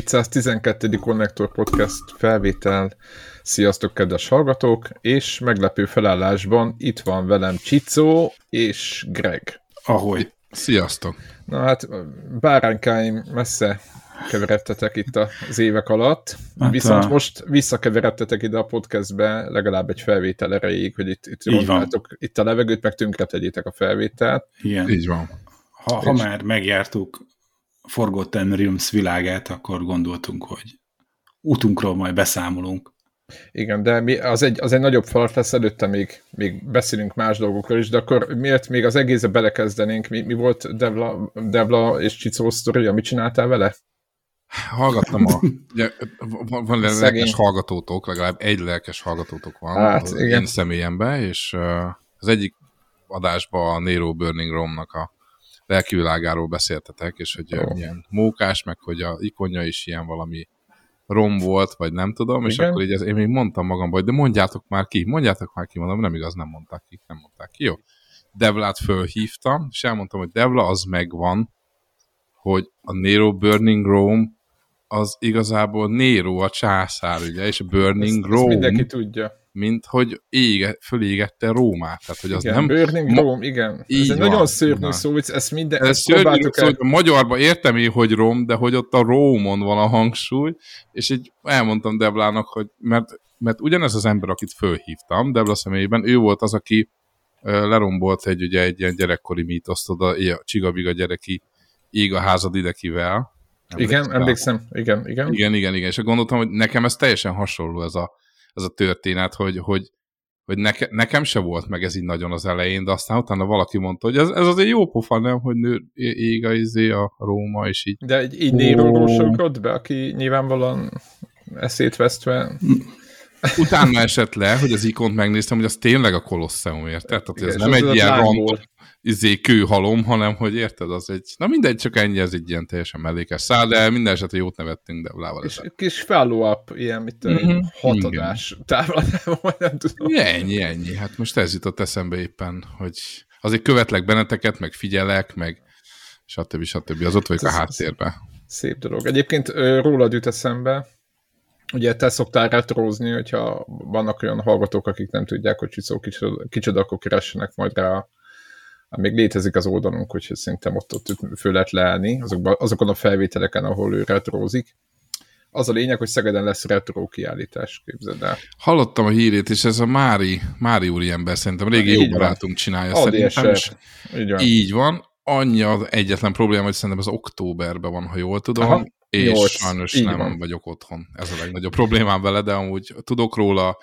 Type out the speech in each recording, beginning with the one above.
712. Connector Podcast felvétel. Sziasztok, kedves hallgatók! És meglepő felállásban itt van velem Csicó és Greg. Ahogy. Sziasztok! Na hát, báránykáim messze keveredtetek itt az évek alatt, hát viszont a... most visszakeveredtetek ide a podcastbe legalább egy felvétel erejéig, hogy itt, itt, itt a levegőt, meg tönkre tegyétek a felvételt. Igen. Így van. Ha, ha már megjártuk Forgotten Realms világát, akkor gondoltunk, hogy útunkról majd beszámolunk. Igen, de mi, az, egy, az egy nagyobb falat lesz előtte, még, még beszélünk más dolgokról is, de akkor miért még az egészbe belekezdenénk? Mi, mi volt Devla, Devla és Csicó sztoria? Mit csináltál vele? Hallgattam a... Ugye, van, van lelkes hallgatótok, legalább egy lelkes hallgatótok van hát, igen. én személyemben, és uh, az egyik adásban a Nero Burning Rome-nak a lelkivilágáról beszéltetek, és hogy oh. milyen mókás, meg hogy a ikonja is ilyen valami rom volt, vagy nem tudom, Igen? és akkor így ez, én még mondtam magamban, hogy de mondjátok már ki, mondjátok már ki, mondom, nem igaz, nem mondták ki, nem mondták ki, jó. Devlát fölhívtam, és elmondtam, hogy Devla az megvan, hogy a Nero Burning Rome az igazából Nero a császár, ugye, és a Burning ezt, Rome... Ezt mindenki tudja mint hogy ége, fölégette Rómát. Tehát, hogy az igen, nem... Burning Ma... Rome, igen. Ez egy van, nagyon szörnyű szó, hogy ezt minden... Ez szörnyű szó, hogy a magyarban értem én, hogy Rom, de hogy ott a Rómon van a hangsúly, és így elmondtam Deblának, hogy mert, mert ugyanez az ember, akit fölhívtam, Debla személyében, ő volt az, aki lerombolt egy, ugye, egy ilyen gyerekkori mítoszt oda, a csigabiga gyereki ég a házad idekivel. Igen, emlékszem, igen, igen. Igen, igen, igen, és gondoltam, hogy nekem ez teljesen hasonló ez a ez a történet, hogy, hogy, hogy neke, nekem se volt meg ez így nagyon az elején, de aztán utána valaki mondta, hogy ez, ez azért jó pofa, nem, hogy nő ég a, izé a Róma, és így. De egy, így Néróról be, aki nyilvánvalóan eszét vesztve... Utána esett le, hogy az ikont megnéztem, hogy az tényleg a Kolosseum, érted? Tehát ez nem egy ilyen random izé, kőhalom, hanem hogy érted, az egy, na mindegy, csak ennyi, ez egy ilyen teljesen mellékes szál, de minden esetre jót nevettünk Devlával. És egy kis follow-up, ilyen, mit tudom, mm-hmm. hatadás távlatában, vagy nem tudom. Ennyi, ennyi, hát most ez jutott eszembe éppen, hogy azért követlek benneteket, meg figyelek, meg stb. stb. Az ott vagyok a háttérben. Szép dolog. Egyébként rólad jut eszembe, ugye te szoktál retrózni, hogyha vannak olyan hallgatók, akik nem tudják, hogy Csicó kicsoda, kicsoda, akkor keressenek majd rá a Hát még létezik az oldalunk, úgyhogy szerintem ott, ott föl lehet leállni, azokban, azokon a felvételeken, ahol ő retrózik. Az a lényeg, hogy Szegeden lesz retro kiállítás, képzeld el. Hallottam a hírét, és ez a Mári, Mári úri ember szerintem régi jó barátunk csinálja szerintem. Így van. Így van. Annyi az egyetlen probléma, hogy szerintem az októberben van, ha jól tudom, Aha, és 8, sajnos nem van. vagyok otthon. Ez a legnagyobb problémám vele, de amúgy tudok róla,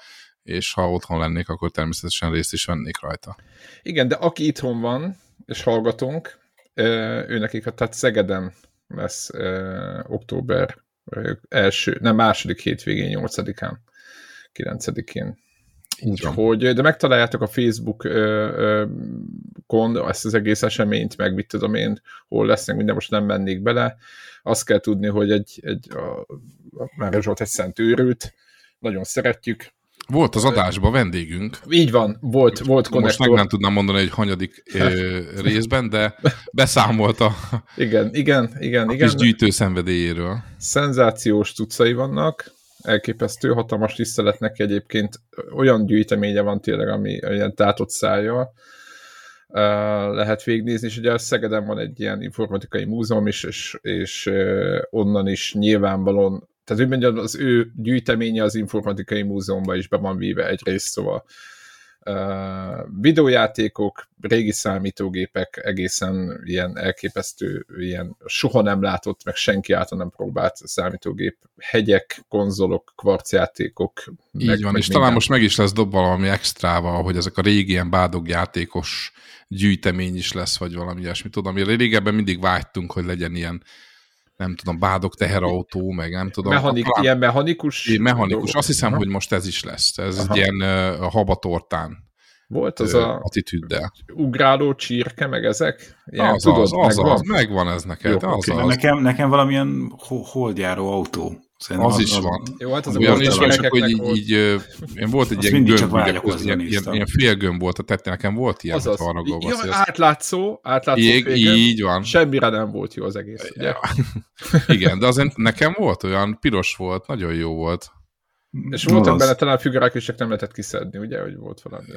és ha otthon lennék, akkor természetesen részt is vennék rajta. Igen, de aki itthon van, és hallgatunk, ő nekik, tehát Szegeden lesz október első, nem második hétvégén, 8-án, 9-én. Úgyhogy, de megtaláljátok a Facebook-kon ezt az egész eseményt, meg mit tudom én, hol lesznek, minden most nem mennék bele. Azt kell tudni, hogy egy, egy a, a, már volt egy szent őrült, nagyon szeretjük, volt az adásban vendégünk. Így van, volt, volt konnektor. Most meg nem tudnám mondani, hogy hanyadik részben, de beszámolt a, igen, igen, igen, a igen. kis gyűjtő szenvedélyéről. Szenzációs tucai vannak, elképesztő, hatalmas tiszteletnek egyébként olyan gyűjteménye van tényleg, ami olyan tátott szája lehet végignézni, és ugye a Szegeden van egy ilyen informatikai múzeum is, és, és onnan is nyilvánvalóan tehát úgy mondjam, az ő gyűjteménye az informatikai múzeumban is be van víve egyrészt, szóval uh, videójátékok, régi számítógépek, egészen ilyen elképesztő, ilyen soha nem látott, meg senki által nem próbált számítógép, hegyek, konzolok, kvarcjátékok. Így meg, van, meg és minden. talán most meg is lesz dob valami extrával, hogy ezek a régi ilyen bádogjátékos gyűjtemény is lesz, vagy valami ilyesmi. Tudom, régebben mindig vágytunk, hogy legyen ilyen nem tudom, bádok teherautó, meg nem tudom. Mechanik, a, ilyen mechanikus? Mechanikus. Dolgok. Azt hiszem, Aha. hogy most ez is lesz. Ez Aha. egy ilyen uh, habatortán volt az a attitűddel. ugráló csirke, meg ezek? Ilyen, az, tudod, az, az, megvan? az, megvan ez neked. Jó, az, okay. az. Nekem, nekem valamilyen holdjáró autó Szerintem az, az, is az, van. Jó, hát az olyan is van, csak hogy így, így, én volt egy ilyen gömb, ugye, ilyen, ilyen, ilyen félgömb volt a tette, nekem volt ilyen, Azaz. haragolva. Ja, átlátszó, átlátszó így, így van. Semmire nem volt jó az egész, ugye? Ja. Igen, de azért nekem volt olyan, piros volt, nagyon jó volt. És voltak az... benne talán figurák is, csak nem lehetett kiszedni, ugye, hogy volt valami.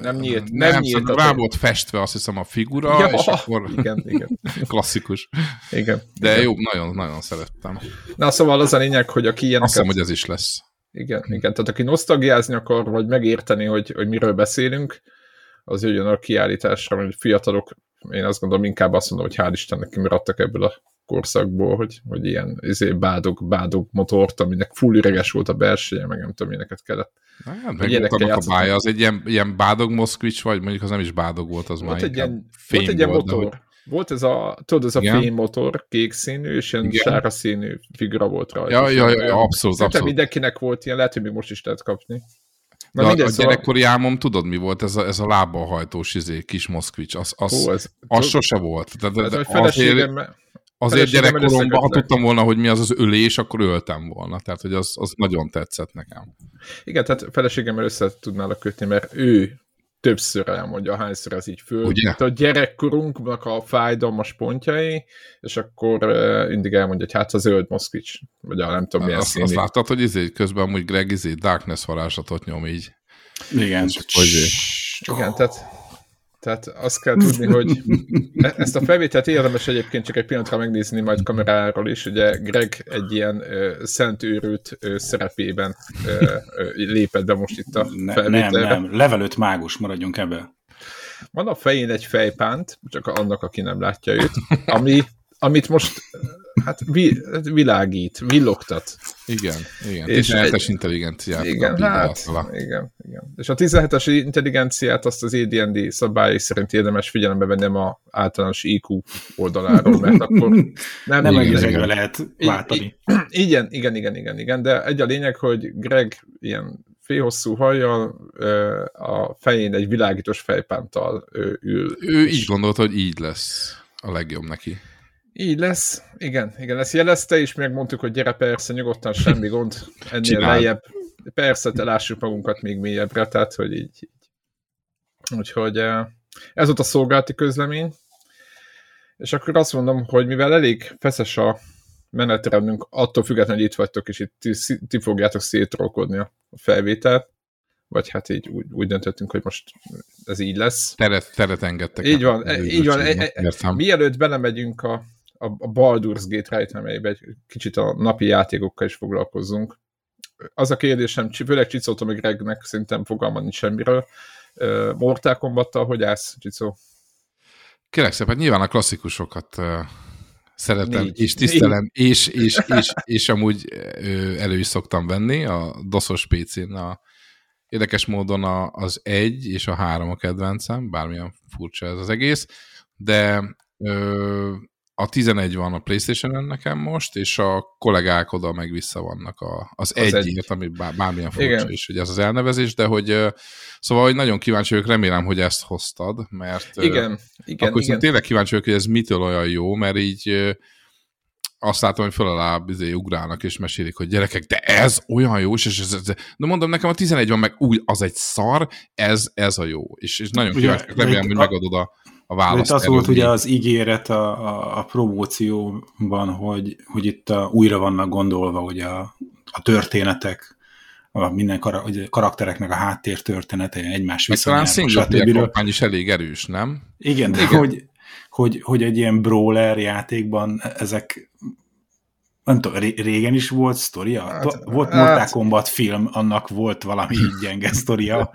Nem nyílt. Nem, nem nyílt. Rá volt festve azt hiszem a figura, ja, és akkor... Igen, igen. Klasszikus. Igen. De igen. jó, nagyon, nagyon szerettem. Na szóval az a lényeg, hogy aki ilyeneket... Azt hiszem, hogy ez is lesz. Igen, igen. Tehát aki nosztalgiázni akar, vagy megérteni, hogy, hogy miről beszélünk, az jöjjön a kiállításra, hogy fiatalok, én azt gondolom, inkább azt mondom, hogy hál' Istennek kimaradtak ebből a korszakból, hogy, hogy ilyen izé, bádog, bádog motort, aminek full üreges volt a belseje, meg nem tudom, éneket kellett. Hát, meg a bája, az egy ilyen, ilyen bádog moszkvics, vagy mondjuk az nem is bádog volt, az volt már egy ilyen, Volt egy ilyen motor. Hogy... Volt ez a, tudod, ez a Igen? fénymotor, kék színű, és ilyen Igen? sára színű figura volt rajta. Ja, ja, ja, ja abszolút, abszolút. mindenkinek volt ilyen, lehet, hogy még most is lehet kapni. Na, a, a szóval... gyerekkori álmom, tudod mi volt? Ez a, ez a lábbal izé, kis moszkvics. Az, az, Hú, ez, az sose volt. De, de, de, de azért, Azért gyerekkoromban, ha tudtam volna, hogy mi az az ölés, akkor öltem volna. Tehát, hogy az, az nagyon tetszett nekem. Igen, tehát feleségemmel össze tudnál kötni, mert ő többször elmondja, hányszor ez így föl. Ugye? a gyerekkorunknak a fájdalmas pontjai, és akkor uh, mindig elmondja, hogy hát a zöld moszkics, vagy a nem tudom milyen azt, azt láttad, hogy izé, közben amúgy Greg izé Darkness varázslatot nyom így. Igen. Hogy, igen, tehát tehát azt kell tudni, hogy e- ezt a felvételt érdemes egyébként csak egy pillanatra megnézni majd kameráról is. Ugye Greg egy ilyen ö, szent őrült ö, szerepében ö, ö, lépett be most itt a ne, felvételre. Nem, nem, levelőtt mágus, maradjunk ebbe. Van a fején egy fejpánt, csak annak, aki nem látja őt, ami, amit most hát vi, világít, villogtat. Igen, igen. És 17-es intelligenciát. Igen, hát, igen, igen. És a 17-es intelligenciát azt az AD&D szabályai szerint érdemes figyelembe venni a általános IQ oldaláról, mert akkor nem, nem egészekre lehet váltani. Igen, igen, igen, igen, igen, de egy a lényeg, hogy Greg ilyen félhosszú hajjal, a fején egy világítós fejpántal ül. Ő így gondolta, hogy így lesz a legjobb neki. Így lesz, igen, igen, ezt jelezte, és megmondtuk, hogy gyere persze, nyugodtan, semmi gond, ennél Csinál. lejjebb, persze, te lássuk magunkat még mélyebbre, tehát, hogy így, így. Úgyhogy eh, ez volt a szolgálati közlemény, és akkor azt mondom, hogy mivel elég feszes a menetrendünk, attól függetlenül, hogy itt vagytok, és itt ti, ti fogjátok szétrolkodni a felvételt, vagy hát így úgy, úgy döntöttünk, hogy most ez így lesz. Teret, teret engedtek. Így van, így van. E, e, mielőtt belemegyünk a a, a Baldur's Gate rejtelmeibe egy kicsit a napi játékokkal is foglalkozzunk. Az a kérdésem, főleg Csicótól meg Gregnek szerintem fogalma nincs semmiről. Mortal kombat hogy állsz, Csicó? Kérlek szépen, nyilván a klasszikusokat szeretem, Négy. és tisztelem, és, és, és, és, és amúgy elő is szoktam venni a doszos PC-n. A, érdekes módon a, az egy és a három a kedvencem, bármilyen furcsa ez az egész, de uh, a 11 van a Playstation-en nekem most, és a kollégák oda meg vissza vannak a, az, az egyért, egy. ami bár, bármilyen furcsa Igen. is, hogy ez az elnevezés, de hogy szóval hogy nagyon kíváncsi vagyok, remélem, hogy ezt hoztad, mert igen, igen, akkor igen. tényleg kíváncsi vagyok, hogy ez mitől olyan jó, mert így azt látom, hogy föl alá izé, ugrálnak és mesélik, hogy gyerekek, de ez olyan jó, és ez, ez, de mondom, nekem a 11 van meg úgy, az egy szar, ez, ez a jó. És, és nagyon kíváncsi remélem, hogy megadod a a választ. az volt ugye az ígéret a, a, a promócióban, hogy, hogy itt a, újra vannak gondolva ugye a, a történetek, a minden kara, ugye, karaktereknek a háttér története, egymás viszonyára. Talán single kampány is elég erős, nem? Igen, de Igen. Hogy, hogy, hogy egy ilyen brawler játékban ezek nem tudom, régen is volt sztoria? Hát, volt Mortal hát... Kombat film, annak volt valami így gyenge sztoria,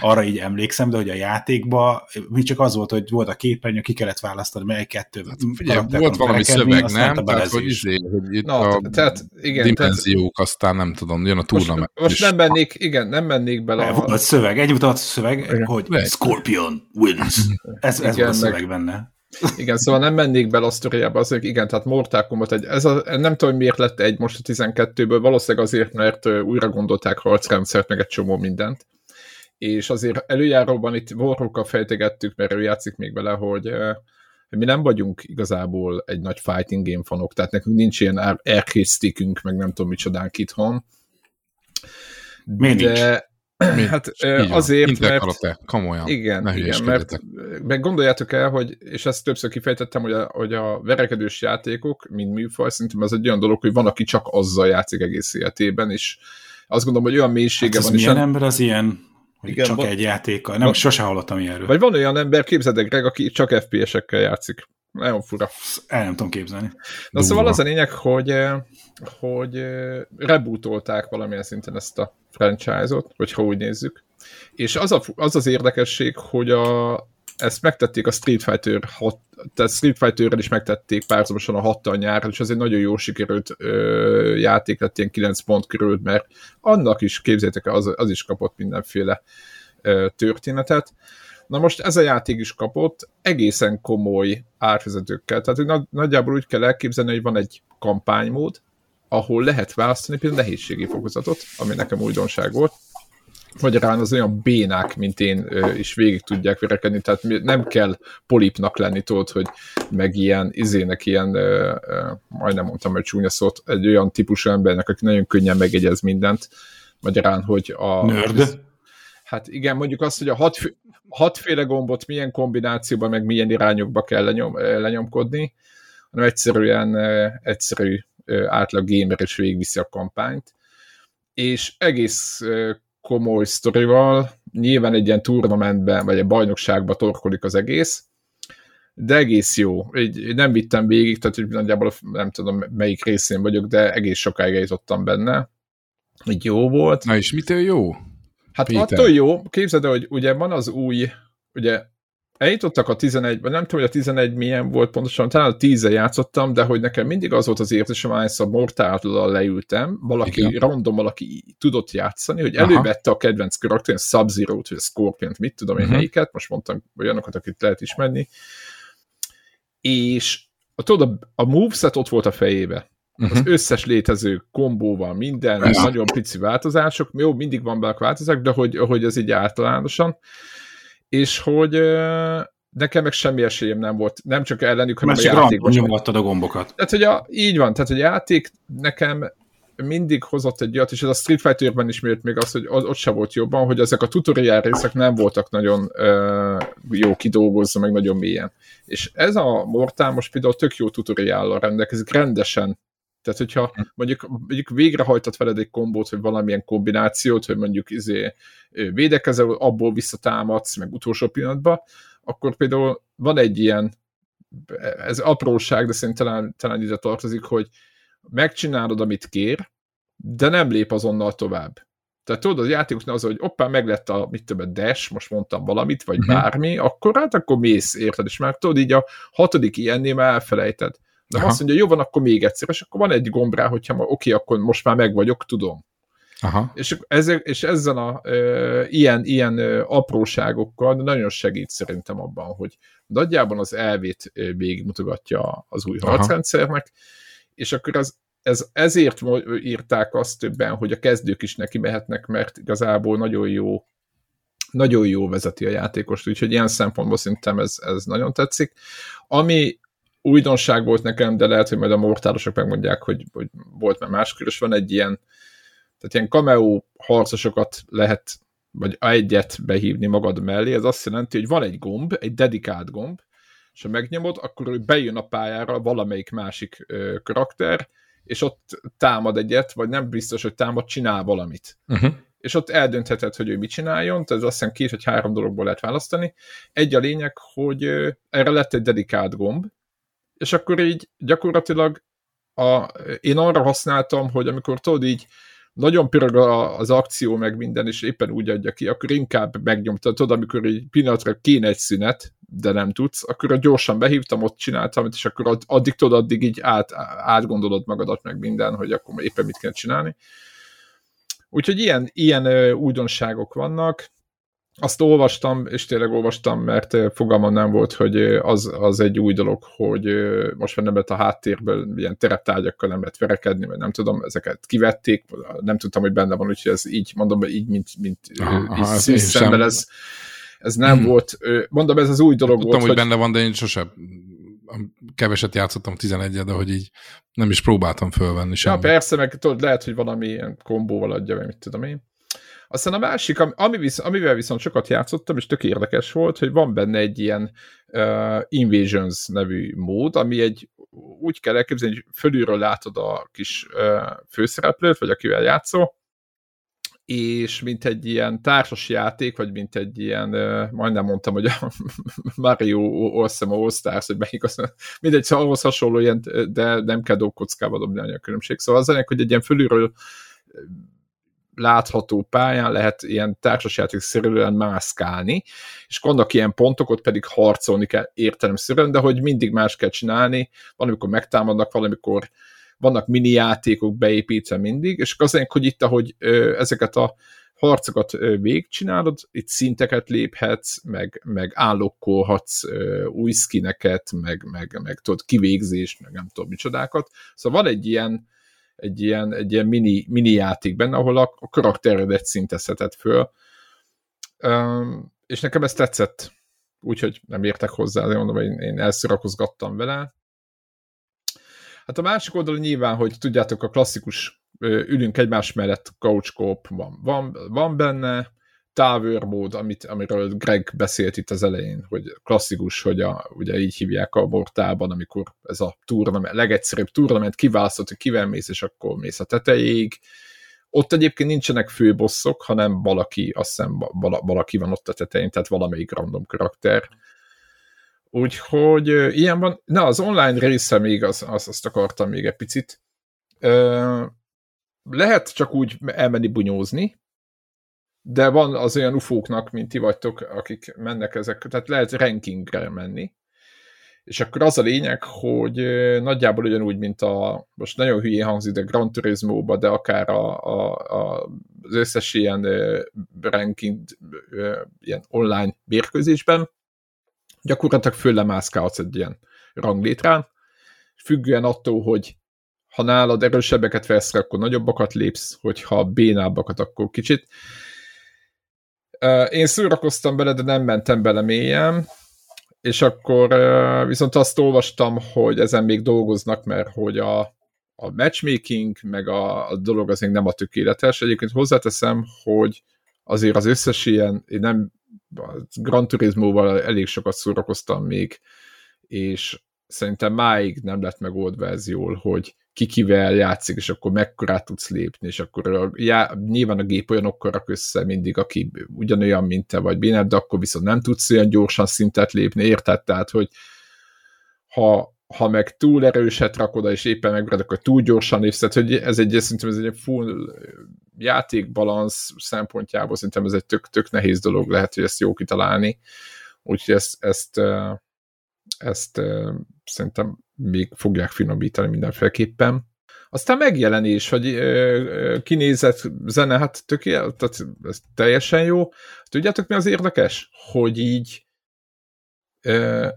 arra így emlékszem, de hogy a játékba mi csak az volt, hogy volt a képernyő, ki kellett választani, mely kettő. Hát, figyelj, volt valami szöveg, nem? Tehát, hogy, izé, hogy itt no, a tehát, igen, dimenziók, tehát... aztán nem tudom, jön a turnament. Most, most nem mennék, igen, nem mennék bele. A... Volt szöveg, egy mutat szöveg, igen. hogy Scorpion wins. Ez, ez igen, volt a szöveg meg... benne. Igen, szóval nem mennék bele a sztoriába, azért igen, tehát Mortal Kombat egy, ez a, nem tudom, miért lett egy most a 12-ből, valószínűleg azért, mert újra gondolták harcrendszert, meg egy csomó mindent. És azért előjáróban itt Warhawkkal fejtegettük, mert ő játszik még vele, hogy mi nem vagyunk igazából egy nagy fighting game fanok, tehát nekünk nincs ilyen arcade stickünk, meg nem tudom micsodánk itthon. Miért de, nincs? Hát Így azért, mert... Karate. Komolyan. Igen, igen mert meg gondoljátok el, hogy, és ezt többször kifejtettem, hogy a, hogy a verekedős játékok, mint műfaj, szerintem ez egy olyan dolog, hogy van, aki csak azzal játszik egész életében, és azt gondolom, hogy olyan mélysége hát van. Milyen is, ember az ilyen, hogy igen, csak van, egy játékkal? Nem, van, sose hallottam ilyenről. Vagy van olyan ember, képzeld Greg, aki csak FPS-ekkel játszik. Nagyon fura. El nem tudom képzelni. Na szóval az a lényeg, hogy, hogy rebootolták valamilyen szinten ezt a franchise-ot, vagy ha úgy nézzük. És az, a, az az érdekesség, hogy a, ezt megtették a Street Fighter 6, tehát Street Fighter-rel is megtették párhuzamosan a 6 nyárral, és ez egy nagyon jó sikerült ö, játék lett, ilyen 9 pont körül, mert annak is, képzeljétek el, az, az is kapott mindenféle ö, történetet. Na most ez a játék is kapott egészen komoly árfizetőkkel, tehát nagy, nagyjából úgy kell elképzelni, hogy van egy kampánymód, ahol lehet választani például nehézségi fokozatot, ami nekem újdonság volt, magyarán az olyan bénák, mint én is végig tudják verekedni, tehát nem kell polipnak lenni, tudod, hogy meg ilyen izének, ilyen, majdnem mondtam, hogy csúnya szót, egy olyan típusú embernek, aki nagyon könnyen megegyez mindent, magyarán, hogy a... Nerd? Hát igen, mondjuk azt, hogy a hat, hatféle gombot milyen kombínációban, meg milyen irányokba kell lenyom, lenyomkodni, hanem egyszerűen egyszerű átlag gamer is végigviszi a kampányt, és egész komoly sztorival, nyilván egy ilyen turnamentben, vagy egy bajnokságban torkolik az egész, de egész jó. Így nem vittem végig, tehát hogy nagyjából nem tudom melyik részén vagyok, de egész sokáig eljutottam benne. Így jó volt. Na és mitől jó? Hát Péter. attól jó, képzeld el, hogy ugye van az új, ugye eljutottak a 11 nem tudom, hogy a 11 milyen volt pontosan, talán a 10 játszottam, de hogy nekem mindig az volt az érzésem, ahányszor mortal leültem, valaki Igen. random, valaki tudott játszani, hogy elővette a kedvenc karakterén sub zero vagy a Scorpion-t, mit tudom én uh-huh. melyiket, most mondtam olyanokat, akit lehet ismerni, és a, tudod, a, a moveset ott volt a fejébe. Uh-huh. Az összes létező kombóval, minden, ja. nagyon pici változások, jó, mindig van belak változások, de hogy, hogy ez így általánosan, és hogy nekem meg semmi esélyem nem volt, nem csak ellenük, hanem Másik a játékban. nyomogattad a gombokat. Tehát, hogy a, így van, tehát, hogy a játék nekem mindig hozott egy olyat, és ez a Street Fighter-ben is miért még az, hogy ott se volt jobban, hogy ezek a tutorial részek nem voltak nagyon uh, jó kidolgozva, meg nagyon mélyen. És ez a Mortal most például tök jó tutoriállal rendelkezik, rendesen tehát, hogyha hm. mondjuk, mondjuk végrehajtott veled egy kombót, vagy valamilyen kombinációt, hogy mondjuk izé védekezel, abból visszatámadsz, meg utolsó pillanatban, akkor például van egy ilyen, ez apróság, de szerintem talán, talán ide tartozik, hogy megcsinálod, amit kér, de nem lép azonnal tovább. Tehát tudod, az játékosnál az, hogy oppá, meg lett a, mit többet, dash, most mondtam valamit, vagy uh-huh. bármi, akkor hát akkor mész, érted, és már tudod, így a hatodik ilyennél már elfelejted. De Aha. azt mondja, jó van, akkor még egyszer, és akkor van egy gomb rá, hogyha ma, oké, akkor most már meg vagyok, tudom. Aha. És, ezzel, és ezzel a e, ilyen, ilyen e, apróságokkal nagyon segít szerintem abban, hogy nagyjában az elvét végigmutogatja az új Aha. harcrendszernek, és akkor az, ez, ezért írták azt többen, hogy a kezdők is neki mehetnek, mert igazából nagyon jó nagyon jó vezeti a játékost, úgyhogy ilyen szempontból szerintem ez, ez nagyon tetszik. Ami újdonság volt nekem, de lehet, hogy majd a mortálosok megmondják, hogy, hogy volt már máskor, és van egy ilyen, tehát ilyen cameo harcosokat lehet, vagy egyet behívni magad mellé, ez azt jelenti, hogy van egy gomb, egy dedikált gomb, és ha megnyomod, akkor hogy bejön a pályára valamelyik másik ö, karakter, és ott támad egyet, vagy nem biztos, hogy támad, csinál valamit. Uh-huh. És ott eldöntheted, hogy ő mit csináljon, tehát azt hiszem két vagy három dologból lehet választani. Egy a lényeg, hogy erre lett egy dedikált gomb, és akkor így gyakorlatilag a, én arra használtam, hogy amikor tudod így nagyon pirog az akció meg minden, és éppen úgy adja ki, akkor inkább megnyomtad, tudod, amikor egy pillanatra kéne egy szünet, de nem tudsz, akkor gyorsan behívtam, ott csináltam, és akkor addig tudod, addig így át, átgondolod magadat meg minden, hogy akkor éppen mit kell csinálni. Úgyhogy ilyen, ilyen újdonságok vannak, azt olvastam, és tényleg olvastam, mert fogalmam nem volt, hogy az, az egy új dolog, hogy most már nem lehet a háttérből ilyen tereptárgyakkal nem lehet verekedni, vagy nem tudom, ezeket kivették, nem tudtam, hogy benne van, úgyhogy ez így, mondom, így, mint, mint aha, így szemmel, ez, ez nem hmm. volt, mondom, ez az új dolog Tudtam, volt. hogy, hogy benne van, de én sosem keveset játszottam 11 de hogy így nem is próbáltam fölvenni sem. Ja, persze, meg tudod, lehet, hogy valami ilyen kombóval adja, vagy mit tudom én. Aztán a másik, ami visz, amivel viszont sokat játszottam, és tök érdekes volt, hogy van benne egy ilyen uh, Invasions nevű mód, ami egy úgy kell elképzelni, hogy fölülről látod a kis uh, főszereplőt, vagy akivel játszol, és mint egy ilyen társas játék, vagy mint egy ilyen, majdnem mondtam, hogy a Mario Awesome All Stars, hogy melyik az, mindegy, szóval ahhoz hasonló ilyen, de nem kell dobkockába dobni a különbség. Szóval az ennek, hogy egy ilyen fölülről látható pályán lehet ilyen társasjáték szerűen mászkálni, és vannak ilyen pontok, ott pedig harcolni kell értelemszerűen, de hogy mindig más kell csinálni, valamikor megtámadnak, valamikor vannak mini játékok beépítve mindig, és azért, hogy itt, ahogy ezeket a harcokat végigcsinálod, itt szinteket léphetsz, meg, meg állokkolhatsz új skineket, meg, meg, meg tudod, kivégzést, meg nem tudom micsodákat. Szóval van egy ilyen egy ilyen, egy ilyen mini, mini játék benne, ahol a, a karakteredet szintezheted föl. Um, és nekem ez tetszett, úgyhogy nem értek hozzá, de mondom, én, én elszorakozgattam vele. Hát a másik oldalon nyilván, hogy tudjátok, a klasszikus ülünk egymás mellett couch van, van, van benne, Tower mód, amit, amiről Greg beszélt itt az elején, hogy klasszikus, hogy a, ugye így hívják a mortában, amikor ez a tournament, legegyszerűbb tournament kiválasztott, hogy kivel mész, és akkor mész a tetejéig. Ott egyébként nincsenek főbosszok, hanem valaki, azt hiszem valaki van ott a tetején, tehát valamelyik random karakter. Úgyhogy ilyen van. Na, az online része még, az, az, azt akartam még egy picit. Lehet csak úgy elmenni bunyózni, de van az olyan ufóknak, mint ti vagytok, akik mennek ezek, tehát lehet rankingre menni, és akkor az a lényeg, hogy nagyjából ugyanúgy, mint a, most nagyon hülyén hangzik, de Gran turismo de akár a, a, a, az összes ilyen ranking, ilyen online mérkőzésben, gyakorlatilag föllemászkálhatsz egy ilyen ranglétrán, függően attól, hogy ha nálad erősebbeket vesz, akkor nagyobbakat lépsz, hogyha bénábbakat, akkor kicsit. Én szórakoztam bele, de nem mentem bele mélyen, és akkor viszont azt olvastam, hogy ezen még dolgoznak, mert hogy a, a matchmaking, meg a, a dolog az még nem a tökéletes. Egyébként hozzáteszem, hogy azért az összes ilyen, én nem Gran Turismo-val elég sokat szórakoztam még, és szerintem máig nem lett megoldva ez jól, hogy ki kivel játszik, és akkor mekkorát tudsz lépni, és akkor a, já, nyilván a gép olyanokkal rak össze mindig, aki ugyanolyan, mint te vagy béned, de akkor viszont nem tudsz olyan gyorsan szintet lépni, érted? Tehát, hogy ha, ha meg túl erőset rakod, és éppen megred, akkor túl gyorsan lépsz, tehát, hogy ez egy, szerintem ez egy full játékbalansz szempontjából szerintem ez egy tök, tök nehéz dolog, lehet, hogy ezt jó kitalálni, úgyhogy ezt, ezt, ezt szerintem még fogják finomítani mindenféleképpen. Aztán megjelenés, vagy kinézett zene, hát tökéletes, tehát ez teljesen jó. Tudjátok, mi az érdekes? Hogy így ö,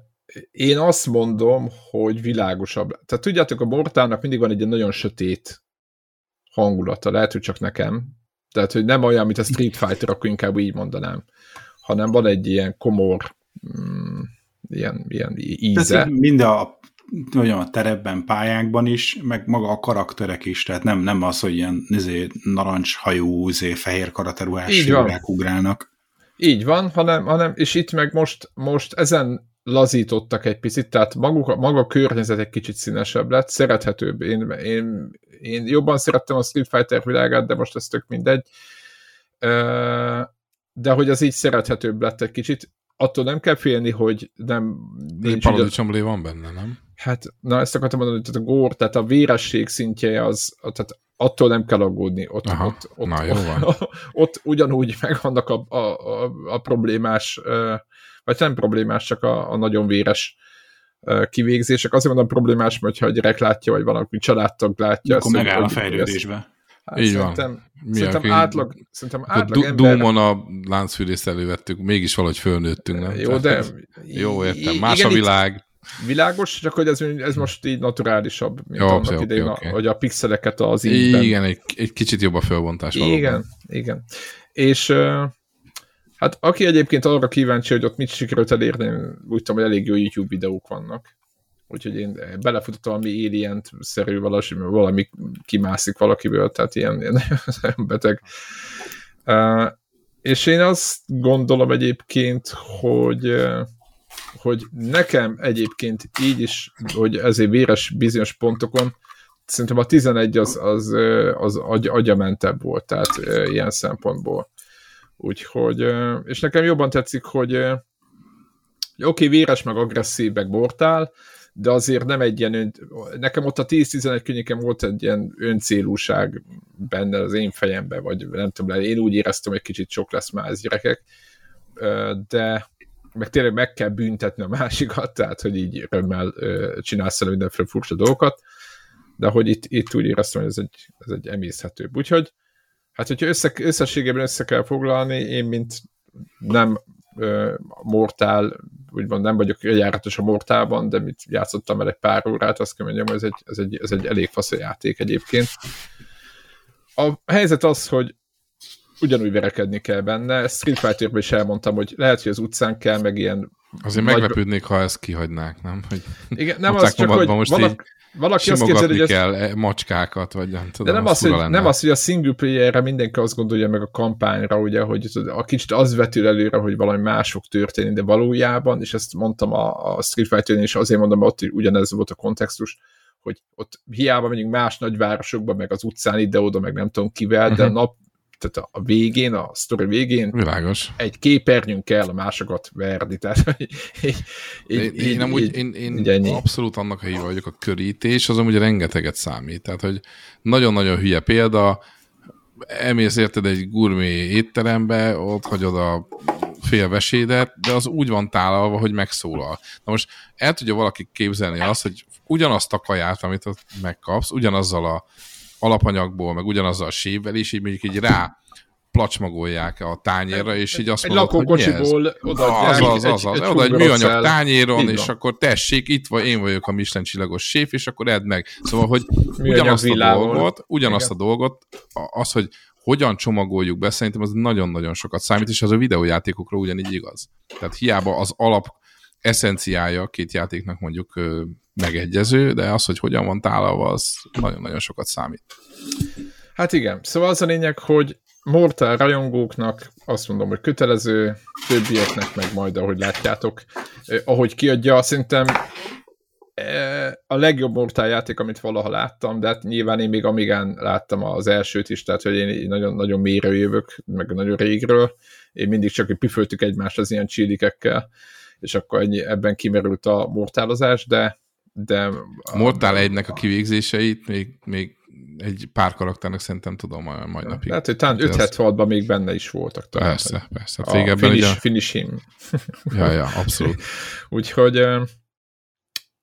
én azt mondom, hogy világosabb. Tehát tudjátok, a Mortának mindig van egy nagyon sötét hangulata, lehet, hogy csak nekem. Tehát, hogy nem olyan, mint a Street Fighter, akkor inkább így mondanám, hanem van egy ilyen komor, mm, ilyen, ilyen íze. Tehát mind a olyan a terepben, pályákban is, meg maga a karakterek is, tehát nem, nem az, hogy ilyen izé, narancshajú, izé, fehér karaterúás ugrálnak. Így van, hanem, hanem, és itt meg most, most ezen lazítottak egy picit, tehát maguk, maga a környezet egy kicsit színesebb lett, szerethetőbb. Én, én, én jobban szerettem a Street Fighter világát, de most ez tök mindegy. De hogy az így szerethetőbb lett egy kicsit, attól nem kell félni, hogy nem... Nincs Paradicsomlé van benne, nem? Hát, na ezt akartam mondani, hogy a gór, tehát a véresség szintje az, tehát attól nem kell aggódni. Ott, Aha, ott, ott, na, jó van. Ott, ott ugyanúgy megvannak a, a, a, a problémás, vagy nem problémás, csak a, a nagyon véres kivégzések. Azért mondom problémás, mert ha a gyerek látja, vagy valaki családtag látja. Akkor megáll a fejlődésbe. Hát Így szerintem, van. Mi szerintem, átlag, szerintem átlag ember... Doom-on a láncfűrészt elővettük, mégis valahogy fölnőttünk, nem? Jó, de... Jó, értem. Más igen, a világ. Világos, csak hogy ez, ez most így naturálisabb, mint Jó, annak okay, idején, okay. hogy a pixeleket az ígyben. Igen, egy, egy kicsit jobb a fölbontás valóban. Igen, igen. És hát aki egyébként arra kíváncsi, hogy ott mit sikerült elérni, úgy tudom, hogy elég jó YouTube videók vannak úgyhogy én belefutottam valami alien-szerű valami, valami kimászik valakiből, tehát ilyen, ilyen beteg. Uh, és én azt gondolom egyébként, hogy hogy nekem egyébként így is, hogy ezért véres bizonyos pontokon, szerintem a 11 az, az, az agy, agyamentebb volt, tehát ilyen szempontból. Úgyhogy, és nekem jobban tetszik, hogy oké, okay, véres, meg agresszív, meg bortál, de azért nem egy ilyen, ön, nekem ott a 10-11 környéken volt egy ilyen öncélúság benne az én fejemben, vagy nem tudom, én úgy éreztem, hogy kicsit sok lesz már ez gyerekek, de meg tényleg meg kell büntetni a másikat, tehát hogy így örömmel csinálsz el mindenféle furcsa dolgokat, de hogy itt, itt úgy éreztem, hogy ez egy, ez egy emészhetőbb. Úgyhogy, hát hogyha össze, összességében össze kell foglalni, én mint nem mortál, úgymond nem vagyok járatos a mortálban, de mit játszottam el egy pár órát, azt kell mondjam, hogy ez egy, ez egy, ez egy elég fasz a játék egyébként. A helyzet az, hogy ugyanúgy verekedni kell benne. Ezt Street fighter is elmondtam, hogy lehet, hogy az utcán kell, meg ilyen... Azért nagy... meglepődnék, ha ezt kihagynák, nem? Hogy Igen, nem az csak, hogy most vannak, valaki azt képzeli, hogy ez... kell e, macskákat, vagy nem tudom. De nem az, hogy, nem az, hogy a single player-re mindenki azt gondolja meg a kampányra, ugye, hogy a kicsit az vetül előre, hogy valami mások történik, de valójában, és ezt mondtam a, a Street fighter is, azért mondom, ott ugyanez volt a kontextus, hogy ott hiába megyünk más nagyvárosokba, meg az utcán ide-oda, meg nem tudom kivel, de a mhm. nap tehát a végén, a sztori végén Világos. egy képernyőn kell a másokat verni, tehát így, így, én, én, amúgy, így, én, én abszolút annak helyi vagyok, a körítés az amúgy rengeteget számít, tehát hogy nagyon-nagyon hülye példa, emész érted egy gurmé étterembe, ott hagyod a fél vesédet, de az úgy van tálalva, hogy megszólal. Na most el tudja valaki képzelni azt, hogy ugyanazt a kaját, amit ott megkapsz, ugyanazzal a alapanyagból, meg ugyanazzal a sívvel is, így mondjuk így rá placsmagolják a tányérra, és így azt egy mondod, lakókocsiból odaadják. Az, az, az, az, egy, oda egy műanyag tányéron, és akkor tessék, itt vagy, én vagyok a Michelin csillagos séf, és akkor edd meg. Szóval, hogy ugyanazt a dolgot, ugyanazt a dolgot, az, hogy hogyan csomagoljuk be, szerintem az nagyon-nagyon sokat számít, és az a videójátékokról ugyanígy igaz. Tehát hiába az alap eszenciája két játéknak mondjuk megegyező, de az, hogy hogyan van tálalva, az nagyon-nagyon sokat számít. Hát igen, szóval az a lényeg, hogy Mortal rajongóknak azt mondom, hogy kötelező, többieknek meg majd, ahogy látjátok, eh, ahogy kiadja, szerintem eh, a legjobb Mortal játék, amit valaha láttam, de hát nyilván én még Amigán láttam az elsőt is, tehát hogy én nagyon, nagyon mélyre jövök, meg nagyon régről. Én mindig csak püföltük egymást az ilyen csilikekkel, és akkor ennyi, ebben kimerült a mortálozás, de de... A Mortal 1-nek a kivégzéseit még, még egy pár karakternek szerintem tudom a mai napig. Lehet, hogy talán 576-ban még benne is voltak. Talán, persze, persze. Hát a finish, ugye... finish him. ja, ja, abszolút. úgyhogy,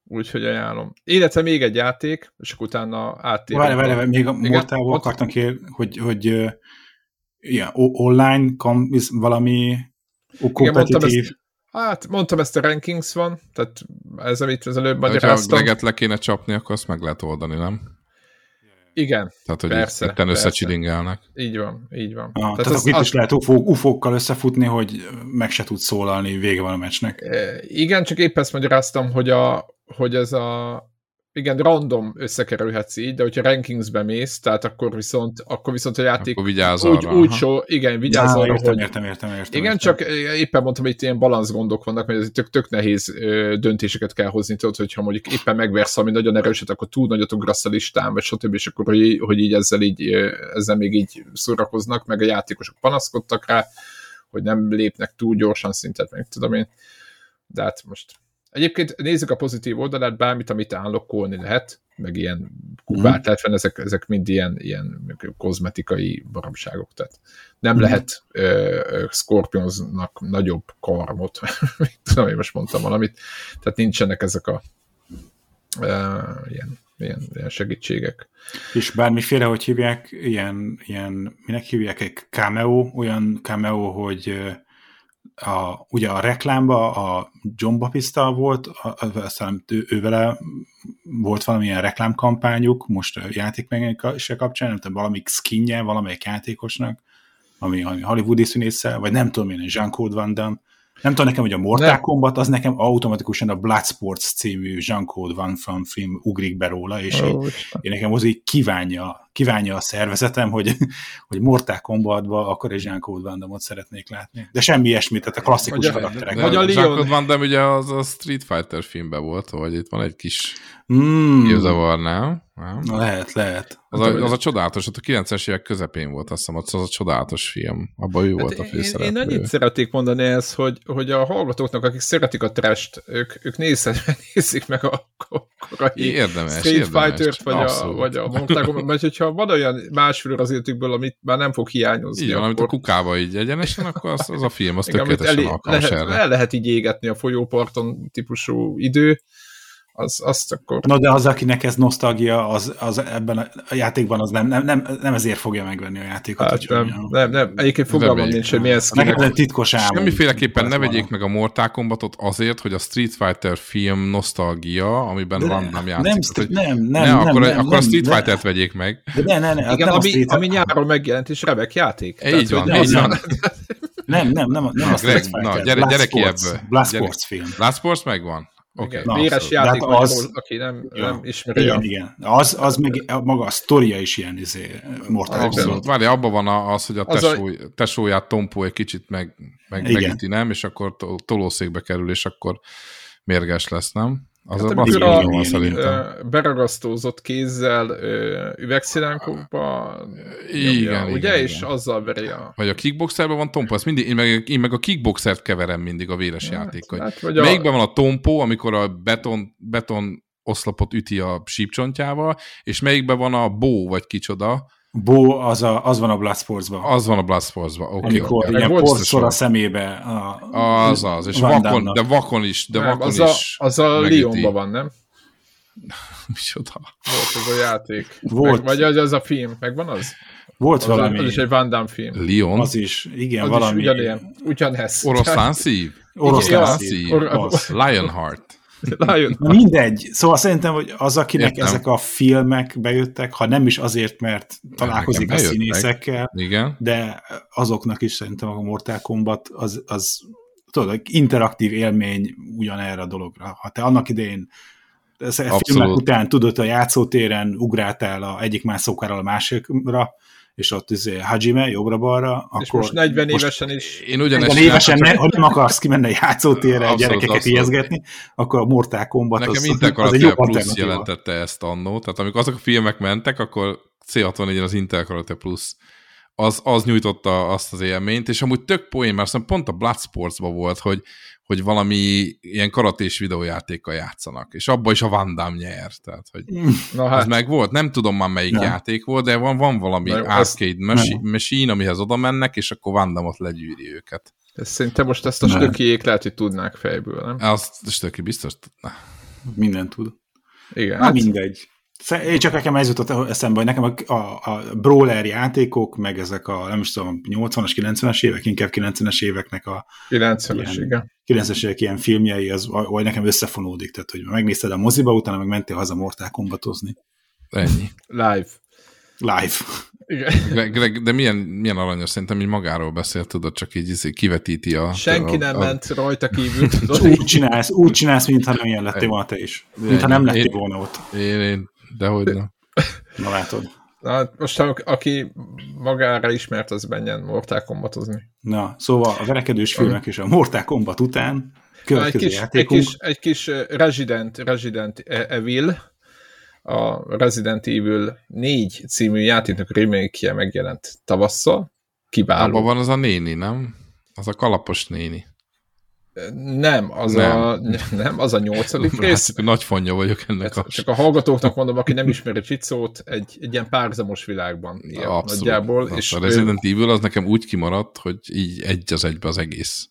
úgyhogy ajánlom. Illetve még egy játék, és akkor utána áttérünk. Várj, várj, még a Mortalból akartam ki, hogy, hogy ja, online kom, valami kompetitív Hát mondtam, ezt a rankings van, tehát ez, amit az előbb magyaráztam. Ha leget le kéne csapni, akkor azt meg lehet oldani, nem? Igen, Tehát, hogy persze, itten összecsilingelnek. Így van, így van. Ah, tehát tehát az, itt az... is lehet ufókkal összefutni, hogy meg se tud szólalni, vége van a meccsnek. Igen, csak épp ezt magyaráztam, hogy, a, hogy ez a igen, random összekerülhetsz így, de hogyha rankingsbe mész, tehát akkor viszont, akkor viszont a játék akkor vigyázz úgy, arra, úgy so, igen, vigyázz arra, értem, hogy... Értem, értem, értem, igen, értem. csak éppen mondtam, hogy itt ilyen balansz gondok vannak, mert ez tök, tök nehéz döntéseket kell hozni, tudod, hogyha mondjuk éppen megversz, ami nagyon erőset, akkor túl nagyot ugrasz a listán, vagy stb., és akkor, hogy, hogy így ezzel, így ezzel még így szórakoznak, meg a játékosok panaszkodtak rá, hogy nem lépnek túl gyorsan szintet, meg tudom én. De hát most Egyébként nézzük a pozitív oldalát, bármit, amit állokkolni lehet, meg ilyen kubát mm. ezek, ezek mind ilyen, ilyen kozmetikai baromságok, tehát nem mm. lehet uh, Scorpionsnak nagyobb karmot, tudom, én most mondtam valamit, tehát nincsenek ezek a uh, ilyen, ilyen, ilyen segítségek. És bármiféle, hogy hívják, ilyen, ilyen minek hívják, egy cameo, olyan cameo, hogy uh, a, ugye a reklámba a John Baptista volt, aztán ő, ő vele volt valamilyen reklámkampányuk, most a játékmegjelenése kapcsán, nem tudom, valami skinje valamelyik játékosnak, ami, ami hollywoodi színésszel, vagy nem tudom én, Jean-Claude Van Damme, Nem tudom nekem, hogy a Mortal nem. Kombat, az nekem automatikusan a Bloodsports című Jean-Claude Van Van film ugrik be róla, és oh, én, én nekem az így kívánja, kívánja a szervezetem, hogy, hogy Mortal Kombatba akkor egy Jean-Claude Van Damme-ot szeretnék látni. De semmi ilyesmi, tehát a klasszikus vagy karakterek. Vagy a Jean-Claude Van Damme ugye az a Street Fighter filmben volt, vagy itt van egy kis mm. Nem? nem? Lehet, lehet. Az, a, az a csodálatos, ott a 90-es évek közepén volt, azt hiszem, az a csodálatos film. Abban ő hát volt a főszereplő. Én, én annyit szeretnék mondani ez, hogy, hogy a hallgatóknak, akik szeretik a trest, ők, ők nézzenek, nézik meg a korai érdemes, Street Fighter-t, vagy a, vagy a Mortal Kombat, mert hogyha van olyan másfél az életükből, amit már nem fog hiányozni. Van, akkor... amit a kukába így egyenesen, akkor az, az a film, az Igen, tökéletesen elé, alkalmas lehet, erre. El lehet így égetni a folyóparton típusú idő, az, azt akkor... No, de az, akinek ez nosztalgia, az, az ebben a játékban az nem, nem, nem, nem ezért fogja megvenni a játékot. Hát nem, nem, nem, nem, egyébként fogalmam nincs, hogy milyen skinek. Nekem titkos álmom. Semmiféleképpen ne vegyék meg a Mortal Kombatot azért, hogy a Street Fighter film nosztalgia, amiben van nem játszik. Nem, nem, nem, ne, akkor, nem, akkor a Street Fighter-t vegyék meg. De ne, ne, ne, Igen, nem ami, ami nyáron megjelent, és remek játék. Így van, így van. Nem, nem, nem, nem a Street Fighter. gyere, gyere ki ebből. Blast Sports film. Blast Sports megvan? Okay. Igen, véres játék, hát az, aki nem, ja, nem ismeri. Igen, igen. Az, az meg maga a sztoria is ilyen izé, Mortal Abszolút. Várj, abban van az, hogy a, tesó, a... tesóját Tompó egy kicsit meg, meg megüti, nem? És akkor tolószékbe kerül, és akkor mérges lesz, nem? Az hát, amikor a, van, szerintem. beragasztózott kézzel üvegszilánkokba igen, ugye, igen, és igen. azzal veri a... Vagy a kickboxerben van tompo, ezt mindig, én meg, én meg a kickboxert keverem mindig a véres hát, játékkal. Hát, vagy Melyikben a... van a tompo, amikor a beton, beton oszlopot üti a sípcsontjával, és melyikben van a bó, vagy kicsoda, Bó, az, a, az van a Bloodsports-ban. Az van a Bloodsports-ban, oké. Okay, Amikor okay. ilyen porszor a szemébe. A, az az, és vakon, de vakon is, de nem, vakon az is. A, az a Lyonban van, nem? Micsoda? Volt az a játék. Volt. Meg, vagy az, az a film, megvan az? Volt az valami. Az is egy Van Damme film. Lyon? Az is, igen, az valami. Is ugyanilyen, ugyanez. Oroszlán szív? Oroszlán szív. Or- Lionheart. Lion. Mindegy. Szóval szerintem, hogy az, akinek Értem. ezek a filmek bejöttek, ha nem is azért, mert találkozik a színészekkel, Igen. de azoknak is szerintem a Mortal Kombat az, az tudod, interaktív élmény ugyanerre a dologra. Ha te annak idején a filmek után tudod, a játszótéren ugráltál a egyik mászókáról a másikra, és ott izé Hajime jobbra-balra, akkor... És most 40 most évesen is... Én ugyanezt 40 évesen, ne, ha nem akarsz kimenni a játszótérre abszolút, gyerekeket abszolút. ijeszgetni, akkor a Mortal Kombat Nekem az, az egy jó plusz jelentette ezt annó, tehát amikor azok a filmek mentek, akkor C64-en az Intel Karate Plus az, az nyújtotta azt az élményt, és amúgy tök poén, mert pont a Bloodsports-ban volt, hogy, hogy valami ilyen karatés videójátékkal játszanak, és abba is a Van Damme nyer, tehát, hogy Na hát. ez meg volt, nem tudom már melyik nem. játék volt, de van, van valami Na, arcade machine, machine, amihez oda mennek, és akkor Van Damme-ot legyűri őket. Ez szerintem most ezt a stökiék lehet, hogy tudnák fejből, nem? Azt a stöki biztos tudná. Minden tud. Igen. Na hát... mindegy. Én csak nekem ez jutott eszembe, hogy nekem a, a, a brawler játékok, meg ezek a, nem is tudom, 80-as, 90-es évek, inkább 90-es éveknek a 90-es, igen. 90-es évek ilyen filmjei, az vagy nekem összefonódik, tehát hogy megnézted a moziba, utána meg mentél haza Mortal Kombatozni. Ennyi. Live. Live. Igen. Greg, Greg, de milyen, milyen aranyos, szerintem így magáról beszél, tudod, csak így izé kivetíti a... Senki a, nem a, ment rajta kívül. Tudod, úgy csinálsz, úgy csinálsz, mintha nem ilyen lettél volna te is. Mintha nem lettél volna ott. Én, én Dehogy nem. Na látod. Na, most aki magára ismert, az menjen Mortal Kombatozni. Na, szóval a verekedős filmek és a Mortal Kombat után következő egy kis, játékunk. Egy kis, egy kis Resident, Resident Evil, a Resident Evil 4 című játéknak remake megjelent tavasszal. Kiváló. Abban van az a néni, nem? Az a kalapos néni. Nem, az nem. a, nem, az a nyolcadik hát, rész. Hát, nagy fonja vagyok ennek. Hát, a... Csak a hallgatóknak mondom, aki nem ismeri Csicót, egy, egy ilyen párhuzamos világban ilyen Abszolút. nagyjából. Abszolút. És a Resident ő... Evil az nekem úgy kimaradt, hogy így egy az egybe az egész.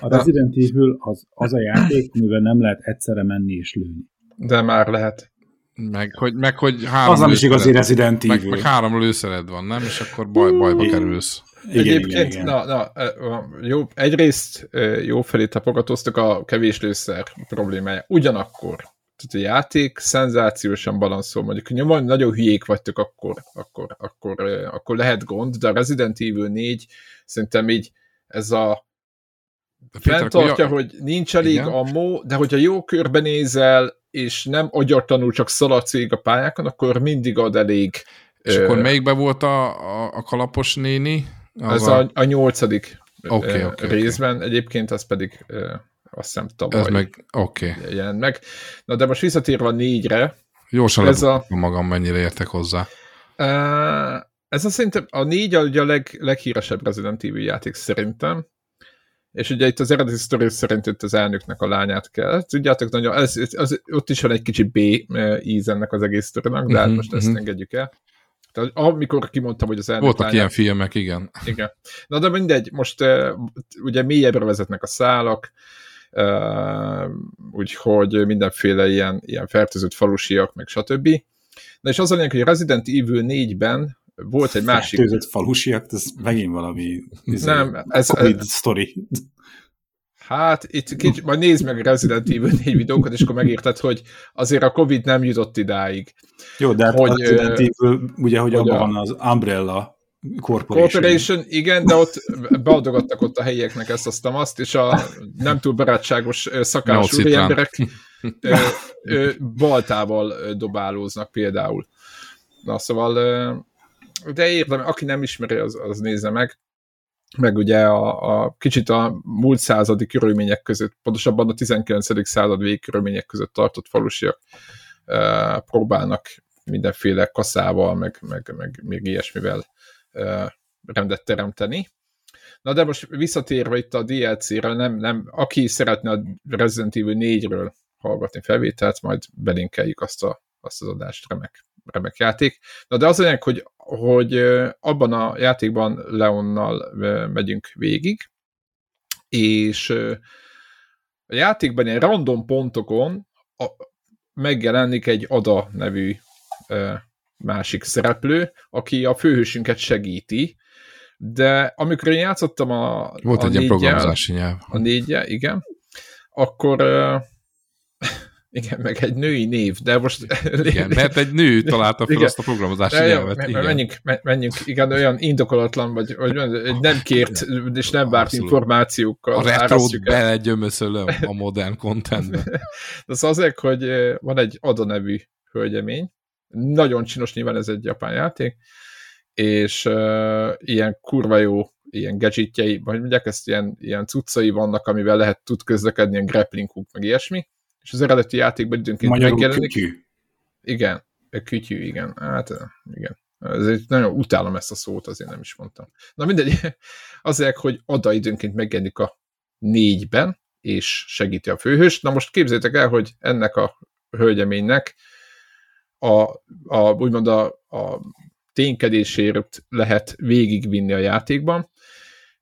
A Resident Evil az, az a játék, mivel nem lehet egyszerre menni és lőni. De már lehet. Meg hogy, meg, hogy három az nem is igazi Resident Evil. Meg, meg három lőszered van, nem? És akkor baj, bajba kerülsz. Igen, Egyébként, igen, igen. Na, na, jó, egyrészt jó felé tapogatóztak a kevés lőszer problémája. Ugyanakkor, tehát a játék szenzációsan balanszol, mondjuk nyomon nagyon hülyék vagytok, akkor, akkor, akkor, akkor lehet gond, de a Resident Evil 4 szerintem így ez a fenntartja, hogy nincs elég Igen. ammo, de hogyha jó körbenézel, és nem agyartanul csak szaladsz a pályákon, akkor mindig ad elég. És ö... akkor melyikben volt a, a, a kalapos néni? Ez a, a nyolcadik okay, okay, részben, okay. egyébként az pedig azt hiszem tavaly Ez meg, okay. jelent meg. Na de most visszatérve a négyre. Jósan ez a magam mennyire értek hozzá. Ez a szerintem a négy a, ugye a leg, leghíresebb Resident Evil játék szerintem, és ugye itt az eredeti sztori szerint itt az elnöknek a lányát kell. Tudjátok, nagyon, ez, ez, ott is van egy kicsi B íz ennek az egész sztorinak, de hát uh-huh, most uh-huh. ezt mhm. engedjük el. Tehát amikor kimondtam, hogy az elnök Voltak lányát, ilyen filmek, igen. Igen. Na de mindegy, most uh, ugye mélyebbre vezetnek a szálak, uh, úgyhogy mindenféle ilyen, ilyen fertőzött falusiak, meg stb. Na és az a lényeg, hogy Resident Evil 4-ben volt egy másik... Fertőzött falusiak, ez megint valami izé, nem, ez, COVID ez, story. Hát, itt kicsit, majd nézd meg a Resident Evil 4 videókat, és akkor megérted, hogy azért a Covid nem jutott idáig. Jó, de hát hogy, a Resident Evil, ugye, hogy, hogy abban van az Umbrella Corporation. Corporation, igen, de ott beadogattak ott a helyieknek ezt, azt, azt, és a nem túl barátságos szakás emberek baltával dobálóznak például. Na, szóval de érdem, aki nem ismeri, az, az nézze meg. Meg ugye a, a kicsit a múlt századi körülmények között, pontosabban a 19. század végig körülmények között tartott falusiak e, próbálnak mindenféle kaszával, meg, meg, meg még ilyesmivel e, rendet teremteni. Na de most visszatérve itt a DLC-re, nem, nem, aki szeretne a Resident Evil 4-ről hallgatni felvételt, majd belinkeljük azt, a, azt az adást, remek, remek játék. Na de az lényeg, hogy hogy abban a játékban Leonnal megyünk végig, és a játékban ilyen random pontokon megjelenik egy Ada nevű másik szereplő, aki a főhősünket segíti, de amikor én játszottam a Volt a egy ilyen programozási nyelv. A négyje, igen, akkor igen, meg egy női név, de most... Igen, mert egy nő találta fel igen. azt a programozási de nyelvet. Igen. Menjünk, menjünk, igen, olyan indokolatlan, vagy, vagy nem kért, és nem várt információkkal. A retrót belegyömöszölöm a modern contentbe. az azért, hogy van egy Ada nevű hölgyemény, nagyon csinos, nyilván ez egy japán játék, és uh, ilyen kurva jó ilyen gadgetjei, vagy mondják, ezt ilyen, ilyen cuccai vannak, amivel lehet tud közlekedni, ilyen grappling hook, meg ilyesmi, és az eredeti játékban időnként Magyarul megjelenik. Kütyű. Igen, kütyű, igen. Hát igen. Ezért nagyon utálom ezt a szót, azért nem is mondtam. Na mindegy, azért, hogy Ada időnként megjelenik a négyben, és segíti a főhőst. Na most képzétek el, hogy ennek a hölgyeménynek a, a, úgymond a, a ténykedésért lehet végigvinni a játékban.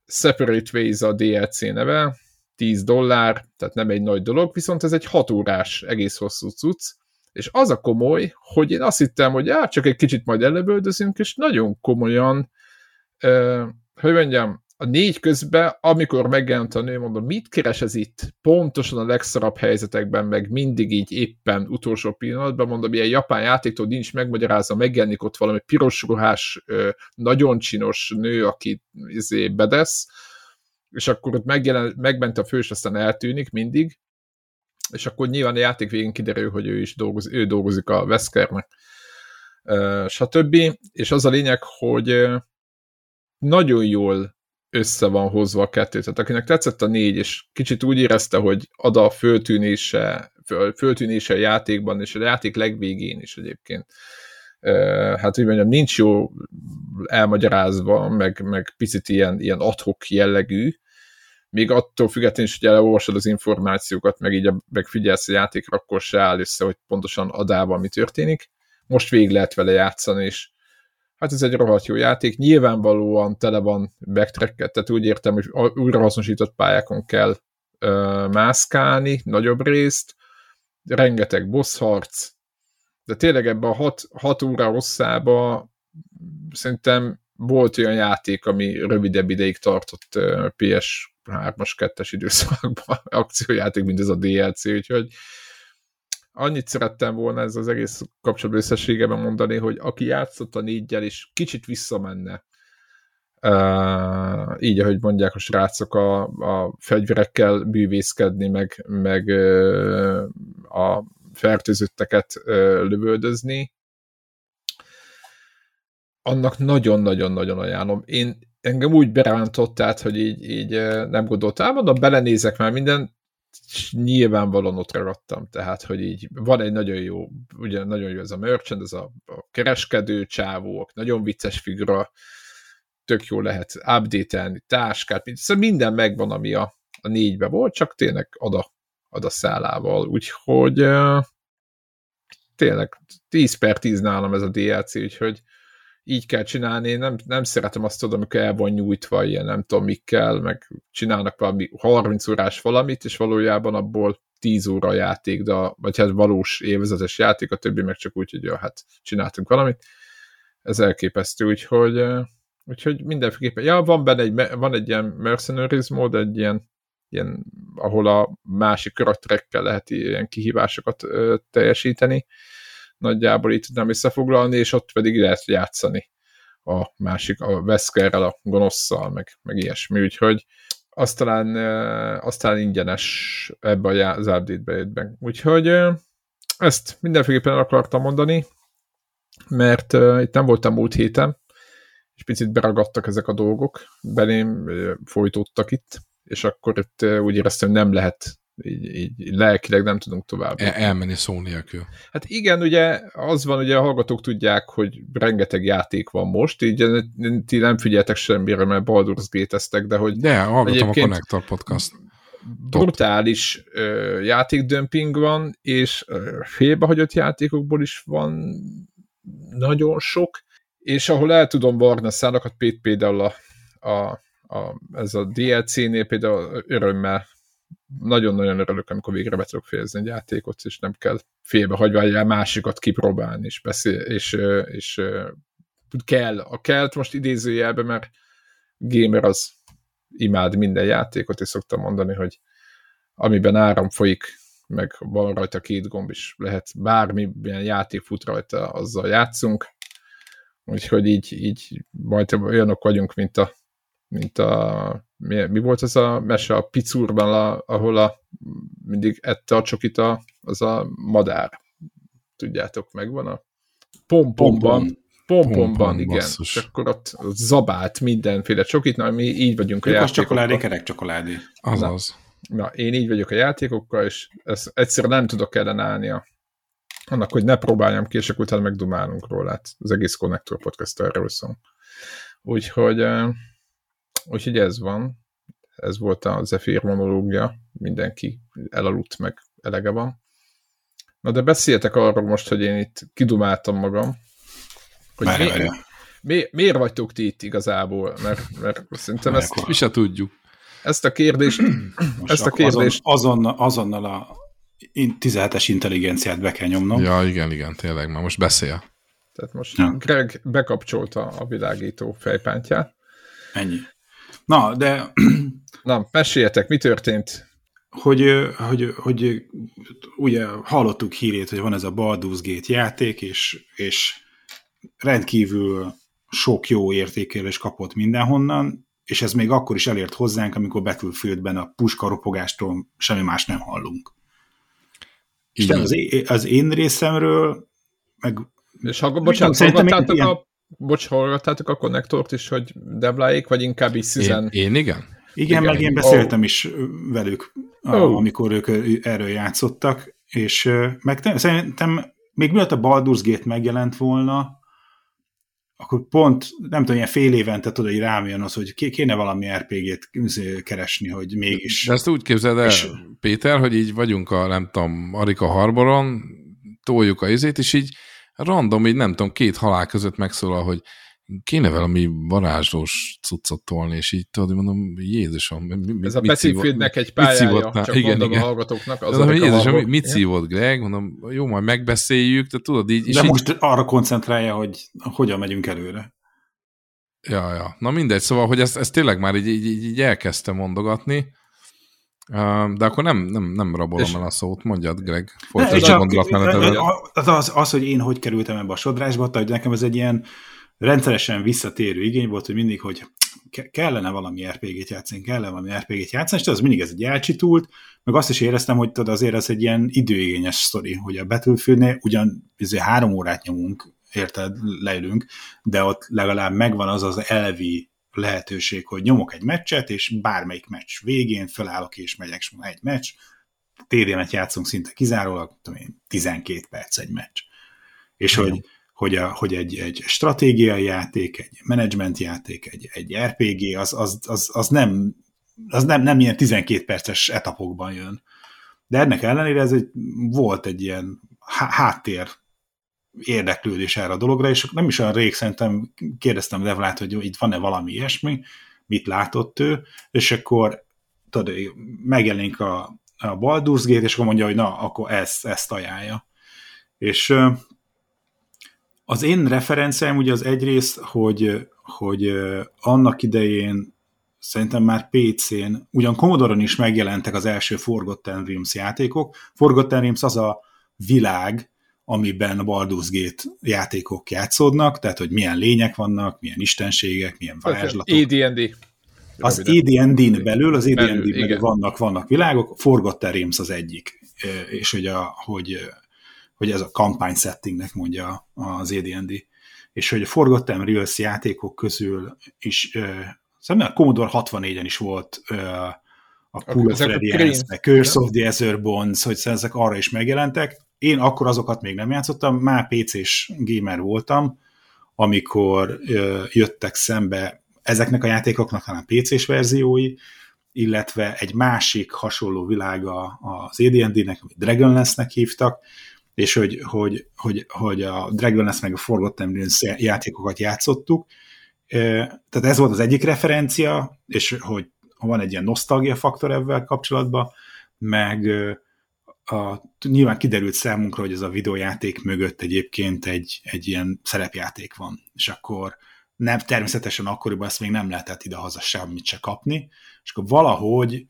Separate Ways a DLC neve, 10 dollár, tehát nem egy nagy dolog, viszont ez egy 6 órás, egész hosszú cucc, és az a komoly, hogy én azt hittem, hogy á, csak egy kicsit majd eleböldözünk, és nagyon komolyan, uh, hogy mondjam, a négy közben, amikor megjelent a nő, mondom, mit keres ez itt? Pontosan a legszarabb helyzetekben, meg mindig így éppen utolsó pillanatban, mondom, ilyen japán játéktól nincs megmagyarázva, megjelenik ott valami piros ruhás, nagyon csinos nő, aki izé bedesz, és akkor ott megjelen, megment a fős, aztán eltűnik mindig, és akkor nyilván a játék végén kiderül, hogy ő is dolgozik, ő dolgozik a Weskernek, stb. És az a lényeg, hogy nagyon jól össze van hozva a kettő. Tehát akinek tetszett a négy, és kicsit úgy érezte, hogy ad a föltűnése, föl, föltűnése a játékban, és a játék legvégén is egyébként. Hát úgy mondjam, nincs jó elmagyarázva, meg, meg picit ilyen, ilyen adhok jellegű, még attól függetlenül is, hogy elolvasod az információkat, meg így megfigyelsz a játékra, akkor se áll össze, hogy pontosan adában mi történik. Most végig lehet vele játszani, és hát ez egy rohadt jó játék. Nyilvánvalóan tele van backtracket, tehát úgy értem, hogy újrahasznosított pályákon kell ö, mászkálni, nagyobb részt, rengeteg boss harc, de tényleg ebben a 6 óra hosszába szerintem volt olyan játék, ami rövidebb ideig tartott PS 3-as, 2-es időszakban akciójáték, mint ez a DLC, úgyhogy annyit szerettem volna ez az egész kapcsolatban összességében mondani, hogy aki játszott a négyel, és kicsit visszamenne Uh, így, ahogy mondják a srácok, a, a fegyverekkel bűvészkedni, meg, meg uh, a fertőzötteket uh, lövöldözni. Annak nagyon-nagyon-nagyon ajánlom. Én engem úgy berántott, tehát, hogy így, így nem gondoltam, mondom, belenézek már minden, nyilvánvalóan ott ragadtam, tehát, hogy így van egy nagyon jó, ugye nagyon jó ez a merchant, ez a, a kereskedő csávók, nagyon vicces figura, tök jó lehet update-elni, táskát, szóval minden megvan, ami a, a négybe volt, csak tényleg ad a, ad a szálával, úgyhogy tényleg 10 per 10 nálam ez a DLC, úgyhogy így kell csinálni, én nem, nem szeretem azt tudom, amikor el van nyújtva ilyen nem tudom mikkel, meg csinálnak valami 30 órás valamit, és valójában abból 10 óra játék, de, vagy hát valós évezetes játék, a többi meg csak úgy, hogy ja, hát csináltunk valamit. Ez elképesztő, úgyhogy, úgyhogy mindenféleképpen, ja, van benne egy, van egy ilyen mercenaries mód, egy ilyen, ilyen ahol a másik karakterekkel lehet ilyen kihívásokat ö, teljesíteni, nagyjából így tudnám összefoglalni, és ott pedig lehet játszani a másik, a Veskerrel, a gonosszal, meg, meg ilyesmi, úgyhogy azt talán, azt talán ingyenes ebbe az update Úgyhogy ezt mindenféleképpen akartam mondani, mert itt nem voltam múlt héten, és picit beragadtak ezek a dolgok, belém folytódtak itt, és akkor itt úgy éreztem, nem lehet így, így lelkileg nem tudunk tovább. El, elmenni szó nélkül. Hát igen, ugye az van, ugye a hallgatók tudják, hogy rengeteg játék van most, így ti nem figyeltek semmire, mert Baldur's Gate de hogy De, hallgatom a Connector Podcast. Brutális ö, játékdömping van, és félbehagyott játékokból is van nagyon sok, és ahol el tudom varni a szálakat, például a, a, a, ez a DLC-nél például örömmel nagyon-nagyon örülök, amikor végre be tudok fejezni egy játékot, és nem kell félbe hagyva egy másikat kipróbálni, és, beszél, és, és, kell. A kelt most idézőjelbe, mert gamer az imád minden játékot, és szoktam mondani, hogy amiben áram folyik, meg van rajta két gomb is, lehet bármilyen játék fut rajta, azzal játszunk, úgyhogy így, így majd olyanok vagyunk, mint a, mint a mi, mi volt az a mese a picurban, a, ahol a, mindig ette a csokit a, az a madár. Tudjátok, megvan a pompomban. Pompomban, igen. Basszus. És akkor ott, zabált mindenféle csokit, na mi így vagyunk a játékokkal. csokoládé, kerek csokoládé. Azaz. Na, na, én így vagyok a játékokkal, és ezt egyszerűen nem tudok ellenállni a, annak, hogy ne próbáljam ki, és akkor utána megdumálunk róla. Hát az egész Connector podcast erről szól. Úgyhogy Úgyhogy ez van. Ez volt a Zephyr monológia. Mindenki elaludt meg elege van. Na de beszéltek arról most, hogy én itt kidumáltam magam. Hogy Várj, mi, mi, miért vagytok ti itt igazából? Mert, mert szerintem ezt... Mi se tudjuk. Ezt a kérdést... Most ezt a kérdést... Azon, azonnal, azonnal a 17-es intelligenciát be kell nyomnom. Ja, igen, igen, tényleg, már most beszél. Tehát most ja. Greg bekapcsolta a világító fejpántját. Ennyi. Na, de... Na, meséljetek, mi történt? Hogy, hogy, hogy ugye hallottuk hírét, hogy van ez a Baldur's Gate játék, és, és rendkívül sok jó értékelés kapott mindenhonnan, és ez még akkor is elért hozzánk, amikor Battlefieldben a puska ropogástól semmi más nem hallunk. És az, az én részemről, meg... És ha, bocsánat, hallgattátok a bocs, hallgattátok a konnektort is, hogy Debláék, vagy inkább is Susan? Én, én igen? Igen, igen, meg én beszéltem oh. is velük, oh. amikor ők erről játszottak, és meg te, szerintem még mielőtt a Baldur's Gate megjelent volna, akkor pont, nem tudom, ilyen fél évente tudod, hogy rám jön az, hogy kéne valami RPG-t keresni, hogy mégis. De ezt úgy képzeld el, és... Péter, hogy így vagyunk a, nem tudom, Arika Harboron, toljuk a izét, és így random, így nem tudom, két halál között megszólal, hogy kéne valami varázslós cuccot tolni, és így tudod, mondom, Jézusom, mi, mi, Ez a Pacific egy pályája, csak igen, mondom igen. a hallgatóknak. Az mondom, Jézusom, mit szívott Greg? Mondom, jó, majd megbeszéljük, de tudod így... De most így... arra koncentrálja, hogy hogyan megyünk előre. Ja, ja. Na mindegy, szóval, hogy ezt, ezt tényleg már így, így, így elkezdte mondogatni, de akkor nem, nem, nem rabolom és... el a szót, mondjad, Greg, folytasd a gondolatmenetedet. Az, az, az, hogy én hogy kerültem ebbe a sodrásba, hogy nekem ez egy ilyen rendszeresen visszatérő igény volt, hogy mindig, hogy kellene valami RPG-t játszani, kellene valami RPG-t játszani, és az mindig ez egy elcsitult, meg azt is éreztem, hogy tudod, azért ez egy ilyen időigényes sztori, hogy a Battlefieldnél ugyan azért három órát nyomunk, érted, leülünk, de ott legalább megvan az az elvi lehetőség, hogy nyomok egy meccset, és bármelyik meccs végén felállok és megyek, és egy meccs, TD-net játszunk szinte kizárólag, tudom én, 12 perc egy meccs. És hogy, hogy, a, hogy egy, egy stratégiai játék, egy menedzsment játék, egy, egy RPG, az, az, az, az, nem, az nem, nem ilyen 12 perces etapokban jön. De ennek ellenére ez egy, volt egy ilyen háttér érdeklődés erre a dologra, és nem is olyan rég szerintem kérdeztem Devlát, hogy itt van-e valami ilyesmi, mit látott ő, és akkor tudod, megjelenik a, a Baldur's Gate, és akkor mondja, hogy na, akkor ezt, ezt ajánlja. És az én referenciám ugye az egyrészt, hogy, hogy annak idején szerintem már PC-n, ugyan Commodore-on is megjelentek az első Forgotten Realms játékok. Forgotten Realms az a világ, amiben a Baldur's Gate játékok játszódnak, tehát hogy milyen lények vannak, milyen istenségek, milyen varázslatok. AD&D. Az AD&D-n belül, az AD&D belül, belül vannak, vannak világok, Forgotten Realms az egyik, és hogy, a, hogy, hogy ez a kampány settingnek mondja az AD&D. És hogy a Forgotten Realms játékok közül is, szerintem a Commodore 64-en is volt a Cool of Radiance, Curse of the Ether Bonds, hogy ezek arra is megjelentek, én akkor azokat még nem játszottam, már PC-s gamer voltam, amikor ö, jöttek szembe ezeknek a játékoknak talán PC-s verziói, illetve egy másik hasonló világa az AD&D-nek, amit Dragonlance-nek hívtak, és hogy, hogy, hogy, hogy a Dragonlance meg a Forgotten Realms játékokat játszottuk. Tehát ez volt az egyik referencia, és hogy van egy ilyen nosztalgia faktor ebben kapcsolatban, meg a, nyilván kiderült számunkra, hogy ez a videójáték mögött egyébként egy, egy ilyen szerepjáték van, és akkor nem, természetesen akkoriban ezt még nem lehetett ide-haza semmit se kapni, és akkor valahogy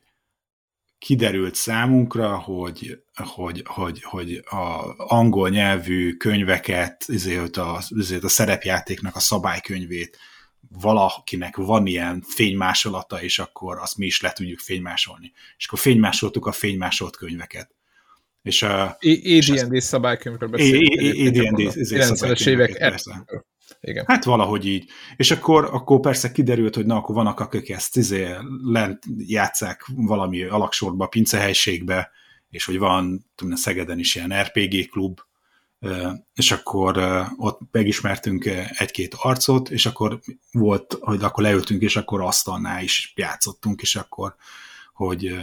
kiderült számunkra, hogy, hogy, hogy, hogy a angol nyelvű könyveket, ezért a, ezért a szerepjátéknak a szabálykönyvét valakinek van ilyen fénymásolata, és akkor azt mi is le tudjuk fénymásolni. És akkor fénymásoltuk a fénymásolt könyveket. És a... AD&D szabálykönyvről beszélünk. AD&D 90-es évek. Igen. Hát valahogy így. És akkor, akkor persze kiderült, hogy na, akkor vannak, akik ezt izé, lent játszák valami alaksorba, pincehelységbe, és hogy van tudom, Szegeden is ilyen RPG klub, és akkor ott megismertünk egy-két arcot, és akkor volt, hogy akkor leültünk, és akkor asztalnál is játszottunk, és akkor, hogy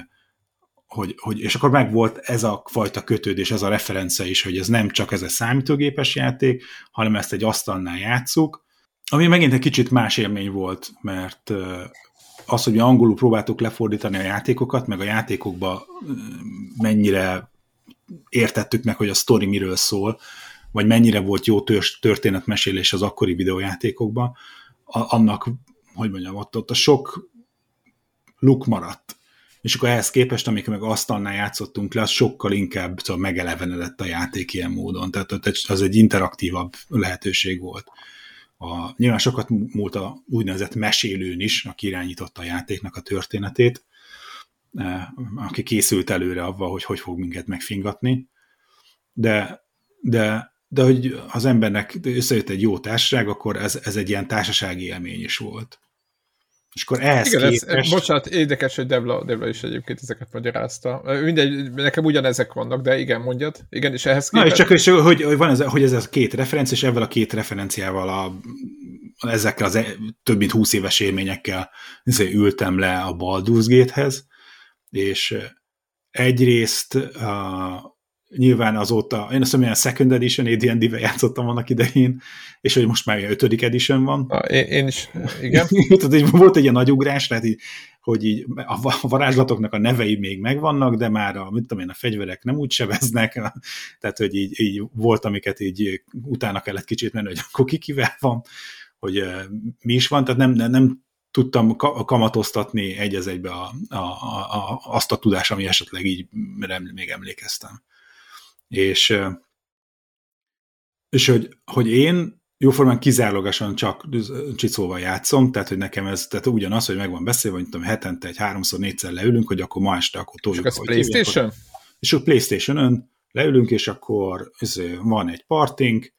hogy, hogy, és akkor meg volt ez a fajta kötődés, ez a referencia is, hogy ez nem csak ez a számítógépes játék, hanem ezt egy asztalnál játszuk, ami megint egy kicsit más élmény volt, mert az, hogy angolul próbáltuk lefordítani a játékokat, meg a játékokba mennyire értettük meg, hogy a sztori miről szól, vagy mennyire volt jó történetmesélés az akkori videójátékokban, annak, hogy mondjam, ott, ott a sok luk maradt és akkor ehhez képest, amikor meg asztalnál játszottunk le, az sokkal inkább szóval megelevenedett a játék ilyen módon, tehát az egy interaktívabb lehetőség volt. A, nyilván sokat múlt a úgynevezett mesélőn is, aki irányította a játéknak a történetét, eh, aki készült előre avval, hogy hogy fog minket megfingatni, de, de, de hogy az embernek összejött egy jó társaság, akkor ez, ez egy ilyen társasági élmény is volt. És akkor ehhez Igen, képest... ez, bocsánat, érdekes, hogy Debla, Debla is egyébként ezeket magyarázta. Mindegy, nekem ugyanezek vannak, de igen, mondjad. Igen, és ehhez képest... Na, és csak és, hogy, hogy, van ez, hogy ez a két referencia, és ebben a két referenciával a, ezekkel az e, több mint húsz éves élményekkel ültem le a Baldur's Gate-hez, és egyrészt a, nyilván azóta, én azt mondom, a Second Edition AD&D-vel játszottam annak idején, és hogy most már ilyen ötödik edition van. A, én, én is, igen. Tehát volt egy ilyen nagy ugrás, tehát így, hogy így a varázslatoknak a nevei még megvannak, de már a, mit tudom én, a fegyverek nem úgy sebeznek, tehát hogy így, így volt, amiket így utána kellett kicsit menni, hogy akkor ki kivel van, hogy mi is van, tehát nem, nem, nem tudtam kamatoztatni egy az egybe a, a, a, azt a tudás, ami esetleg így még emlékeztem. És, és hogy, hogy én jóformán kizárólagosan csak csicóval játszom, tehát hogy nekem ez tehát ugyanaz, hogy megvan beszélve, hogy tudom, hetente egy háromszor, négyszer leülünk, hogy akkor ma este akkor toljuk. És ez Playstation? Akkor, és akkor Playstation-ön leülünk, és akkor ez, van egy partink,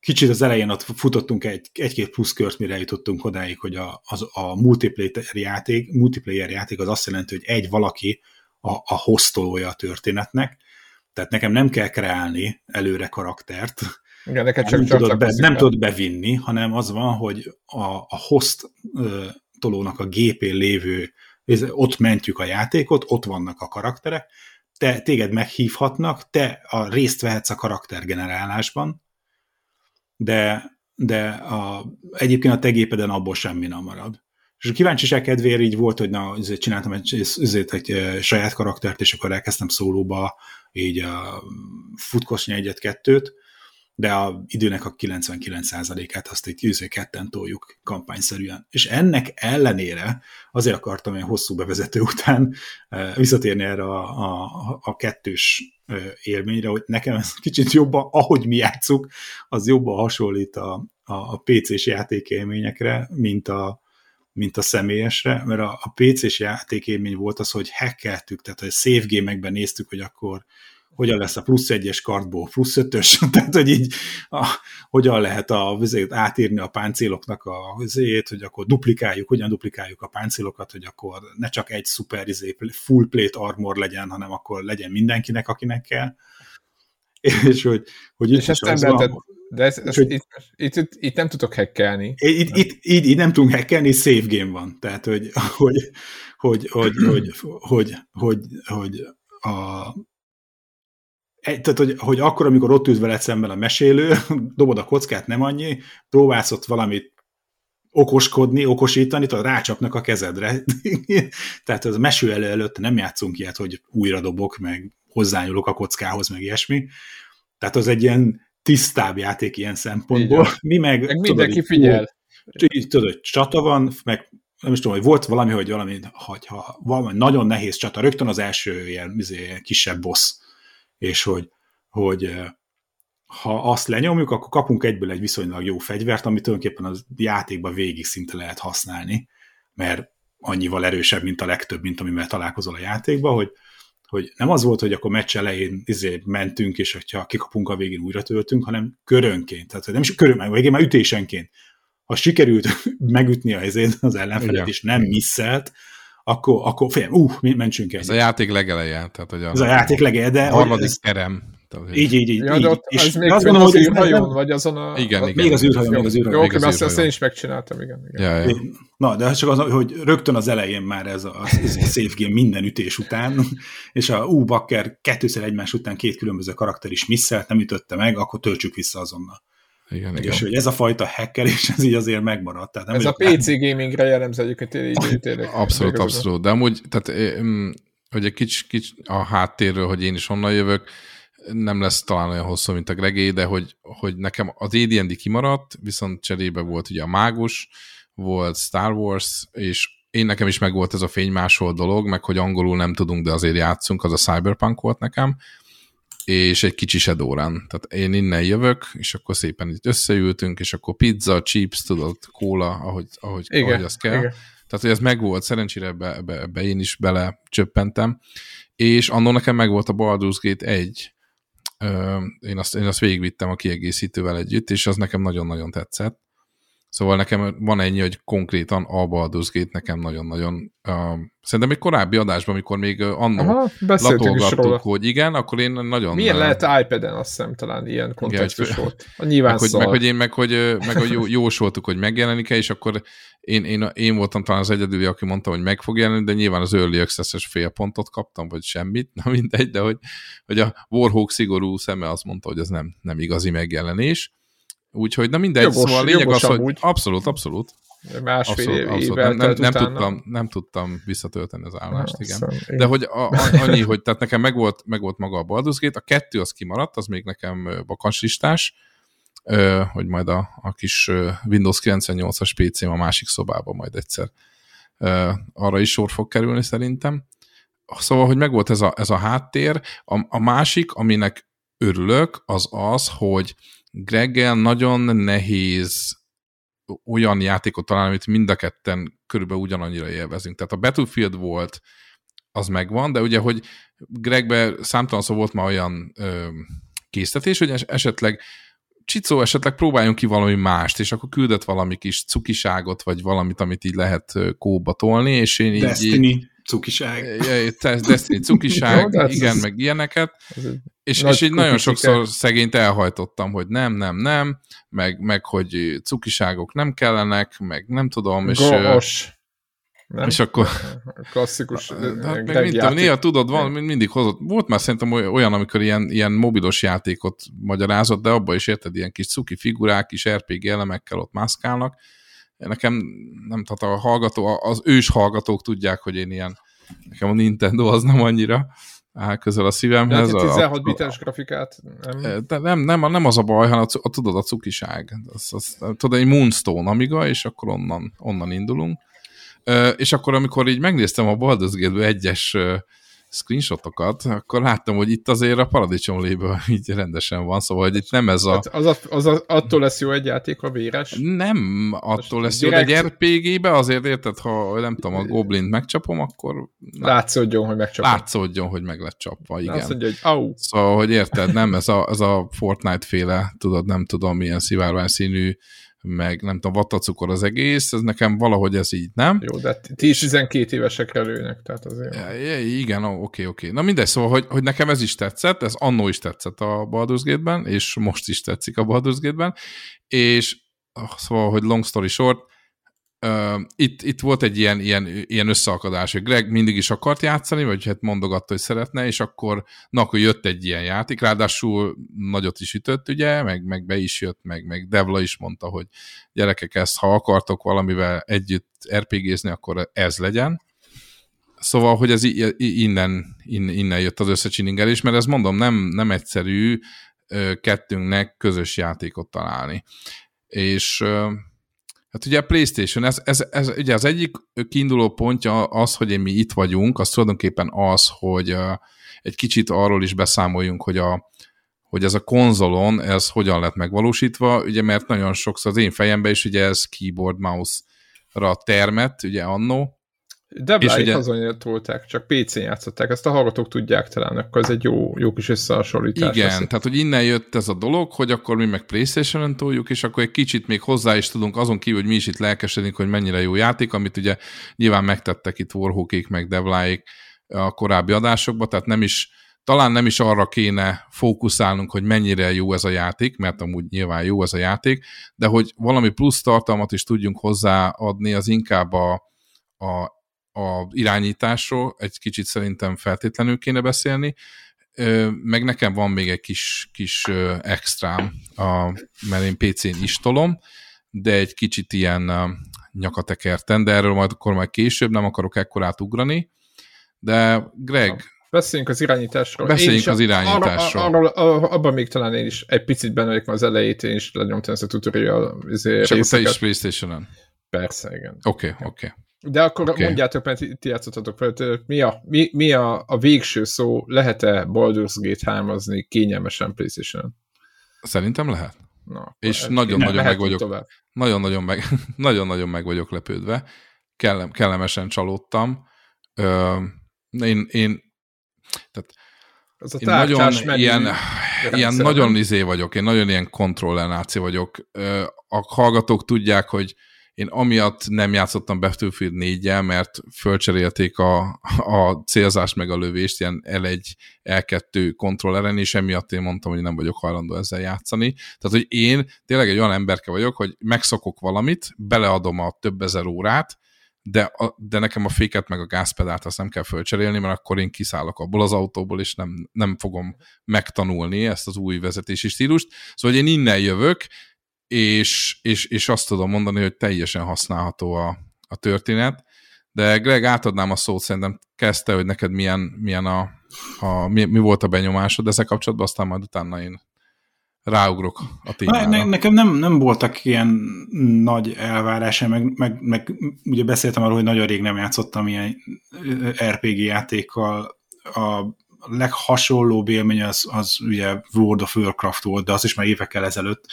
kicsit az elején ott futottunk egy, egy-két plusz kört, mire jutottunk odáig, hogy a, az, a multiplayer játék, multiplayer játék az azt jelenti, hogy egy valaki a, a hostolója a történetnek, tehát nekem nem kell kreálni előre karaktert, igen, neked csak, nem, csak tudod be, nem tudod bevinni, hanem az van, hogy a, a host ö, tolónak a gépén lévő, ott mentjük a játékot, ott vannak a karakterek, te, téged meghívhatnak, te a részt vehetsz a karaktergenerálásban, de, de a, egyébként a te gépeden abból semmi nem marad. És a kíváncsiság kedvéért így volt, hogy na, csináltam egy, azért egy saját karaktert, és akkor elkezdtem szólóba így a futkosni egyet-kettőt, de a időnek a 99%-át azt egy tűző ketten toljuk kampányszerűen. És ennek ellenére azért akartam egy hosszú bevezető után visszatérni erre a, a, a kettős élményre, hogy nekem ez kicsit jobban, ahogy mi játszunk, az jobban hasonlít a, a, a PC-s játékélményekre, mint a, mint a személyesre, mert a, a PC-s játékélmény volt az, hogy hackeltük, tehát a save néztük, hogy akkor hogyan lesz a plusz egyes kartból plusz ötös, tehát hogy így a, hogyan lehet a vizét átírni a páncéloknak a vizét, hogy akkor duplikáljuk, hogyan duplikáljuk a páncélokat, hogy akkor ne csak egy szuper izé, full plate armor legyen, hanem akkor legyen mindenkinek, akinek kell. És hogy, hogy és ezt nem lehetett, de ez, ez, hogy, itt, itt, itt, itt, nem tudok hackelni. Itt, itt, itt, itt nem tudunk hackelni, save game van. Tehát, hogy, hogy, hogy, hogy, hogy, hogy, hogy, hogy a, tehát, hogy, hogy akkor, amikor ott ült veled szemben a mesélő, dobod a kockát, nem annyi, próbálsz ott valamit okoskodni, okosítani, tehát rácsapnak a kezedre. tehát az meső elő előtt nem játszunk ilyet, hogy újra dobok, meg hozzányúlok a kockához, meg ilyesmi. Tehát az egy ilyen tisztább játék ilyen szempontból. Mi meg, meg mindenki tudod, figyel. Így, tudod, hogy csata van, meg nem is tudom, hogy volt valami, hogy valami, ha valami nagyon nehéz csata, rögtön az első ilyen, ilyen kisebb boss és hogy, hogy ha azt lenyomjuk, akkor kapunk egyből egy viszonylag jó fegyvert, amit tulajdonképpen a játékban végig szinte lehet használni, mert annyival erősebb, mint a legtöbb, mint amivel találkozol a játékban, hogy, hogy nem az volt, hogy akkor meccs elején izé mentünk, és hogyha kikapunk a végén újra töltünk, hanem körönként, tehát nem is körön, végén már ütésenként. Ha sikerült megütni a helyzét az ellenfelet, és nem misszelt, akkor, akkor fél, uh, mentsünk el. Ez a játék legeleje. Tehát, hogy a, Ez a játék legeleje, de... A harmadik terem. Így, így, így. Ja. Ott, és az még azt gondolom, hogy űrhajón, vagy azon a... Igen, igen. Még az űrhajón, még az űrhajón. Jó, oké, azt, azt én is megcsináltam, igen. igen. Ja, ja. Na, de csak az, hogy rögtön az elején már ez a, ez a safe game minden ütés után, és a ú, bakker kettőszer egymás után két különböző karakter is misszelt, nem ütötte meg, akkor töltsük vissza azonnal. Igen, és igen. hogy ez a fajta hackerés, ez így azért megmaradt. Tehát nem ez a PC gamingre jellemző egyébként így tényleg. Abszolút, abszolút. De amúgy, tehát hogy egy kicsi, kicsi a háttérről, hogy én is onnan jövök, nem lesz talán olyan hosszú, mint a Gregé, de hogy, hogy nekem az AD&D kimaradt, viszont cserébe volt ugye a Mágus, volt Star Wars, és én nekem is megvolt ez a fénymásol dolog, meg hogy angolul nem tudunk, de azért játszunk, az a Cyberpunk volt nekem, és egy kicsi Shadowrun. Tehát én innen jövök, és akkor szépen itt összeültünk, és akkor pizza, chips, tudod, kóla, ahogy, ahogy, igen, ahogy az kell. Igen. Tehát, hogy ez megvolt, szerencsére ebbe, ebbe, ebbe én is bele csöppentem. És annól nekem megvolt a Baldur's Gate 1, én azt, én azt végigvittem a kiegészítővel együtt, és az nekem nagyon-nagyon tetszett. Szóval nekem van ennyi, hogy konkrétan a Baldur's Gate nekem nagyon-nagyon... Uh, szerintem egy korábbi adásban, amikor még annó latolgattuk, hogy igen, akkor én nagyon... Milyen lehet iPad-en, azt hiszem talán ilyen kontextus igen, volt. A nyilván meg, hogy, meg, hogy én meg, hogy, meg hogy jó, jósoltuk, hogy megjelenik-e, és akkor én, én, én voltam talán az egyedüli, aki mondta, hogy meg fog jelenni, de nyilván az Early Access-es fél pontot kaptam, vagy semmit, na mindegy, de hogy, hogy a Warhawk szigorú szeme azt mondta, hogy ez nem, nem igazi megjelenés Úgyhogy, na mindegy, jogos, szóval a lényeg az, hogy úgy. abszolút, abszolút. Másfél abszolút, abszolút. Nem, nem, nem, tudtam, nem tudtam visszatölteni az állást, ha, igen. Szóval De hogy a, a, annyi, hogy tehát nekem megvolt, megvolt maga a Baldur's Gate, a kettő az kimaradt, az még nekem vakanslistás, hogy majd a, a kis Windows 98-as PC-m a másik szobában majd egyszer arra is sor fog kerülni szerintem. Szóval, hogy megvolt ez a, ez a háttér. A, a másik, aminek örülök, az az, hogy Greggel nagyon nehéz olyan játékot találni, amit mind a ketten körülbelül ugyanannyira élvezünk. Tehát a Battlefield volt, az megvan, de ugye, hogy Gregbe számtalan szó volt már olyan ö, késztetés, hogy esetleg Csicó, esetleg próbáljunk ki valami mást, és akkor küldött valami kis cukiságot, vagy valamit, amit így lehet kóba tolni, és én így... Destiny. Így, cukiság. Destiny cukiság, Jó, igen, meg ilyeneket. És, és így nagyon sokszor szegényt elhajtottam, hogy nem, nem, nem, meg, meg hogy cukiságok nem kellenek, meg nem tudom, és... Gos. Nem? És akkor... Klasszikus. Hát meg mint, néha tudod, van, mindig hozott. Volt már szerintem olyan, amikor ilyen, ilyen mobilos játékot magyarázott, de abban is érted, ilyen kis cuki figurák, kis RPG elemekkel ott mászkálnak. Nekem, nem tehát a hallgató, az ős hallgatók tudják, hogy én ilyen, nekem a Nintendo az nem annyira áll közel a szívemhez. De 16 bites grafikát nem? De nem, nem, nem az a baj, hanem a, a, tudod, a cukiság. Az, az, tudod, egy Moonstone Amiga, és akkor onnan, onnan indulunk és akkor, amikor így megnéztem a Baldur's Gate egyes screenshotokat, akkor láttam, hogy itt azért a paradicsom léből így rendesen van, szóval hogy itt nem ez a... Hát az, a, az a, attól lesz jó egy játék, a véres? Nem attól lesz jó, de egy RPG-be azért érted, ha nem tudom, a Goblin megcsapom, akkor... Látszódjon, hogy megcsapom. Látszódjon, hogy meg lett csapva, igen. Látszódjon, hogy au. Szóval, hogy érted, nem ez a, ez a Fortnite-féle, tudod, nem tudom, milyen szivárvány színű meg nem tudom, vattacukor az egész, ez nekem valahogy ez így, nem? Jó, de ti is 12 évesekre lőnek, tehát azért... Ja, igen, oké, oké. Na mindegy, szóval, hogy, hogy nekem ez is tetszett, ez annó is tetszett a Baldur's Gate-ben, és most is tetszik a Baldur's Gate-ben, és szóval, hogy long story short, Uh, itt, itt volt egy ilyen, ilyen, ilyen összeakadás, hogy Greg mindig is akart játszani, vagy hát mondogatta, hogy szeretne, és akkor, na, akkor jött egy ilyen játék, ráadásul nagyot is ütött, ugye, meg, meg be is jött, meg, meg Devla is mondta, hogy gyerekek, ezt ha akartok valamivel együtt RPG-zni, akkor ez legyen. Szóval, hogy ez innen, innen jött az összecsiningelés, mert ez mondom, nem, nem egyszerű kettőnknek közös játékot találni. És Hát ugye a PlayStation, ez, ez, ez ugye az egyik kiinduló pontja az, hogy mi itt vagyunk, az tulajdonképpen az, hogy egy kicsit arról is beszámoljunk, hogy, a, hogy ez a konzolon, ez hogyan lett megvalósítva, ugye mert nagyon sokszor az én fejemben is ugye ez keyboard mouse-ra termett, ugye annó, Debláik ugye... azon tolták, csak PC-n játszották, ezt a hallgatók tudják talán, akkor ez egy jó, jó kis összehasonlítás. Igen, lesz. tehát hogy innen jött ez a dolog, hogy akkor mi meg Playstation-on toljuk, és akkor egy kicsit még hozzá is tudunk, azon kívül, hogy mi is itt lelkesedünk, hogy mennyire jó játék, amit ugye nyilván megtettek itt Warhawkék meg Devláik a korábbi adásokban, tehát nem is, talán nem is arra kéne fókuszálnunk, hogy mennyire jó ez a játék, mert amúgy nyilván jó ez a játék, de hogy valami plusz tartalmat is tudjunk hozzáadni, az inkább a, a a irányításról egy kicsit szerintem feltétlenül kéne beszélni, meg nekem van még egy kis, kis extrám, a, mert én PC-n is tolom, de egy kicsit ilyen nyakatekerten, de erről majd akkor majd később, nem akarok ekkorát ugrani, de Greg... Beszéljünk az irányításról. Beszéljünk az irányításról. Arra, arra, abban még talán én is egy picit benne vagyok, az elejét én is lenyomtam ezt a tutorial izé, És akkor te is Playstation-on? Persze, igen. Oké, okay, oké. Okay. De akkor okay. mondjátok, mert ti játszottatok fel, mi a, mi, mi a, a végső szó, lehet-e Baldur's Gate 3 kényelmesen playstation Szerintem lehet. Na, és nagyon-nagyon meg vagyok, nagyon-nagyon meg, nagyon-nagyon meg vagyok lepődve. Kellem, kellemesen csalódtam. Ö, én, én tehát az a én nagyon ilyen, ilyen nagyon izé vagyok, én nagyon ilyen kontrollenáció vagyok. A hallgatók tudják, hogy én amiatt nem játszottam Battlefield 4 mert fölcserélték a, a célzást meg a lövést ilyen L1, L2 kontrolleren, és emiatt én mondtam, hogy nem vagyok hajlandó ezzel játszani. Tehát, hogy én tényleg egy olyan emberke vagyok, hogy megszokok valamit, beleadom a több ezer órát, de, a, de nekem a féket meg a gázpedált azt nem kell fölcserélni, mert akkor én kiszállok abból az autóból, és nem, nem fogom megtanulni ezt az új vezetési stílust. Szóval, hogy én innen jövök, és, és, és azt tudom mondani, hogy teljesen használható a, a történet. De Greg, átadnám a szót, szerintem kezdte, hogy neked milyen, milyen a, a mi, mi volt a benyomásod ezzel kapcsolatban, aztán majd utána én ráugrok a témára. Ne, nekem nem, nem voltak ilyen nagy elvárása, meg, meg, meg ugye beszéltem arról, hogy nagyon rég nem játszottam ilyen RPG játékkal a, leghasonlóbb élmény az, az ugye World of Warcraft volt, de az is már évekkel ezelőtt,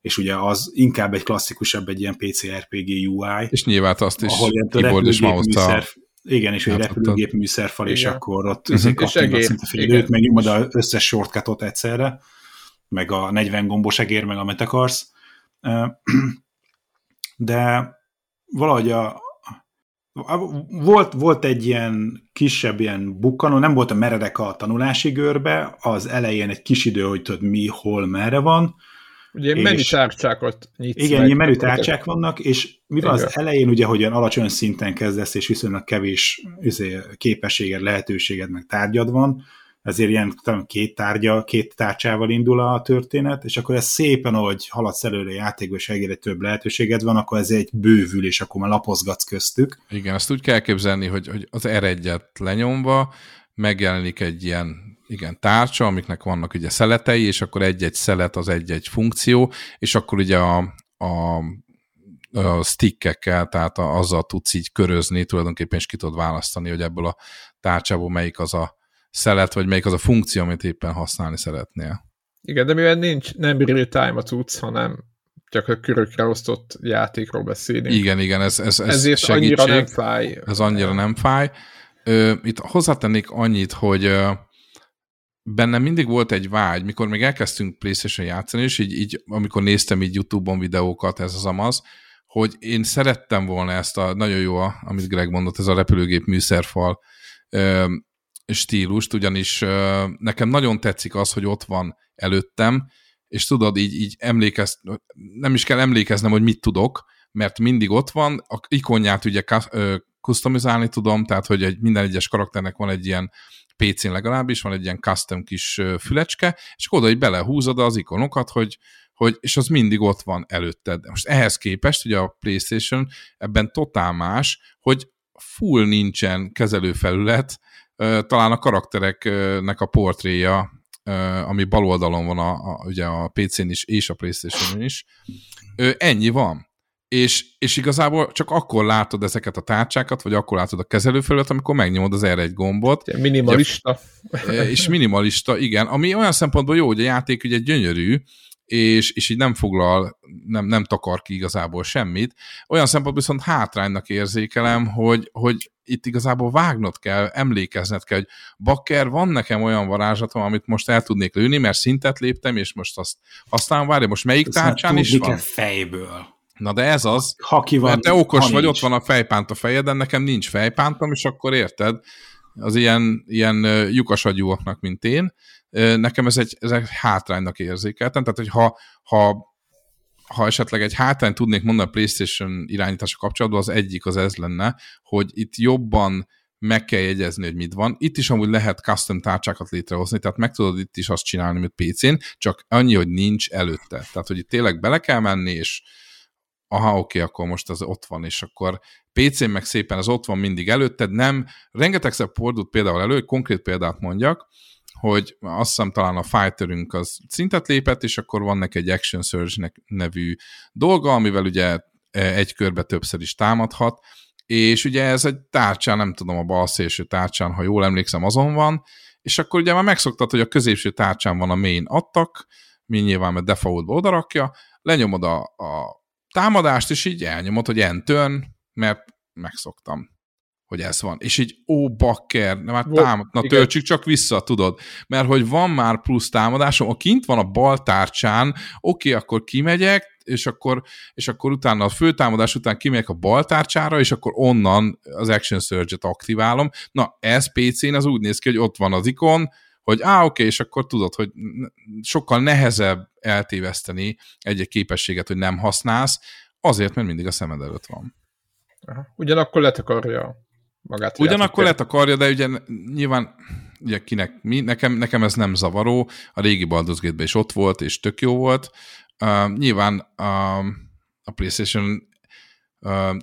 és ugye az inkább egy klasszikusabb, egy ilyen PC RPG UI. És nyilván azt is keyboard és mouse igen, és egy repülőgép műszerfal, és akkor ott uh-huh. kapcsolatban szinte fél időt, meg nyomod az összes shortcutot egyszerre, meg a 40 gombos egér, meg amit akarsz. De valahogy a, volt, volt egy ilyen kisebb ilyen bukkanó, nem volt a meredek a tanulási görbe, az elején egy kis idő, hogy tudod mi, hol, merre van. Ugye és, menü tárcsákat nyitsz Igen, meg, menü tárcsák vannak, és mi van az elején ugye, hogy olyan alacsony szinten kezdesz, és viszonylag kevés izé, képességed, lehetőséged, meg tárgyad van, ezért ilyen talán két tárgya, két tárcsával indul a történet, és akkor ez szépen, ahogy haladsz előre játékba, és egyre több lehetőséged van, akkor ez egy bővül, és akkor már lapozgatsz köztük. Igen, azt úgy kell képzelni, hogy, hogy az r lenyomva megjelenik egy ilyen igen, tárcsa, amiknek vannak ugye szeletei, és akkor egy-egy szelet az egy-egy funkció, és akkor ugye a, a, a stickekkel, tehát a, azzal tudsz így körözni, tulajdonképpen is ki tudod választani, hogy ebből a tárcsából melyik az a szelet, vagy melyik az a funkció, amit éppen használni szeretnél. Igen, de mivel nincs, nem real time a cucc, hanem csak a körökre osztott játékról beszélünk. Igen, igen, ez, ez, ez Ezért segítség. annyira nem fáj. Ez annyira nem fáj. Ö, itt hozzátennék annyit, hogy bennem mindig volt egy vágy, mikor még elkezdtünk PlayStation játszani, és így, így amikor néztem így YouTube-on videókat, ez az amaz, hogy én szerettem volna ezt a, nagyon jó, amit Greg mondott, ez a repülőgép műszerfal stílust, ugyanis nekem nagyon tetszik az, hogy ott van előttem, és tudod, így, így emlékez, nem is kell emlékeznem, hogy mit tudok, mert mindig ott van, a ikonját ugye customizálni tudom, tehát hogy egy, minden egyes karakternek van egy ilyen PC-n legalábbis, van egy ilyen custom kis fülecske, és oda így belehúzod az ikonokat, hogy, hogy, és az mindig ott van előtted. Most ehhez képest, ugye a PlayStation ebben totál más, hogy full nincsen kezelőfelület, talán a karaktereknek a portréja, ami bal oldalon van a, a, ugye a PC-n is és a Playstation-on is, ennyi van. És, és igazából csak akkor látod ezeket a tárcsákat, vagy akkor látod a kezelőfelületet, amikor megnyomod az R1 gombot. Minimalista. Ugye, és minimalista, igen. Ami olyan szempontból jó, hogy a játék ugye gyönyörű, és, és így nem foglal, nem, nem takar ki igazából semmit. Olyan szempontból viszont hátránynak érzékelem, hogy, hogy itt igazából vágnod kell, emlékezned kell, hogy bakker, van nekem olyan varázslatom, amit most el tudnék lőni, mert szintet léptem, és most azt aztán várja, most melyik Ezt tárcsán is van? fejből. Na de ez az, ha ki van, mert te okos vagy, nincs. ott van a fejpánt a fejeden, nekem nincs fejpántom, és akkor érted, az ilyen, ilyen lyukas agyúaknak, mint én, nekem ez egy, ez egy hátránynak érzékeltem, tehát hogy ha, ha ha esetleg egy hátrányt tudnék mondani a PlayStation irányítása kapcsolatban, az egyik az ez lenne, hogy itt jobban meg kell jegyezni, hogy mit van. Itt is amúgy lehet custom tárcsákat létrehozni, tehát meg tudod itt is azt csinálni, mint PC-n, csak annyi, hogy nincs előtte. Tehát, hogy itt tényleg bele kell menni, és aha, oké, okay, akkor most az ott van, és akkor PC-n meg szépen az ott van mindig előtted, nem, rengetegszer fordult például elő, konkrét példát mondjak, hogy azt hiszem talán a fighterünk az szintet lépett, és akkor van neki egy Action Surge nevű dolga, amivel ugye e, egy körbe többször is támadhat, és ugye ez egy tárcsán, nem tudom, a bal szélső tárcsán, ha jól emlékszem, azon van, és akkor ugye már megszoktad, hogy a középső tárcsán van a main attak, mi nyilván mert defaultba odarakja, lenyomod a, a támadást, és így elnyomod, hogy enter, mert megszoktam hogy ez van. És így, ó, bakker, na már támad, na töltsük csak vissza, tudod. Mert hogy van már plusz támadásom, a kint van a bal tárcsán, oké, akkor kimegyek, és akkor, és akkor utána a főtámadás után kimegyek a bal tárcsára, és akkor onnan az Action Surge-et aktiválom. Na, ez PC-n az úgy néz ki, hogy ott van az ikon, hogy á, oké, és akkor tudod, hogy sokkal nehezebb eltéveszteni egy-egy képességet, hogy nem használsz, azért, mert mindig a szemed előtt van. Aha. Ugyanakkor letakarja magát. Ugyanakkor lett a karja, de ugye nyilván ugye kinek mi, nekem, nekem ez nem zavaró, a régi Baldur's Gate-ben is ott volt, és tök jó volt. Uh, nyilván uh, a PlayStation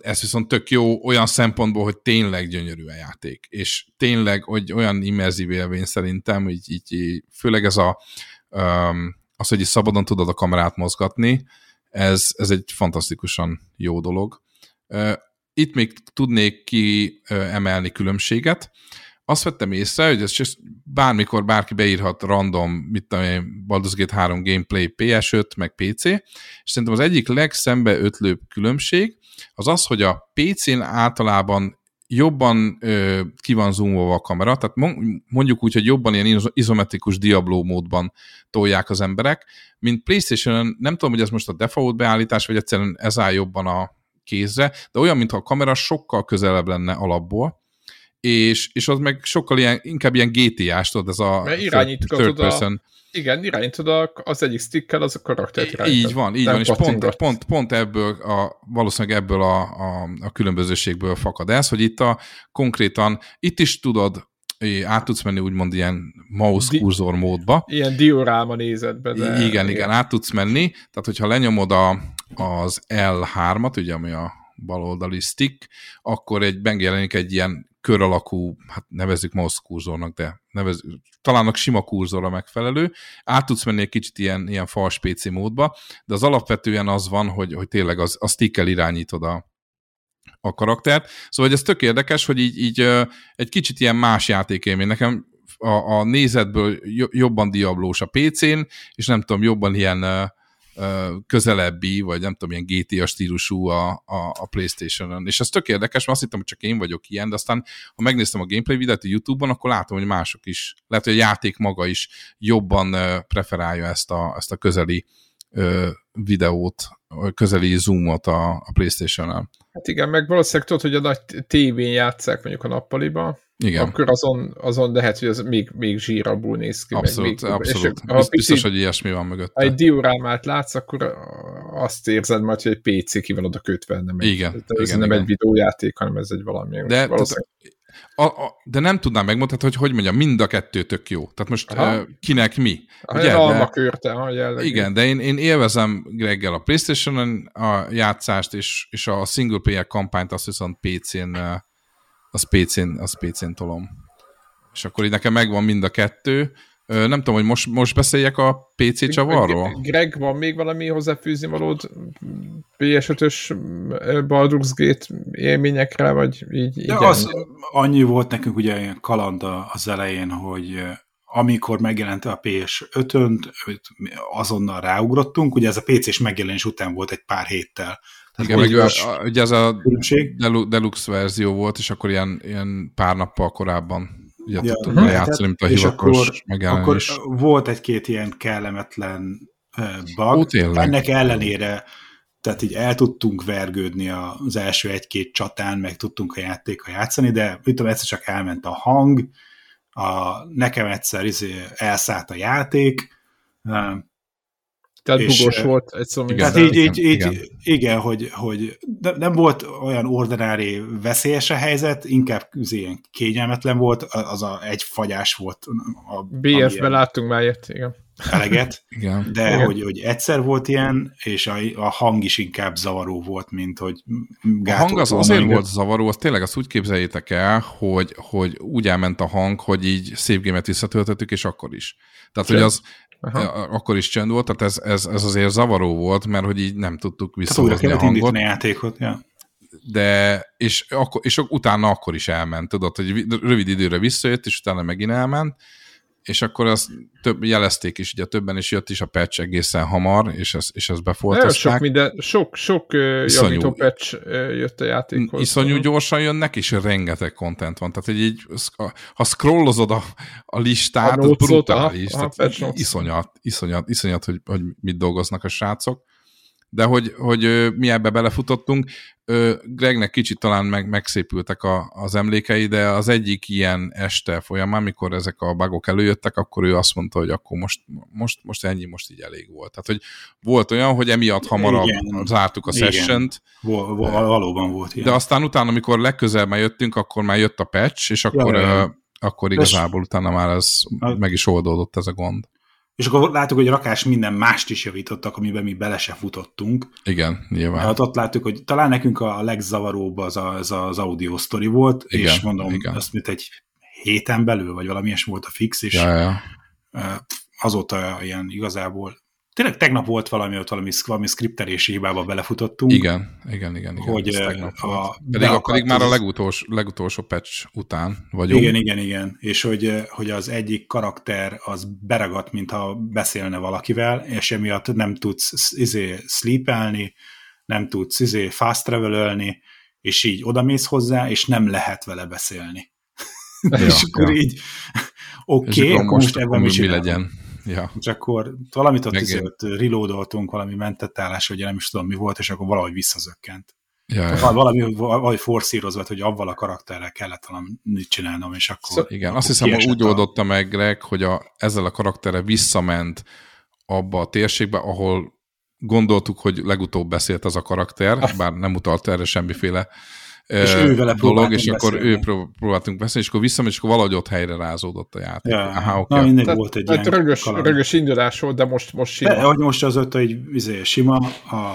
ez viszont tök jó olyan szempontból, hogy tényleg gyönyörű a játék, és tényleg hogy olyan immerzív élmény szerintem, így, így, főleg ez a az, hogy szabadon tudod a kamerát mozgatni, ez, ez egy fantasztikusan jó dolog. Itt még tudnék ki emelni különbséget. Azt vettem észre, hogy ez csak bármikor bárki beírhat random, mit tudom én, Baldur's Gate 3 gameplay PS5, meg PC, és szerintem az egyik legszembe ötlőbb különbség az az, hogy a PC-n általában jobban ö, ki van zoomolva a kamera, tehát mondjuk úgy, hogy jobban ilyen izometrikus Diablo módban tolják az emberek, mint Playstation-on, nem tudom, hogy ez most a default beállítás, vagy egyszerűen ez áll jobban a kézre, de olyan, mintha a kamera sokkal közelebb lenne alapból, és, és az meg sokkal ilyen, inkább ilyen GTA-s, tudod, ez a Mert third person. A, igen, irányítod az egyik stickkel, az a karaktert irányítod. Így van, így van, és pont, pont, pont ebből, a, valószínűleg ebből a, a, a különbözőségből fakad ez, hogy itt a konkrétan, itt is tudod, át tudsz menni úgymond ilyen mouse Di kurzor módba. Ilyen dioráma nézetbe. De... Igen, igen, igen, át tudsz menni, tehát hogyha lenyomod a, az L3-at, ugye, ami a baloldali stick, akkor egy megjelenik egy ilyen kör alakú, hát nevezzük mouse kurzornak, de nevezzük, talán a sima kurzorra megfelelő. Át tudsz menni egy kicsit ilyen, ilyen fals PC módba, de az alapvetően az van, hogy, hogy tényleg az, a stickkel irányítod a, a karaktert. Szóval hogy ez tök érdekes, hogy így, így egy kicsit ilyen más játékélmény. Nekem a, a nézetből jobban diablós a PC-n, és nem tudom, jobban ilyen közelebbi, vagy nem tudom, ilyen GTA stílusú a, a, a Playstation-on. És ez tök érdekes, mert azt hittem, hogy csak én vagyok ilyen, de aztán ha megnéztem a gameplay videót a YouTube-on, akkor látom, hogy mások is. Lehet, hogy a játék maga is jobban preferálja ezt a, ezt a közeli videót, közeli zoomot a, a Playstation-on. Hát igen, meg valószínűleg tudod, hogy a nagy tévén játszák mondjuk a nappaliba, igen. akkor azon, azon lehet, hogy az még, még zsírabbul néz ki. Abszolút, meg még, abszolút. És Bizt, biztos, hogy ilyesmi van mögött. Ha egy diorámát látsz, akkor azt érzed majd, hogy egy PC ki van oda kötve, nem egy, igen, ez igen, nem igen. egy videójáték, hanem ez egy valami. De, a, a, de nem tudnám megmondani, hogy hogy mondjam, mind a kettő tök jó. Tehát most uh, kinek mi? A ugye, alma körte, a jellegű. Igen, de én, én élvezem Greggel a Playstation-on a játszást, és, és a single player kampányt azt viszont PC-n, az PC-n, az PC-n tolom. És akkor így nekem megvan mind a kettő, nem tudom, hogy most, most beszéljek a PC csavarról? Greg, van még valami hozzáfűzni valód PS5-ös Baldur's Gate élményekre, vagy így? Ja, az, annyi volt nekünk ugye ilyen kaland az elején, hogy amikor megjelent a PS5-ön, azonnal ráugrottunk, ugye ez a PC-s megjelenés után volt egy pár héttel. Tehát Igen, meg ugye ez a deluxe verzió volt, és akkor ilyen, ilyen pár nappal korábban ugye ja, tudtunk uh-huh. játszani, mint a hivatalos megjelenés. Akkor volt egy-két ilyen kellemetlen bug. Ó, Ennek ellenére tehát így el tudtunk vergődni az első egy-két csatán, meg tudtunk a játéka játszani, de mit tudom, egyszer csak elment a hang, a, nekem egyszer izé elszállt a játék, tehát és, bugos volt egy szó. Igen, tehát így, így, így, igen. igen, hogy, hogy nem volt olyan ordinári veszélyes a helyzet, inkább ilyen kényelmetlen volt, az a egy fagyás volt. A, BF-ben láttunk már ilyet, igen. Eleget, igen. de igen. Hogy, hogy egyszer volt ilyen, és a, a hang is inkább zavaró volt, mint hogy A hang az azért volt zavaró, az tényleg azt úgy képzeljétek el, hogy, hogy úgy elment a hang, hogy így szép gémet visszatöltöttük, és akkor is. Tehát, hogy az Aha. akkor is csend volt, tehát ez, ez, ez azért zavaró volt, mert hogy így nem tudtuk visszahozni a hangot. a játékot, ja. De, és, akkor, és utána akkor is elment, tudod, hogy rövid időre visszajött, és utána megint elment, és akkor azt több, jelezték is, ugye többen is jött is a patch egészen hamar, és ezt, és ezt befoltozták. Sok, minden, sok, sok iszonyú, javító patch jött a játékhoz. Iszonyú gyorsan jönnek, és rengeteg content van. Tehát, hogy így, ha scrollozod a, a listát, a az brutális. A, a iszonyat, iszonyat, iszonyat, hogy, hogy mit dolgoznak a srácok de hogy, hogy mi ebbe belefutottunk. Gregnek kicsit talán meg, megszépültek a, az emlékei, de az egyik ilyen este folyamán, mikor ezek a bugok előjöttek, akkor ő azt mondta, hogy akkor most, most, most ennyi, most így elég volt. Tehát, hogy volt olyan, hogy emiatt hamarabb Igen. zártuk a session-t. valóban volt ilyen. De aztán utána, amikor legközelebb jöttünk, akkor már jött a patch, és akkor, ja, akkor igazából utána már ez meg is oldódott ez a gond. És akkor láttuk, hogy rakás minden mást is javítottak, amiben mi bele se futottunk. Igen, nyilván. Hát ott láttuk, hogy talán nekünk a legzavaróbb az a, az, az audio story volt, igen, és mondom, igen. azt mint egy héten belül, vagy valami is volt a fix, és ja, ja. azóta ilyen igazából tényleg tegnap volt valami, ott valami, valami skriptelési hibába belefutottunk. Igen, igen, igen. igen hogy a, pedig, a, pedig már a legutolsó, legutolsó patch után vagyunk. Igen, igen, igen. És hogy, hogy az egyik karakter az beragadt, mintha beszélne valakivel, és emiatt nem tudsz izé sleepelni, nem tudsz izé fast travelölni, és így odamész hozzá, és nem lehet vele beszélni. Ja, és akkor ja. így, oké, okay, akkor most ebben mi, mi legyen. Ja. És akkor valamit ott, izé, ott reloadoltunk, valami mentett állás, vagy nem is tudom mi volt, és akkor valahogy visszazökkent. Ja, ja. Valami, valami forszírozva, hogy avval a karakterrel kellett valamit csinálnom, és akkor... Szóval, igen, azt hiszem, hogy úgy a... oldotta meg Greg, hogy a, ezzel a karakterre visszament abba a térségbe, ahol gondoltuk, hogy legutóbb beszélt az a karakter, bár nem utalt erre semmiféle és ő vele dolog, és akkor ő próbáltunk beszélni, és akkor visszamegy, és akkor valahogy ott helyre rázódott a játék. Ja, Aha, okay. Na, tehát, volt egy tehát ilyen rögös, rögös indulás volt, de most, most sima. De, hogy most az ott egy izé, sima, a,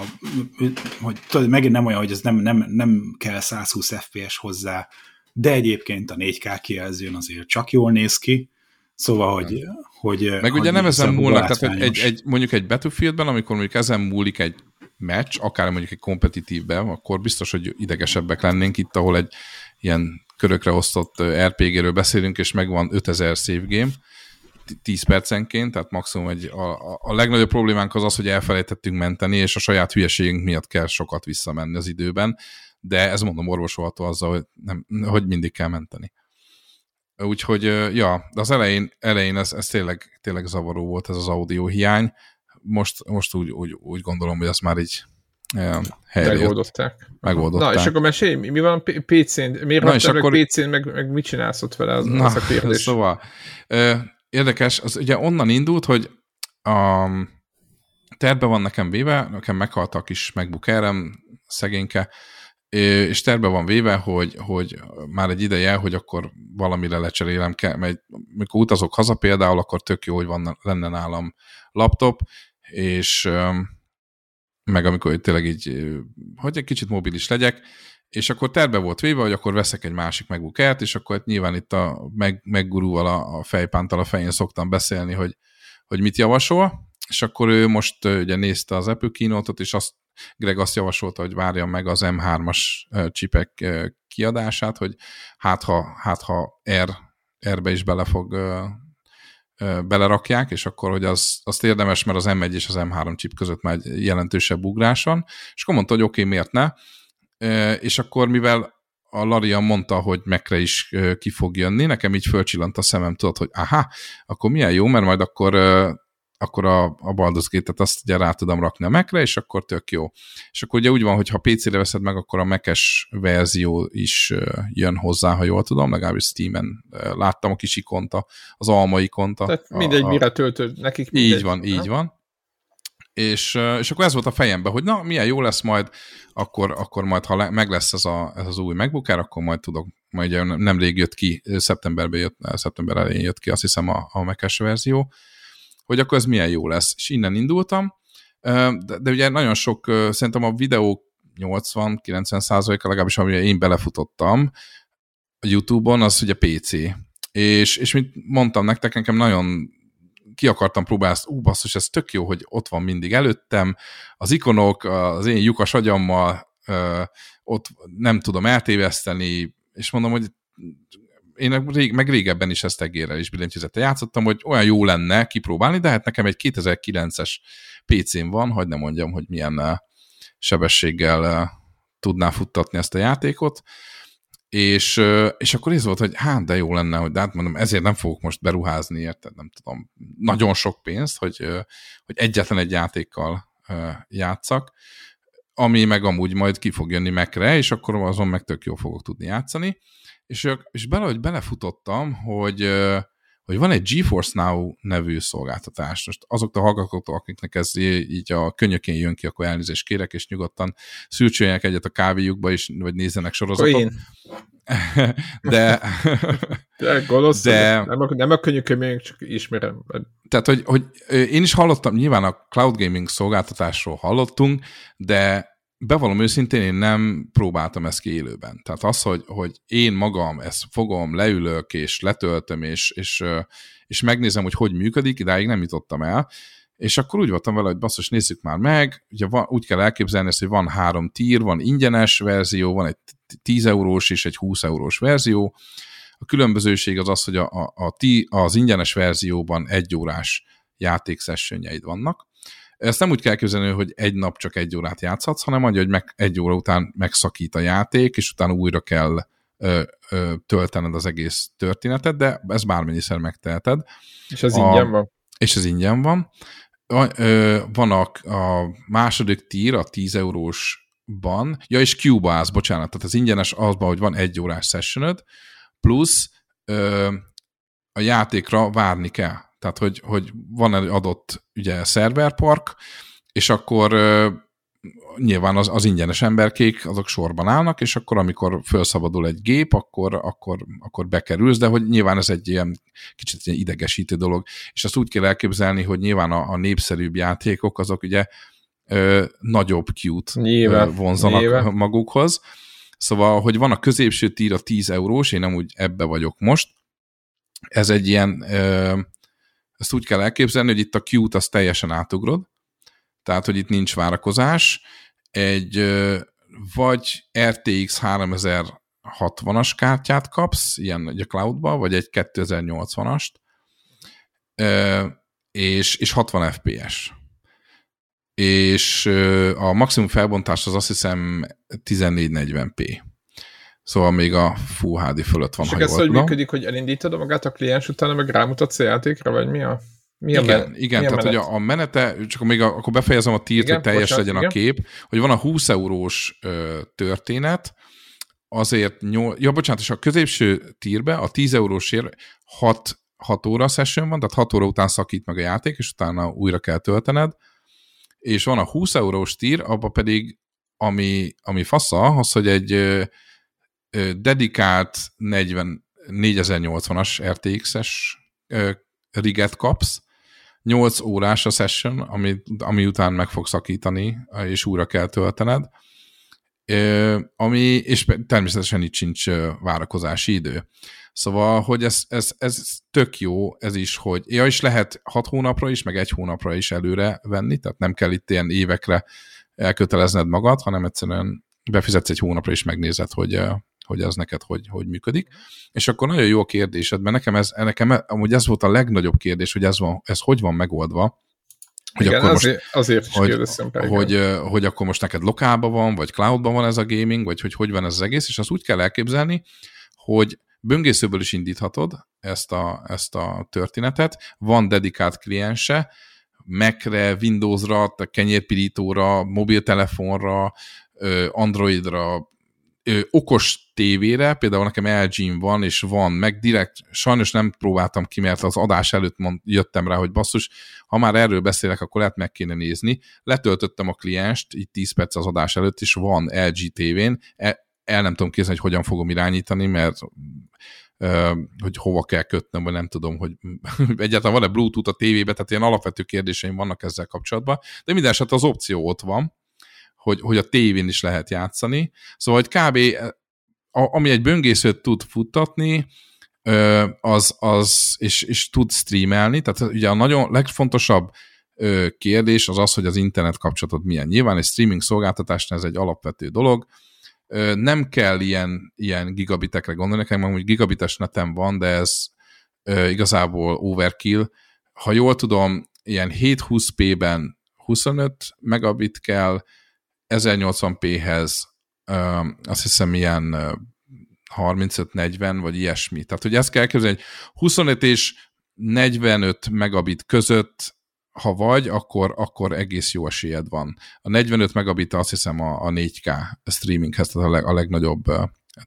hogy tudod, megint nem olyan, hogy ez nem, nem, nem kell 120 FPS hozzá, de egyébként a 4K kijelzőn azért csak jól néz ki, Szóval, hogy... hogy Meg hogy ugye nem ezen múlnak, tehát egy, egy, mondjuk egy Battlefieldben, amikor mondjuk ezen múlik egy meccs, akár mondjuk egy kompetitívben, akkor biztos, hogy idegesebbek lennénk itt, ahol egy ilyen körökre osztott RPG-ről beszélünk, és megvan 5000 save game, 10 percenként, tehát maximum egy, a, a legnagyobb problémánk az az, hogy elfelejtettünk menteni, és a saját hülyeségünk miatt kell sokat visszamenni az időben, de ez mondom orvosolható azzal, hogy, nem, hogy mindig kell menteni. Úgyhogy, ja, de az elején, elején ez, ez tényleg, tényleg zavaró volt ez az audio hiány, most, most úgy, úgy, úgy gondolom, hogy azt már így helyre Megoldották. Megoldották. Na, és akkor mesélj, mi van PC-n? Miért Na, és akkor... PC-n, meg, meg mit csinálsz ott vele? Az, Na, az a kérdés. Szóval, érdekes, az ugye onnan indult, hogy a terve van nekem véve, nekem meghalt a kis MacBook Air-em, szegényke, és terve van véve, hogy, hogy már egy ideje, hogy akkor valamire lecserélem kell, mert mikor utazok haza például, akkor tök jó, hogy van, lenne nálam laptop, és meg amikor tényleg így, hogy egy kicsit mobilis legyek, és akkor terve volt véve, hogy akkor veszek egy másik Air-t, és akkor hát nyilván itt a meg, meggurúval a, a fejpántal a fején szoktam beszélni, hogy, hogy mit javasol, és akkor ő most ugye nézte az Apple keynote és azt, Greg azt javasolta, hogy várjam meg az M3-as csipek kiadását, hogy hát ha, hát ha R, R-be is bele fog belerakják, és akkor, hogy az, azt érdemes, mert az M1 és az M3 chip között már egy jelentősebb ugrás van, és akkor mondta, hogy oké, okay, miért ne, és akkor mivel a Larian mondta, hogy megre is ki fog jönni, nekem így fölcsillant a szemem, tudod, hogy aha, akkor milyen jó, mert majd akkor akkor a, a Baldur's Gate-et azt ugye rá tudom rakni a Mac-re, és akkor tök jó. És akkor ugye úgy van, hogy ha PC-re veszed meg, akkor a Mac-es verzió is jön hozzá, ha jól tudom, legalábbis Steam-en láttam a kis ikonta, az alma ikonta. Tehát mindegy, a, mire töltöd, nekik mindegy. Így van, így van. És, és akkor ez volt a fejemben, hogy na, milyen jó lesz majd, akkor, akkor majd, ha le, meg lesz ez, a, ez az új MacBook Air, akkor majd tudok, majd nemrég jött ki, szeptemberben jött, szeptember elején jött ki, azt hiszem a, a Mac-es verzió, hogy akkor ez milyen jó lesz. És innen indultam, de, de ugye nagyon sok, szerintem a videó 80-90 százaléka legalábbis, amire én belefutottam a YouTube-on, az ugye PC. És, és mint mondtam nektek, nekem nagyon ki akartam próbálni ezt, ú, basszus, ez tök jó, hogy ott van mindig előttem, az ikonok, az én lyukas agyammal ott nem tudom eltéveszteni, és mondom, hogy én rég, meg régebben is ezt egérrel is billentyűzettel játszottam, hogy olyan jó lenne kipróbálni, de hát nekem egy 2009-es PC-m van, hogy nem mondjam, hogy milyen eh, sebességgel eh, tudná futtatni ezt a játékot, és, eh, és akkor ez volt, hogy hát de jó lenne, hogy de hát mondom, ezért nem fogok most beruházni, érted, nem tudom, nagyon sok pénzt, hogy, hogy egyetlen egy játékkal játszak, ami meg amúgy majd ki fog jönni megre, és akkor azon meg tök jó fogok tudni játszani és, és bele, belefutottam, hogy, hogy van egy GeForce Now nevű szolgáltatás. Most azok a hallgatók, akiknek ez így a könyökén jön ki, akkor elnézést kérek, és nyugodtan szűrcsöljenek egyet a kávéjukba, is, vagy nézzenek sorozatot. Én. De, de, gonosz, de nem, a, nem a könyököm, csak ismerem. Tehát, hogy, hogy én is hallottam, nyilván a cloud gaming szolgáltatásról hallottunk, de bevallom őszintén, én nem próbáltam ezt ki élőben. Tehát az, hogy, hogy én magam ezt fogom, leülök, és letöltöm, és, és, és megnézem, hogy hogy működik, idáig nem jutottam el, és akkor úgy voltam vele, hogy basszus, nézzük már meg, ugye van, úgy kell elképzelni ezt, hogy van három tír, van ingyenes verzió, van egy 10 eurós és egy 20 eurós verzió, a különbözőség az az, hogy a, a, a ti, az ingyenes verzióban egy órás játékszessőnyeid vannak, ezt nem úgy kell képzelni, hogy egy nap csak egy órát játszhatsz, hanem mondja, hogy meg, egy óra után megszakít a játék, és utána újra kell ö, ö, töltened az egész történetet, de ez bármennyiszer megteheted. És ez a, ingyen van? És ez ingyen van. A, ö, van a, a második tír, a 10 eurósban, ja, és Cubase, bocsánat, tehát az ingyenes azban, hogy van egy órás sessionöd, plusz ö, a játékra várni kell. Tehát, hogy, hogy van egy adott ugye szerverpark, és akkor nyilván az, az ingyenes emberkék, azok sorban állnak, és akkor amikor felszabadul egy gép, akkor, akkor, akkor bekerülsz, de hogy nyilván ez egy ilyen kicsit ilyen idegesítő dolog. És azt úgy kell elképzelni, hogy nyilván a, a népszerűbb játékok, azok ugye ö, nagyobb cute nyilván, vonzanak nyilván. magukhoz. Szóval, hogy van a középső tír a 10 eurós, én nem úgy ebbe vagyok most, ez egy ilyen ö, ezt úgy kell elképzelni, hogy itt a Q-t azt teljesen átugrod, tehát, hogy itt nincs várakozás, egy vagy RTX 3060-as kártyát kapsz, ilyen a cloudba, vagy egy 2080-ast, és, és 60 FPS. És a maximum felbontás az azt hiszem 1440p. Szóval még a Full HD fölött van, És ez hogy működik, hogy elindítod magát a kliens utána, meg rámutatsz a játékra, vagy mi a... Mi a igen, men- igen mi a tehát menet? hogy a, a menete, csak még a, akkor befejezem a tírt, igen, hogy teljes bocsánat, legyen igen. a kép, hogy van a 20 eurós ö, történet, azért nyol, ja bocsánat, és a középső tírbe a 10 eurósért 6, 6 óra session van, tehát 6 óra után szakít meg a játék, és utána újra kell töltened, és van a 20 eurós tír, abba pedig, ami, ami fasza, az, hogy egy dedikált 40, 4080-as RTX-es riget kapsz, 8 órás a session, ami, ami után meg fog szakítani, és újra kell töltened, ami, és természetesen itt sincs várakozási idő. Szóval, hogy ez, ez, ez tök jó, ez is, hogy ja, is lehet 6 hónapra is, meg egy hónapra is előre venni, tehát nem kell itt ilyen évekre elkötelezned magad, hanem egyszerűen befizetsz egy hónapra és megnézed, hogy hogy az neked hogy, hogy működik. És akkor nagyon jó a kérdésed, mert nekem ez, nekem amúgy ez volt a legnagyobb kérdés, hogy ez, van, ez hogy van megoldva, hogy Igen, akkor azért, most, azért is hogy, hogy, hogy akkor most neked lokálban van, vagy cloudban van ez a gaming, vagy hogy hogy van ez az egész, és azt úgy kell elképzelni, hogy böngészőből is indíthatod ezt a, ezt a történetet, van dedikált kliense, Mac-re, Windows-ra, kenyérpirítóra, mobiltelefonra, Androidra, ö, okos tévére, például nekem lg van, és van, meg direkt, sajnos nem próbáltam ki, mert az adás előtt mond, jöttem rá, hogy basszus, ha már erről beszélek, akkor lehet meg kéne nézni. Letöltöttem a klienst, itt 10 perc az adás előtt, és van LG tévén, el, el nem tudom kézni, hogy hogyan fogom irányítani, mert hogy hova kell kötnöm, vagy nem tudom, hogy egyáltalán van-e Bluetooth a tévébe, tehát ilyen alapvető kérdéseim vannak ezzel kapcsolatban, de minden esetre az opció ott van, hogy, hogy a tévén is lehet játszani. Szóval, hogy kb. ami egy böngészőt tud futtatni, az, az és, és tud streamelni, tehát ugye a nagyon legfontosabb kérdés az az, hogy az internet kapcsolatod milyen. Nyilván egy streaming szolgáltatásnál ez egy alapvető dolog, nem kell ilyen, ilyen gigabitekre gondolni, nekem hogy gigabites netem van, de ez igazából overkill. Ha jól tudom, ilyen 720p-ben 25 megabit kell, 1080p-hez azt hiszem ilyen 35-40 vagy ilyesmi. Tehát, hogy ezt kell elképzelni, hogy 25 és 45 megabit között ha vagy, akkor, akkor egész jó esélyed van. A 45 megabit azt hiszem a, a 4K streaminghez, tehát a, leg, a legnagyobb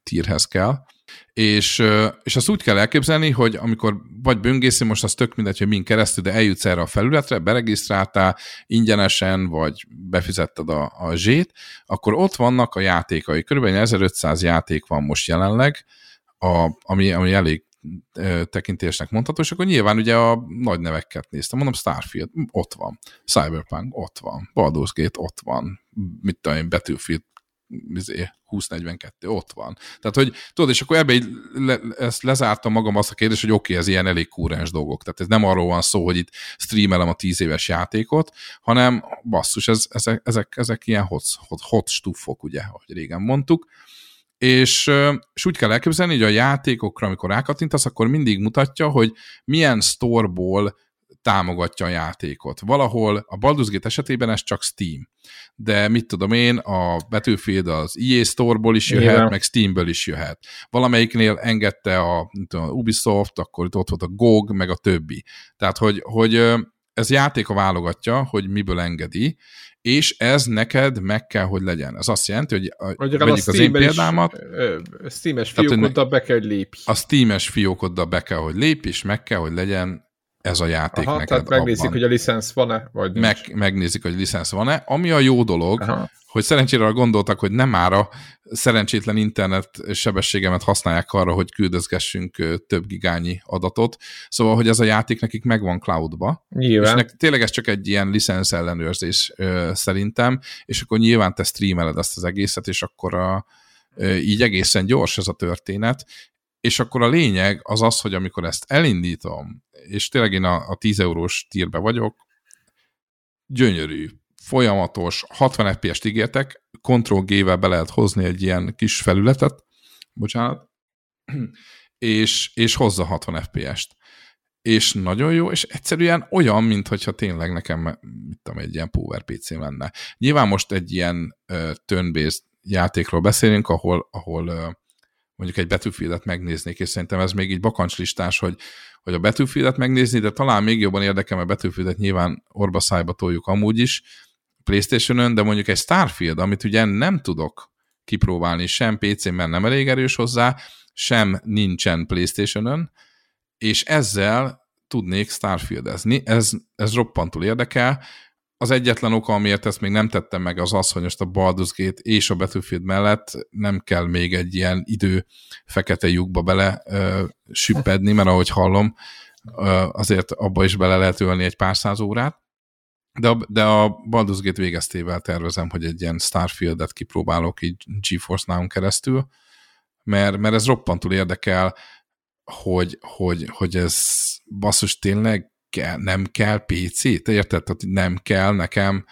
tírhez kell. És, és azt úgy kell elképzelni, hogy amikor vagy böngészi, most az tök mindegy, hogy min keresztül, de eljutsz erre a felületre, beregisztráltál ingyenesen, vagy befizetted a, a zsét, akkor ott vannak a játékai. Körülbelül 1500 játék van most jelenleg, a, ami, ami elég tekintésnek mondható, és akkor nyilván ugye a nagy neveket néztem, mondom Starfield, ott van, Cyberpunk, ott van, Baldur's Gate, ott van, mit tudom én, Battlefield 2042, izé, ott van. Tehát, hogy tudod, és akkor ebbe le, ezt lezártam magam azt a kérdést, hogy oké, okay, ez ilyen elég kúrens dolgok. Tehát ez nem arról van szó, hogy itt streamelem a 10 éves játékot, hanem basszus, ez, ezek, ezek, ezek ilyen hot, hot, hot stuffok, ugye, ahogy régen mondtuk. És, és úgy kell elképzelni, hogy a játékokra, amikor rákattintasz, akkor mindig mutatja, hogy milyen storeból támogatja a játékot. Valahol a Baldur's Gate esetében ez csak Steam. De mit tudom én, a Battlefield az EA Store-ból is jöhet, Igen. meg Steamből is jöhet. Valamelyiknél engedte a, tudom, a Ubisoft, akkor ott volt a GOG, meg a többi. Tehát, hogy, hogy ez játék a válogatja, hogy miből engedi, és ez neked meg kell, hogy legyen. Ez azt jelenti, hogy a, Magyarán a az én példámat. Steam-es fiókoddal be kell, hogy lépj. A Steam-es fiókoddal be kell, hogy lépj, és meg kell, hogy legyen ez a játék Aha, neked tehát megnézik, abban. hogy a licensz van-e, vagy nincs. Meg, megnézik, hogy licensz van-e. Ami a jó dolog, Aha. hogy szerencsére gondoltak, hogy nem már a szerencsétlen internet sebességemet használják arra, hogy küldözgessünk több gigányi adatot. Szóval, hogy ez a játék nekik megvan cloudba. Nyilván. És nek, tényleg ez csak egy ilyen licensz ellenőrzés ö, szerintem, és akkor nyilván te streameled ezt az egészet, és akkor a, így egészen gyors ez a történet, és akkor a lényeg az az, hogy amikor ezt elindítom, és tényleg én a, a 10 eurós tírbe vagyok, gyönyörű, folyamatos, 60 FPS-t ígértek, Ctrl-G-vel be lehet hozni egy ilyen kis felületet, bocsánat, és, és hozza 60 FPS-t. És nagyon jó, és egyszerűen olyan, mintha tényleg nekem, mit tudom, egy ilyen Power PC lenne. Nyilván most egy ilyen uh, turn-based játékról beszélünk, ahol, ahol uh, mondjuk egy Battlefield-et megnéznék, és szerintem ez még így bakancslistás, hogy, hogy a Battlefield-et megnézni, de talán még jobban érdekel, mert Battlefield-et nyilván orba szájba toljuk amúgy is, Playstation-ön, de mondjuk egy Starfield, amit ugye nem tudok kipróbálni sem PC-n, mert nem elég erős hozzá, sem nincsen Playstation-ön, és ezzel tudnék Starfield-ezni. Ez, ez roppantul érdekel, az egyetlen oka, amiért ezt még nem tettem meg, az az, hogy most a Baldur's Gate és a Battlefield mellett nem kell még egy ilyen idő fekete lyukba bele ö, süppedni, mert ahogy hallom, ö, azért abba is bele lehet ölni egy pár száz órát. De a, de a Baldur's Gate végeztével tervezem, hogy egy ilyen Starfield-et kipróbálok így GeForce Now-on keresztül, mert, mert ez roppantul érdekel, hogy, hogy, hogy ez basszus tényleg kell, nem kell PC? Te érted? Tehát nem kell nekem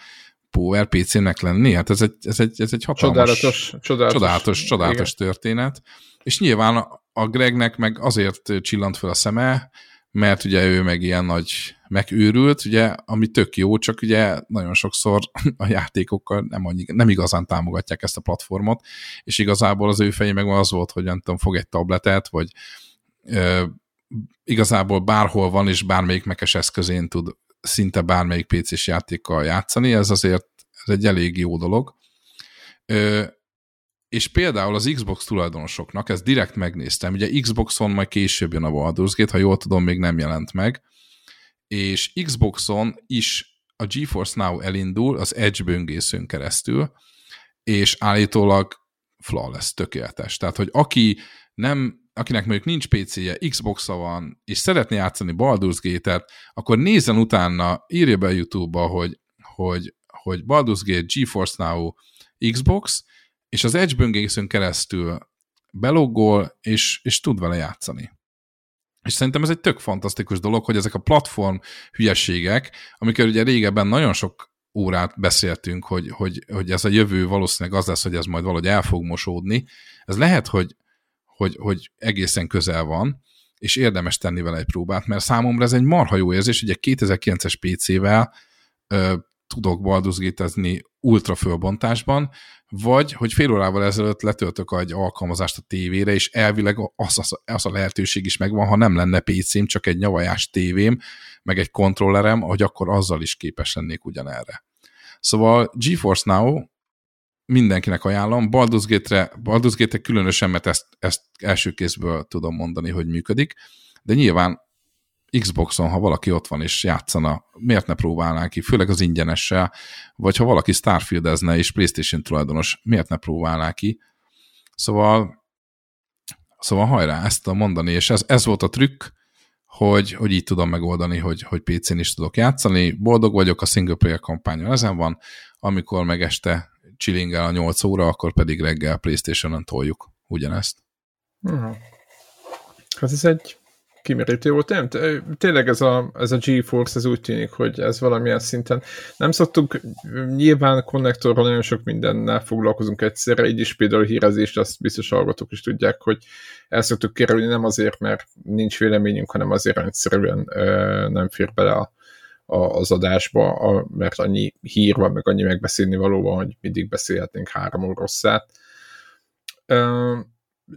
Power PC-nek lenni? Hát ez egy, ez egy, ez egy hatalmas, csodálatos, csodálatos, csodálatos, csodálatos történet. És nyilván a Gregnek meg azért csillant fel a szeme, mert ugye ő meg ilyen nagy megőrült, ugye, ami tök jó, csak ugye nagyon sokszor a játékokkal nem, annyi, nem igazán támogatják ezt a platformot, és igazából az ő fejében az volt, hogy nem tudom, fog egy tabletet, vagy igazából bárhol van, és bármelyik mekes eszközén tud szinte bármelyik PC-s játékkal játszani, ez azért ez egy elég jó dolog. Ö, és például az Xbox tulajdonosoknak, ezt direkt megnéztem, ugye Xboxon majd később jön a Baldur's Gate, ha jól tudom, még nem jelent meg, és Xboxon is a GeForce Now elindul az Edge böngészőn keresztül, és állítólag flawless, tökéletes. Tehát, hogy aki nem akinek mondjuk nincs PC-je, Xbox-a van, és szeretné játszani Baldur's Gate-et, akkor nézzen utána, írja be YouTube-ba, hogy, hogy, hogy Baldur's Gate, GeForce Now, Xbox, és az Edge böngészőn keresztül beloggol, és, és tud vele játszani. És szerintem ez egy tök fantasztikus dolog, hogy ezek a platform hülyeségek, amikor ugye régebben nagyon sok órát beszéltünk, hogy, hogy, hogy ez a jövő valószínűleg az lesz, hogy ez majd valahogy el fog mosódni. Ez lehet, hogy hogy, hogy egészen közel van, és érdemes tenni vele egy próbát, mert számomra ez egy marha jó érzés, egy 2009-es PC-vel ö, tudok balduzgétezni ultra fölbontásban, vagy hogy fél órával ezelőtt letöltök egy alkalmazást a tévére, és elvileg az, az, az a lehetőség is megvan, ha nem lenne PC-m, csak egy nyavajás tévém, meg egy kontrollerem, hogy akkor azzal is képes lennék ugyanerre. Szóval GeForce Now mindenkinek ajánlom. Baldur's Gate-re, Baldur's Gate különösen, mert ezt, ezt első kézből tudom mondani, hogy működik, de nyilván Xboxon, ha valaki ott van és játszana, miért ne próbálnánk ki, főleg az ingyenessel, vagy ha valaki Starfield-ezne és PlayStation tulajdonos, miért ne próbálná ki. Szóval, szóval hajrá, ezt tudom mondani, és ez, ez volt a trükk, hogy, hogy így tudom megoldani, hogy, hogy PC-n is tudok játszani. Boldog vagyok, a single player kampányon ezen van, amikor meg este chillingel a 8 óra, akkor pedig reggel Playstation-on toljuk ugyanezt. -huh. Hát ez egy kimerítő volt. Nem, tényleg ez a, ez a GeForce, ez úgy tűnik, hogy ez valamilyen szinten. Nem szoktunk, nyilván konnektorban nagyon sok mindennel foglalkozunk egyszerre, így is például hírezést, azt biztos hallgatók is tudják, hogy el szoktuk kerülni, nem azért, mert nincs véleményünk, hanem azért egyszerűen nem fér bele a, a, az adásba, a, mert annyi hír van, meg annyi megbeszélni valóban, hogy mindig beszélhetnénk három oroszát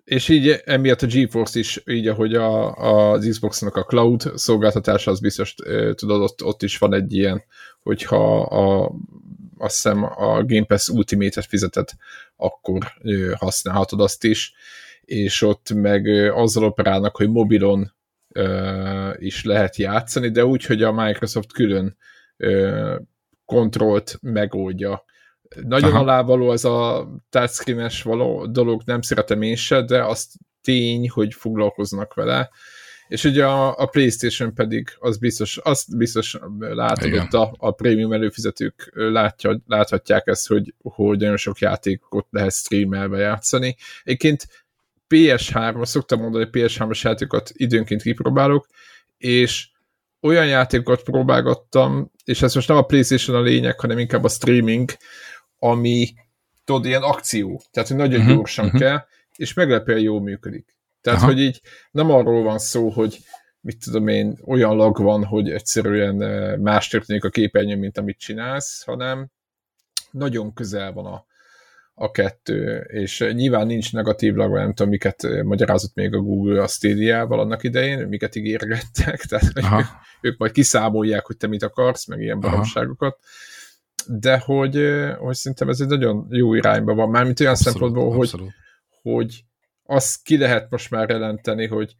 és így emiatt a GeForce is, így ahogy a, az Xbox-nak a cloud szolgáltatása, az biztos tudod, ott, ott is van egy ilyen, hogyha a, azt hiszem a Game Pass Ultimate-et fizeted, akkor használhatod azt is, és ott meg azzal operálnak, hogy mobilon is lehet játszani, de úgy, hogy a Microsoft külön kontrollt megoldja nagyon Aha. alávaló az a touchscreen-es való dolog, nem szeretem én se, de azt tény, hogy foglalkoznak vele. És ugye a, a PlayStation pedig az biztos, azt biztos látod ott a, a prémium előfizetők látja, láthatják ezt, hogy, hogy nagyon sok játékot lehet streamelve játszani. Egyébként PS3, azt szoktam mondani, hogy PS3-as játékokat időnként kipróbálok, és olyan játékokat próbálgattam, és ez most nem a PlayStation a lényeg, hanem inkább a streaming, ami tudod, ilyen akció, tehát hogy nagyon uh-huh, gyorsan uh-huh. kell, és meglepően jól működik. Tehát, Aha. hogy így nem arról van szó, hogy mit tudom én, olyan lag van, hogy egyszerűen eh, más történik a képernyőn, mint amit csinálsz, hanem nagyon közel van a, a kettő, és nyilván nincs negatív lag, nem tudom, miket eh, magyarázott még a Google a Stadia-val annak idején, miket ígérgettek, tehát ők, ők majd kiszámolják, hogy te mit akarsz, meg ilyen baromságokat. De hogy, hogy szerintem ez egy nagyon jó irányba van, mármint olyan abszolút, szempontból, abszolút. hogy, hogy azt ki lehet most már jelenteni, hogy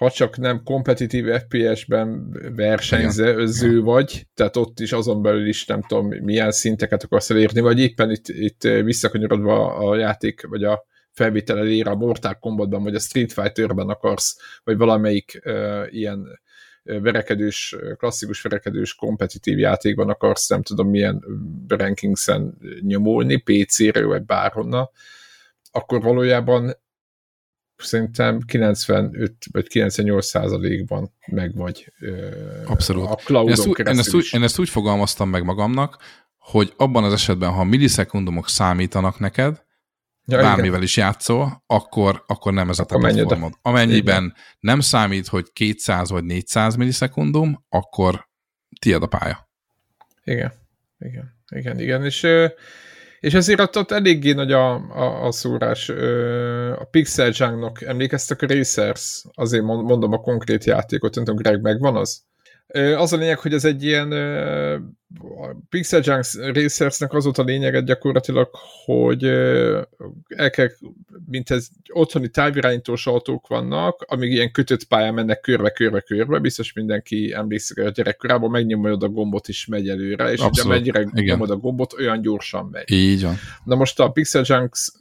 ha csak nem kompetitív FPS-ben versenyző vagy, tehát ott is azon belül is nem tudom milyen szinteket akarsz elérni, vagy éppen itt, itt visszakanyarodva a játék, vagy a felvétel elére a Mortal Kombatban, vagy a Street Fighterben akarsz, vagy valamelyik uh, ilyen verekedős, klasszikus verekedős kompetitív játékban akarsz, nem tudom milyen rankingsen nyomulni, PC-ről vagy bárhonna, akkor valójában szerintem 95 vagy 98 százalékban meg vagy Abszolút. a cloudon én ezt, úgy, én, ezt úgy, én ezt úgy fogalmaztam meg magamnak, hogy abban az esetben, ha millisekundumok számítanak neked, ja, bármivel igen. is játszol, akkor, akkor nem ez a platformod. Amennyiben igen. nem számít, hogy 200 vagy 400 millisekundum, akkor tiéd a pálya. Igen, igen, igen, igen, és, és ezért ott, ott eléggé nagy a, a, a szúrás. A Pixel Junk-nak emlékeztek a Racers? Azért mondom a konkrét játékot, nem tudom, Greg, megvan az? Az a lényeg, hogy ez egy ilyen a Pixel Junks Racersnek az volt a lényege gyakorlatilag, hogy el kell, mint ez otthoni távirányítós autók vannak, amíg ilyen kötött pályán mennek körbe-körbe-körbe, biztos mindenki emlékszik, hogy a gyerekkorában megnyomod a gombot is megy előre, és ugye mennyire nyomod a gombot, olyan gyorsan megy. Így van. Na most a Pixel Junks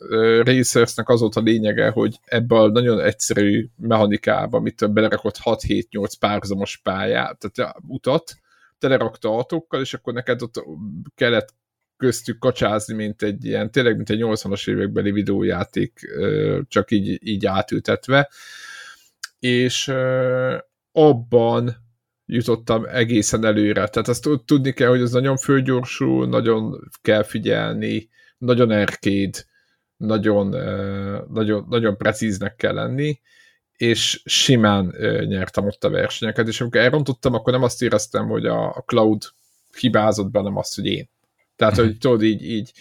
Racersnek az volt a lényege, hogy ebből a nagyon egyszerű mechanikába, mit belerakott 6-7-8 párhuzamos pályát, tehát utat, telerakta autókkal, és akkor neked ott kellett köztük kacsázni, mint egy ilyen, tényleg mint egy 80-as évekbeli videójáték, csak így, így átültetve. És abban jutottam egészen előre. Tehát azt tudni kell, hogy ez nagyon fölgyorsul, nagyon kell figyelni, nagyon erkéd, nagyon, nagyon, nagyon precíznek kell lenni, és simán ö, nyertem ott a versenyeket, és amikor elrontottam, akkor nem azt éreztem, hogy a, a cloud hibázott be, nem azt, hogy én. Tehát, hogy tudod, így, így.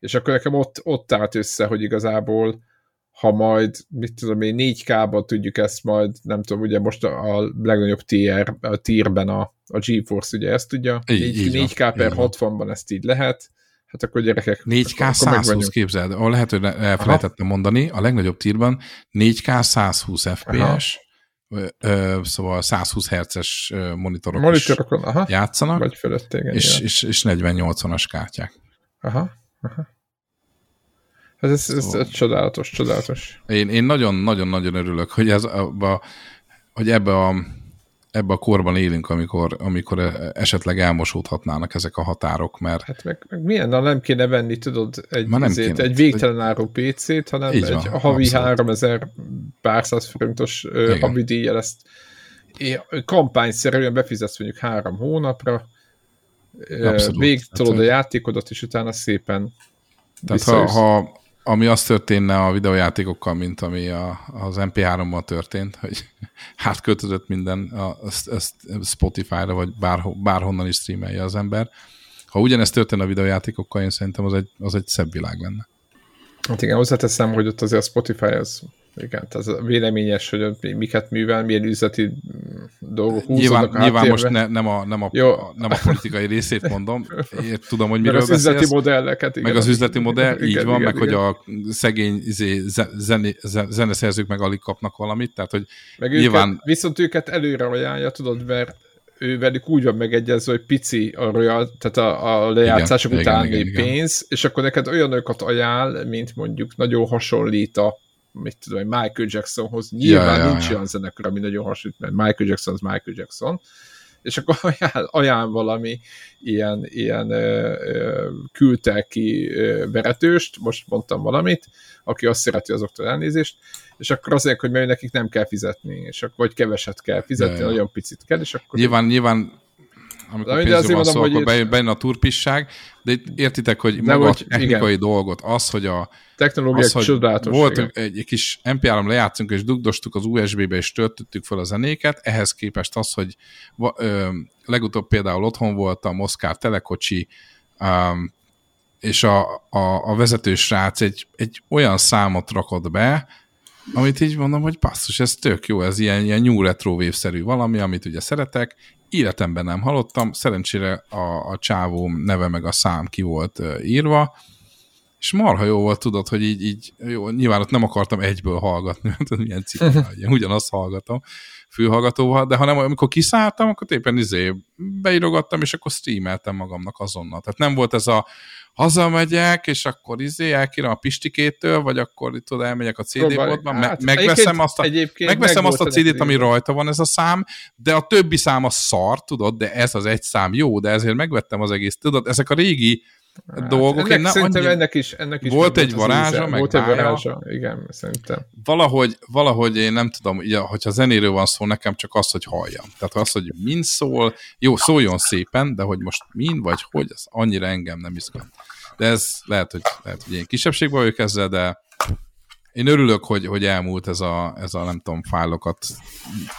És akkor nekem ott, ott állt össze, hogy igazából ha majd, mit tudom én, 4K-ban tudjuk ezt majd, nem tudom, ugye most a, a legnagyobb tier, a tierben a, a GeForce ugye ezt tudja, így, 4, így 4K per 60-ban ezt így lehet, hát akkor gyerekek... 4K 120 képzeld, ahol lehet, hogy elfelejtettem mondani, a legnagyobb tírban 4K 120 FPS, Ö, szóval 120 Hz-es monitorok Monitorokon, aha. játszanak, vagy fölött, igen, és, és, és 40-80-as kártyák. Aha, aha. Ez, ez, ez, szóval... ez csodálatos, csodálatos. Én, én nagyon-nagyon-nagyon örülök, hogy, ez abba, hogy ebbe a ebbe a korban élünk, amikor, amikor esetleg elmosódhatnának ezek a határok, mert... Hát meg, meg milyen, na nem kéne venni, tudod, egy, nem izét, kéne, egy végtelen áru PC-t, hanem egy van, havi abszolút. 3000 pár száz forintos havi díjjel ezt kampányszerűen befizetsz mondjuk három hónapra, végtolod hát, a játékodat, és utána szépen Tehát ha, ha ami az történne a videójátékokkal, mint ami a, az MP3-ban történt, hogy átköltözött minden a, a, a Spotify-ra, vagy bárho, bárhonnan is streamelje az ember. Ha ugyanezt történne a videójátékokkal, én szerintem az egy, az egy szebb világ lenne. Hát igen, hozzáteszem, hogy ott azért a Spotify az igen, az véleményes, hogy miket művel, milyen üzleti dolgok Nyilván, a nyilván most ne, nem, a, nem, a, a, nem a politikai részét mondom, én tudom, hogy miről meg az üzleti modelleket. Igen, meg az üzleti modell, igen, így van, igen, meg igen. hogy a szegény izé, zene, zeneszerzők meg alig kapnak valamit, tehát hogy meg nyilván... Őket, viszont őket előre ajánlja, tudod, mert ő velük úgy van megegyezve, hogy pici a royal, tehát a, a lejátszások igen, utáni igen, igen, pénz, igen. és akkor neked olyanokat ajánl, mint mondjuk nagyon hasonlít a mit tudom, Michael Jacksonhoz. Nyilván ja, ja, nincs ja. olyan zenekar, ami nagyon hasonlít, mert Michael Jackson az Michael Jackson, és akkor ajánl, ajánl valami ilyen, ilyen ö, ö, kültelki ö, veretőst, most mondtam valamit, aki azt szereti azoktól elnézést, és akkor azért, hogy mert nekik nem kell fizetni, és akkor vagy keveset kell fizetni, ja, ja. nagyon picit kell, és akkor... Nyilván, nyilván amikor de pénzről van szó, akkor bejön, bejön a turpisság, de itt értitek, hogy de maga hogy, a technikai igen. dolgot, az, hogy a technológiák az, csodálatos. Volt egy, egy kis MP3 lejátszunk, és dugdostuk az USB-be, és töltöttük fel a zenéket, ehhez képest az, hogy ö, legutóbb például otthon volt a Moszkár telekocsi, um, és a, a, a vezető srác egy, egy olyan számot rakott be, amit így mondom, hogy passzus, ez tök jó, ez ilyen, ilyen new retro szerű valami, amit ugye szeretek, életemben nem hallottam, szerencsére a, a csávó neve meg a szám ki volt írva, és marha jó volt, tudod, hogy így, így jó, nyilván ott nem akartam egyből hallgatni, mert milyen cikk, én ugyanazt hallgatom fülhallgatóval, de hanem amikor kiszálltam, akkor éppen izé beírogattam, és akkor streameltem magamnak azonnal. Tehát nem volt ez a hazamegyek, és akkor izé elkérem a Pistikétől, vagy akkor tudod, elmegyek a CD boltba, hát, megveszem azt a, megveszem azt a CD-t, ami rajta van ez a szám, de a többi szám a szar, tudod, de ez az egy szám. Jó, de ezért megvettem az egész, tudod, ezek a régi Hát, dolgok. Ennek, én szerintem annyi... ennek is, ennek is volt egy varázsa, meg Volt egy varázsa, igen, szerintem. Valahogy, valahogy én nem tudom, ugye, hogyha zenéről van szó, nekem csak az, hogy halljam. Tehát az, hogy mind szól, jó, szóljon szépen, de hogy most mind vagy hogy, az annyira engem nem izgat. De ez lehet, hogy, lehet, hogy én kisebbségben vagyok ezzel, de én örülök, hogy, hogy elmúlt ez a, ez a, nem tudom, fájlokat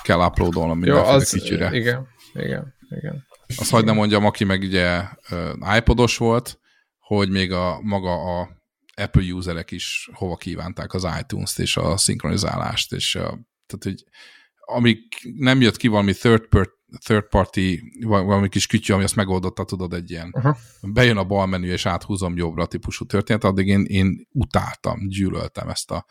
kell uploadolnom mindenféle az, Igen, igen, igen. Azt hagyd nem mondjam, aki meg ugye iPodos volt, hogy még a maga a Apple userek is hova kívánták az iTunes-t és a szinkronizálást, és a, tehát, hogy amíg nem jött ki valami third, per, third party, valami kis kütyű, ami azt megoldotta, tudod, egy ilyen uh-huh. bejön a bal menü, és áthúzom jobbra típusú történet, addig én, én utáltam, gyűlöltem ezt a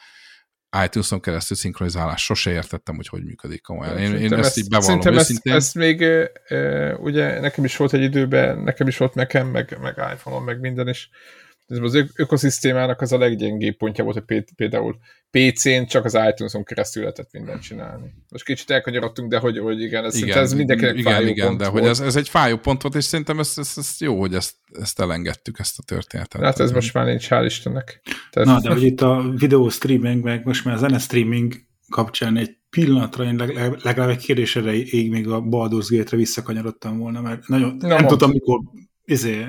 iTunes-on keresztül szinkronizálás. Sose értettem, hogy hogy működik komolyan. Én, én ezt, ezt így bevallom szerintem őszintén. Ezt, ezt még e, ugye nekem is volt egy időben, nekem is volt nekem, meg, meg iPhone-on, meg minden, és az ökoszisztémának az a leggyengébb pontja volt, hogy például PC-n csak az iTunes-on keresztül lehetett mindent csinálni. Most kicsit elkanyarodtunk, de hogy, hogy igen, ez, igen, ez mindenkinek igen, fájó igen, pont de volt. hogy ez, ez egy fájó pont volt, és szerintem ez, ez, ez jó, hogy ezt, ezt elengedtük, ezt a történetet. Hát ez most már nincs, hál' Istennek. Tehát... Na, de hogy itt a videó streaming, meg most már a zene streaming kapcsán egy pillanatra én legalább egy kérdésre ég még a Baldur's Gate-re visszakanyarodtam volna, mert nagyon, Na, nem mond. tudtam, mikor izé,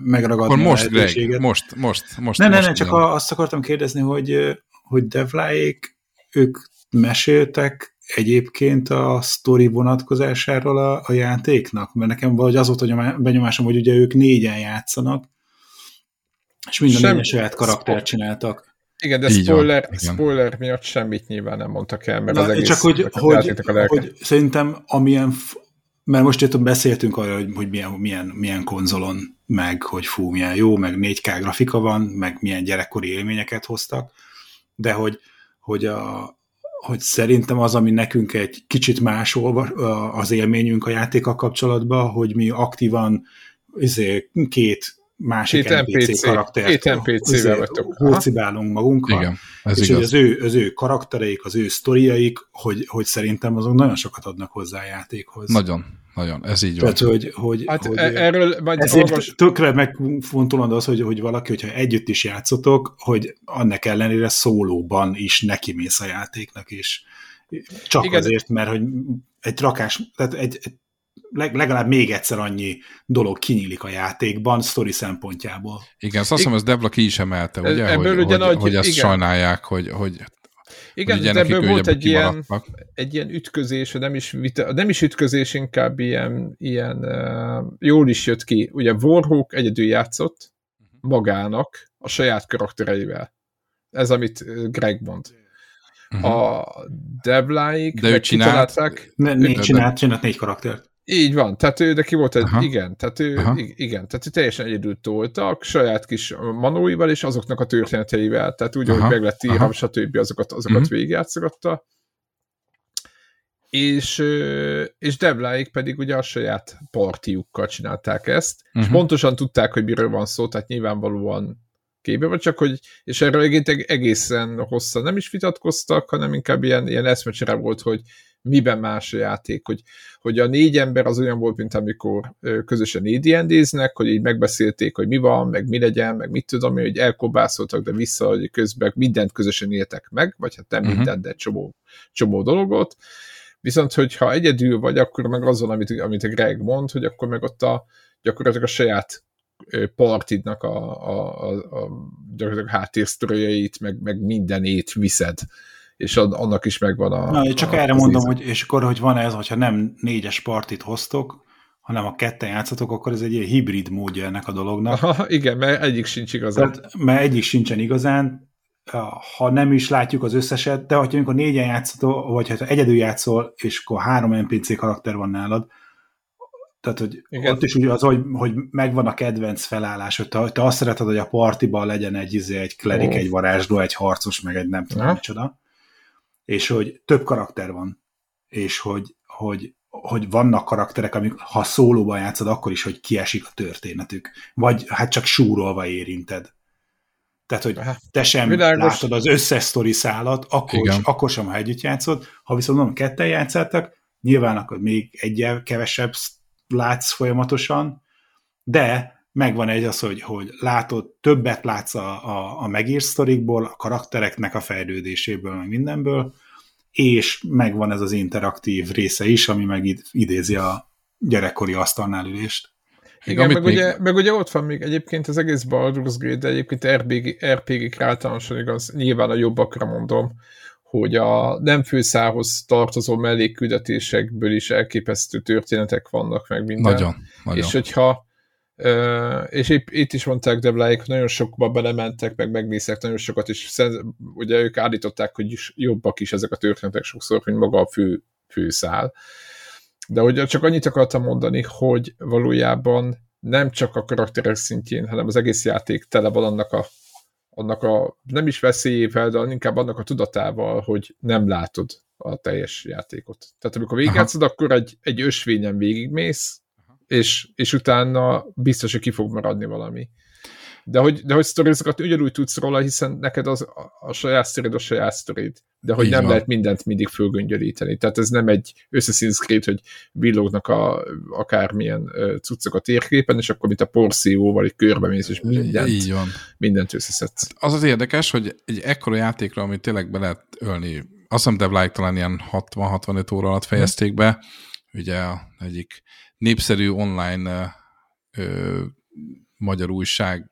megragadni Akkor most, Greg, most, most, most. Ne, ne, ne, csak a, azt akartam kérdezni, hogy, hogy Devláék, ők meséltek egyébként a sztori vonatkozásáról a, a játéknak? Mert nekem valahogy az volt a benyomásom, hogy ugye ők négyen játszanak, és minden Sem, saját karaktert csináltak. Igen, de spoiler, van, spoiler miatt semmit nyilván nem mondtak el, mert Na, az egész csak hogy, hogy, hogy szerintem amilyen mert most itt beszéltünk arra, hogy, hogy milyen, milyen, milyen konzolon, meg hogy fú, milyen jó, meg 4K grafika van, meg milyen gyerekkori élményeket hoztak, de hogy, hogy, a, hogy szerintem az, ami nekünk egy kicsit más az élményünk a játéka kapcsolatban, hogy mi aktívan izé, két másik két NPC, NPC karaktert. Két NPC-vel vagytok. Hócibálunk magunkkal. Igen, ez és igaz. hogy az ő, az ő karaktereik, az ő sztoriaik, hogy, hogy szerintem azok nagyon sokat adnak hozzá a játékhoz. Nagyon, nagyon, ez így Tehát, van. hogy, hogy, hát hogy erről majd ezért olvas... tökre megfontolandó az, hogy, hogy valaki, hogyha együtt is játszotok, hogy annak ellenére szólóban is nekimész a játéknak, és csak Igen. azért, mert hogy egy rakás, tehát egy, egy legalább még egyszer annyi dolog kinyílik a játékban, sztori szempontjából. Igen, azt hiszem, ez Debla ki is emelte, ugye, Ebből hogy, ugye hogy, nagy, hogy ezt igen. sajnálják, hogy, hogy igen, de ebből volt egy ilyen, egy ilyen ütközés, nem is, vita, nem is ütközés, inkább ilyen, ilyen uh, jól is jött ki. Ugye Warhawk egyedül játszott magának, a saját karaktereivel. Ez, amit Greg mond. Uh-huh. A Devláik De ő csinált, ne, négy csinált, csinált négy karaktert. Így van, tehát ő neki volt egy, Aha. igen, tehát ő, Aha. igen, tehát ő teljesen egyedül toltak, saját kis manóival és azoknak a történeteivel, tehát úgy, Aha. hogy meg lett írva, stb. azokat, azokat uh-huh. végigjátszogatta. És, és Debláik pedig ugye a saját partiukkal csinálták ezt, uh-huh. és mhm. pontosan tudták, hogy miről van szó, tehát nyilvánvalóan képbe vagy, csak hogy, és erről egészen hosszan nem is vitatkoztak, hanem inkább ilyen, ilyen eszmecsere volt, hogy miben más a játék, hogy, hogy a négy ember az olyan volt, mint amikor közösen AD&D-znek, hogy így megbeszélték, hogy mi van, meg mi legyen, meg mit tudom, hogy elkobászoltak, de vissza, hogy közben mindent közösen éltek meg, vagy hát nem uh-huh. mindent, de csomó, csomó dologot. Viszont, hogyha egyedül vagy, akkor meg azon, amit, amit a Greg mond, hogy akkor meg ott a, gyakorlatilag a saját partidnak a, a, a, a gyakorlatilag háttérsztoriait, meg, meg mindenét viszed és annak is megvan a... Na, csak a, erre mondom, íze. hogy és akkor, hogy van ez, hogyha nem négyes partit hoztok, hanem a ketten játszatok, akkor ez egy ilyen hibrid módja ennek a dolognak. Aha, igen, mert egyik sincs igazán. Tehát, mert egyik sincsen igazán, ha nem is látjuk az összeset, de ha amikor négyen játszol, vagy ha egyedül játszol, és akkor három NPC karakter van nálad, tehát, hogy Igen. ott is úgy az, hogy, hogy megvan a kedvenc felállás, hogy te, te azt szereted, hogy a partiban legyen egy, izé, egy klerik, oh. egy varázsló, egy harcos, meg egy nem tudom micsoda és hogy több karakter van, és hogy, hogy, hogy vannak karakterek, amik ha szólóban játszod, akkor is, hogy kiesik a történetük, vagy hát csak súrolva érinted. Tehát, hogy te sem Világos. látod az összes sztori szállat, akkor, is, akkor sem, ha együtt játszod. Ha viszont nem ketten játszottak, nyilván akkor még egyel kevesebb látsz folyamatosan, de megvan egy az, hogy, hogy látod, többet látsz a, a, a megírt sztorikból, a karaktereknek a fejlődéséből, meg mindenből, és megvan ez az interaktív része is, ami meg idézi a gyerekkori asztalnál ülést. Igen, meg, még... ugye, meg ugye ott van még egyébként az egész Baldur's Gate, de egyébként RPG, RPG-k általánosan igaz, nyilván a jobbakra mondom, hogy a nem főszához tartozó mellékküldetésekből is elképesztő történetek vannak meg minden. Nagyon, nagyon. És hogyha és itt, itt is mondták Debláik, nagyon sokba belementek, meg megnéztek nagyon sokat, és ugye ők állították, hogy is jobbak is ezek a történetek sokszor, mint maga a fő, főszál. De hogy csak annyit akartam mondani, hogy valójában nem csak a karakterek szintjén, hanem az egész játék tele van annak a, annak a nem is veszélyével, de inkább annak a tudatával, hogy nem látod a teljes játékot. Tehát amikor végigjátszod, akkor egy, egy ösvényen végigmész, és, és utána biztos, hogy ki fog maradni valami. De hogy, de hogy sztorizokat ugyanúgy tudsz róla, hiszen neked az, a, a saját sztorid a saját sztorid. De hogy Így nem van. lehet mindent mindig fölgöngyölíteni. Tehát ez nem egy összeszínszkrét, hogy villognak a, akármilyen cuccok a térképen, és akkor mint a porszívóval egy körbe mész, és mindent, Így van. mindent összeszedsz. Hát az az érdekes, hogy egy ekkora játékra, amit tényleg be lehet ölni, azt hiszem Devlike talán ilyen 60-65 óra alatt fejezték be, ugye egyik népszerű online ö, magyar újság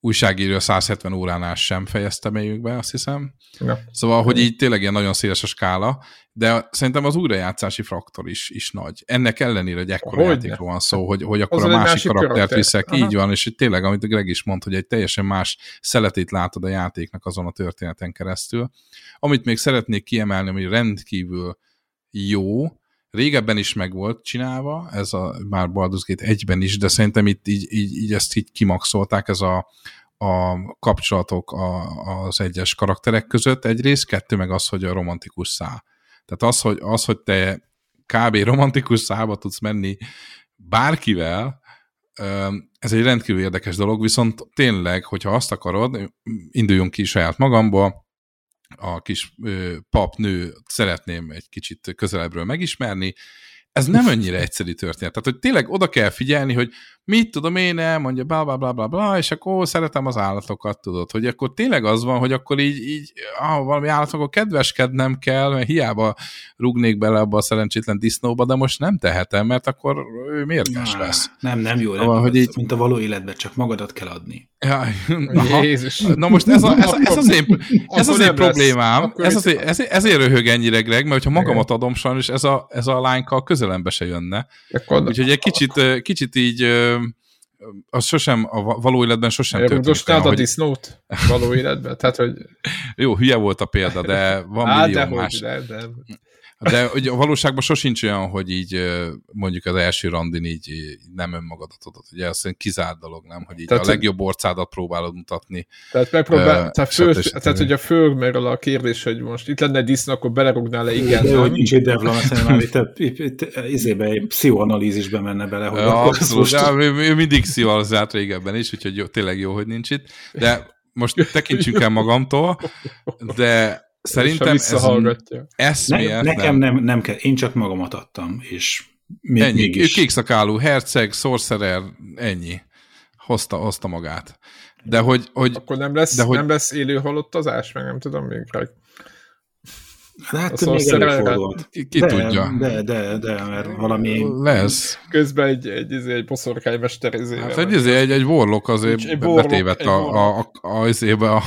újságíró 170 óránál sem fejezte még be, azt hiszem. Ja. Szóval, hogy így tényleg ilyen nagyon széles a skála, de szerintem az újrajátszási fraktor is, is nagy. Ennek ellenére egy ekkora hogy játékról van szó, hogy, hogy akkor az a másik, másik karaktert karakter. viszek. Aha. Így van, és hogy tényleg, amit Greg is mondta, hogy egy teljesen más szeletét látod a játéknak azon a történeten keresztül. Amit még szeretnék kiemelni, hogy rendkívül jó, régebben is meg volt csinálva, ez a már Baldur's Gate egyben is, de szerintem itt így, így, így ezt így kimaxolták, ez a, a kapcsolatok a, az egyes karakterek között egyrészt, kettő meg az, hogy a romantikus szá. Tehát az, hogy, az, hogy te kb. romantikus szába tudsz menni bárkivel, ez egy rendkívül érdekes dolog, viszont tényleg, hogyha azt akarod, induljunk ki saját magamból, a kis papnő szeretném egy kicsit közelebbről megismerni, ez nem annyira egyszerű történet. Tehát, hogy tényleg oda kell figyelni, hogy mit tudom én el, mondja bla bla bla bla bla, és akkor ó, szeretem az állatokat, tudod, hogy akkor tényleg az van, hogy akkor így, így ah, valami állatokkal kedveskednem kell, mert hiába rugnék bele abba a szerencsétlen disznóba, de most nem tehetem, mert akkor ő mérges lesz. Nem, nem jó, nem, van, hogy így... mint a való életben, csak magadat kell adni. Ja, na, Jézus. na most ez, a, ez, ez az én, ez az én problémám, ez az, ez, ezért röhög ennyire Greg, mert ha magamat adom, sajnos ez a, ez a lányka közelembe se jönne. Úgyhogy egy kicsit, kicsit így az sosem, a való életben sosem történik. a hogy... disznót való életben? Tehát, hogy... Jó, hülye volt a példa, de van Á, millió de más. Hogy, de, de. De ugye a valóságban sosincs olyan, hogy így mondjuk az első randin így, így nem önmagadat adod. Ugye azt kizárt dolog, nem? Hogy így tehát, a legjobb orcádat próbálod mutatni. Tehát megpróbál, uh, tehát, föl, tehát ugye fölmerül a kérdés, hogy most itt lenne disznó, akkor belerugnál le, igen. De, hogy nincs egy devla, már itt, izébe egy pszichoanalízisbe menne bele. Hogy ja, abszolút, most... de ő mindig pszichoanalizált régebben is, úgyhogy jó, tényleg jó, hogy nincs itt. De most tekintsünk el magamtól, de Szerintem ez ne, Nekem nem. nem, nem kell, én csak magamat adtam, és még, ennyi. Mégis... Kékszakálú, herceg, sorcerer, ennyi. Hozta, hozta magát. De hogy, hogy, Akkor nem lesz, de hogy, nem lesz élő halottazás, meg nem tudom még. Hát még előfordult. Ki, ki de, tudja. De, de, de, mert valami... Lesz. Közben egy, egy, egy, egy boszorkány mesterezével. Hát egy, egy, egy, egy warlock azért egy betévedt a, a, a, a, a, a, a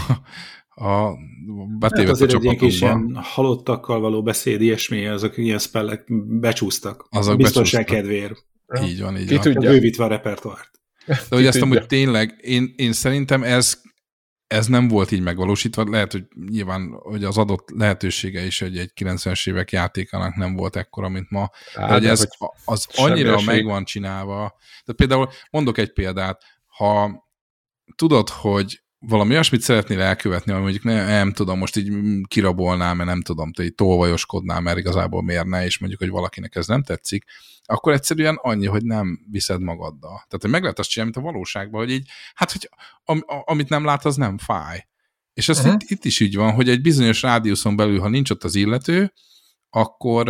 betévet hát azért a kis ilyen halottakkal való beszéd, ilyesmi, azok ilyen spellek becsúsztak. Azok biztonság kedvéért. Így van, így Ki van. tudja. Bővítve a repertoárt. De hogy ezt amúgy tényleg, én, én szerintem ez, ez nem volt így megvalósítva, lehet, hogy nyilván hogy az adott lehetősége is egy, egy 90-es évek játékának nem volt ekkora, mint ma, Á, de hogy ez hogy az annyira esély. meg van csinálva. Tehát például mondok egy példát, ha tudod, hogy valami olyasmit szeretnél elkövetni, ami mondjuk nem, nem tudom, most így kirabolnál, mert nem tudom, te így tolvajoskodnál, mert igazából miért ne, és mondjuk, hogy valakinek ez nem tetszik, akkor egyszerűen annyi, hogy nem viszed magaddal. Tehát, hogy meg lehet azt csinálni, mint a valóságban, hogy így, hát, hogy am, amit nem lát, az nem fáj. És ez uh-huh. itt, itt is így van, hogy egy bizonyos rádiuszon belül, ha nincs ott az illető, akkor,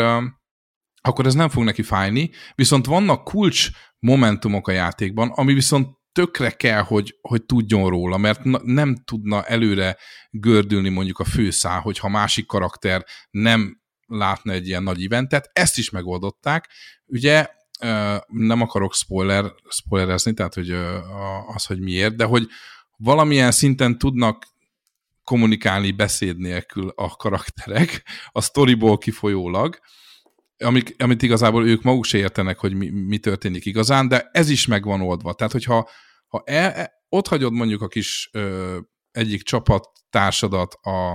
akkor ez nem fog neki fájni, viszont vannak kulcs momentumok a játékban, ami viszont tökre kell, hogy, hogy tudjon róla, mert na, nem tudna előre gördülni mondjuk a főszál, hogyha másik karakter nem látna egy ilyen nagy eventet. Ezt is megoldották. Ugye nem akarok spoiler, spoilerezni, tehát hogy az, hogy miért, de hogy valamilyen szinten tudnak kommunikálni beszéd nélkül a karakterek, a storyból kifolyólag, amik, amit igazából ők maguk se értenek, hogy mi, mi történik igazán, de ez is meg van oldva. Tehát, hogyha ha el, e, ott hagyod mondjuk a kis ö, egyik csapattársadat a,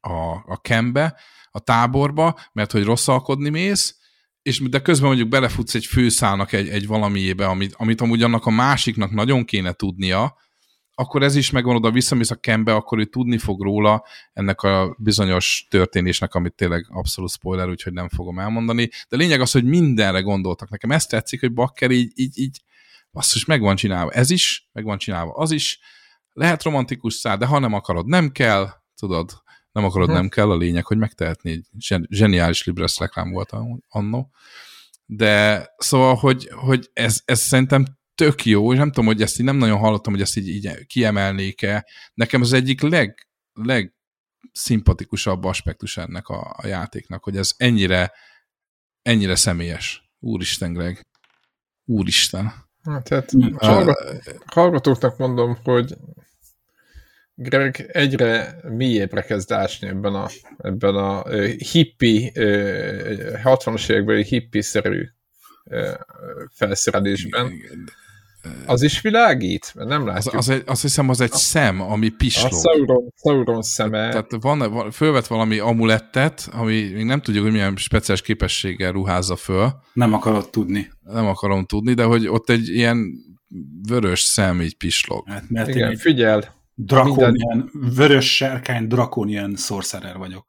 a, a kembe, a táborba, mert hogy rosszalkodni mész, és de közben mondjuk belefutsz egy főszálnak egy, egy valamiébe, amit, amit amúgy annak a másiknak nagyon kéne tudnia, akkor ez is megvan oda visszamész a kembe, akkor ő tudni fog róla ennek a bizonyos történésnek, amit tényleg abszolút spoiler, úgyhogy nem fogom elmondani. De lényeg az, hogy mindenre gondoltak. Nekem ezt tetszik, hogy Bakker így, így, így is meg van csinálva. Ez is, meg van csinálva az is. Lehet romantikus szár, de ha nem akarod, nem kell, tudod, nem akarod, hmm. nem kell, a lényeg, hogy megtehetni. Zseniális Libres reklám volt annó. De szóval, hogy, hogy ez, ez szerintem tök jó, és nem tudom, hogy ezt így nem nagyon hallottam, hogy ezt így, így kiemelnék-e. Nekem az egyik leg, leg szimpatikusabb aspektus ennek a, a játéknak, hogy ez ennyire, ennyire személyes. Úristen, Greg. Úristen. Tehát hallgat, hallgatóknak mondom, hogy Greg egyre mélyebbre kezd ásni ebben a, ebben a hippi, 60-as évekbeli hippi-szerű felszerelésben. Az is világít? Mert nem látjuk. Az, az egy, azt hiszem, az egy a, szem, ami pislog. A Sauron, Sauron szeme. Tehát van, van, fölvet valami amulettet, ami még nem tudjuk, hogy milyen speciális képességgel ruházza föl. Nem akarod tudni. Nem akarom tudni, de hogy ott egy ilyen vörös szem így pislog. Hát, mert Igen, én figyel. Drakonian, minden... vörös sárkány drakonian sorcerer vagyok.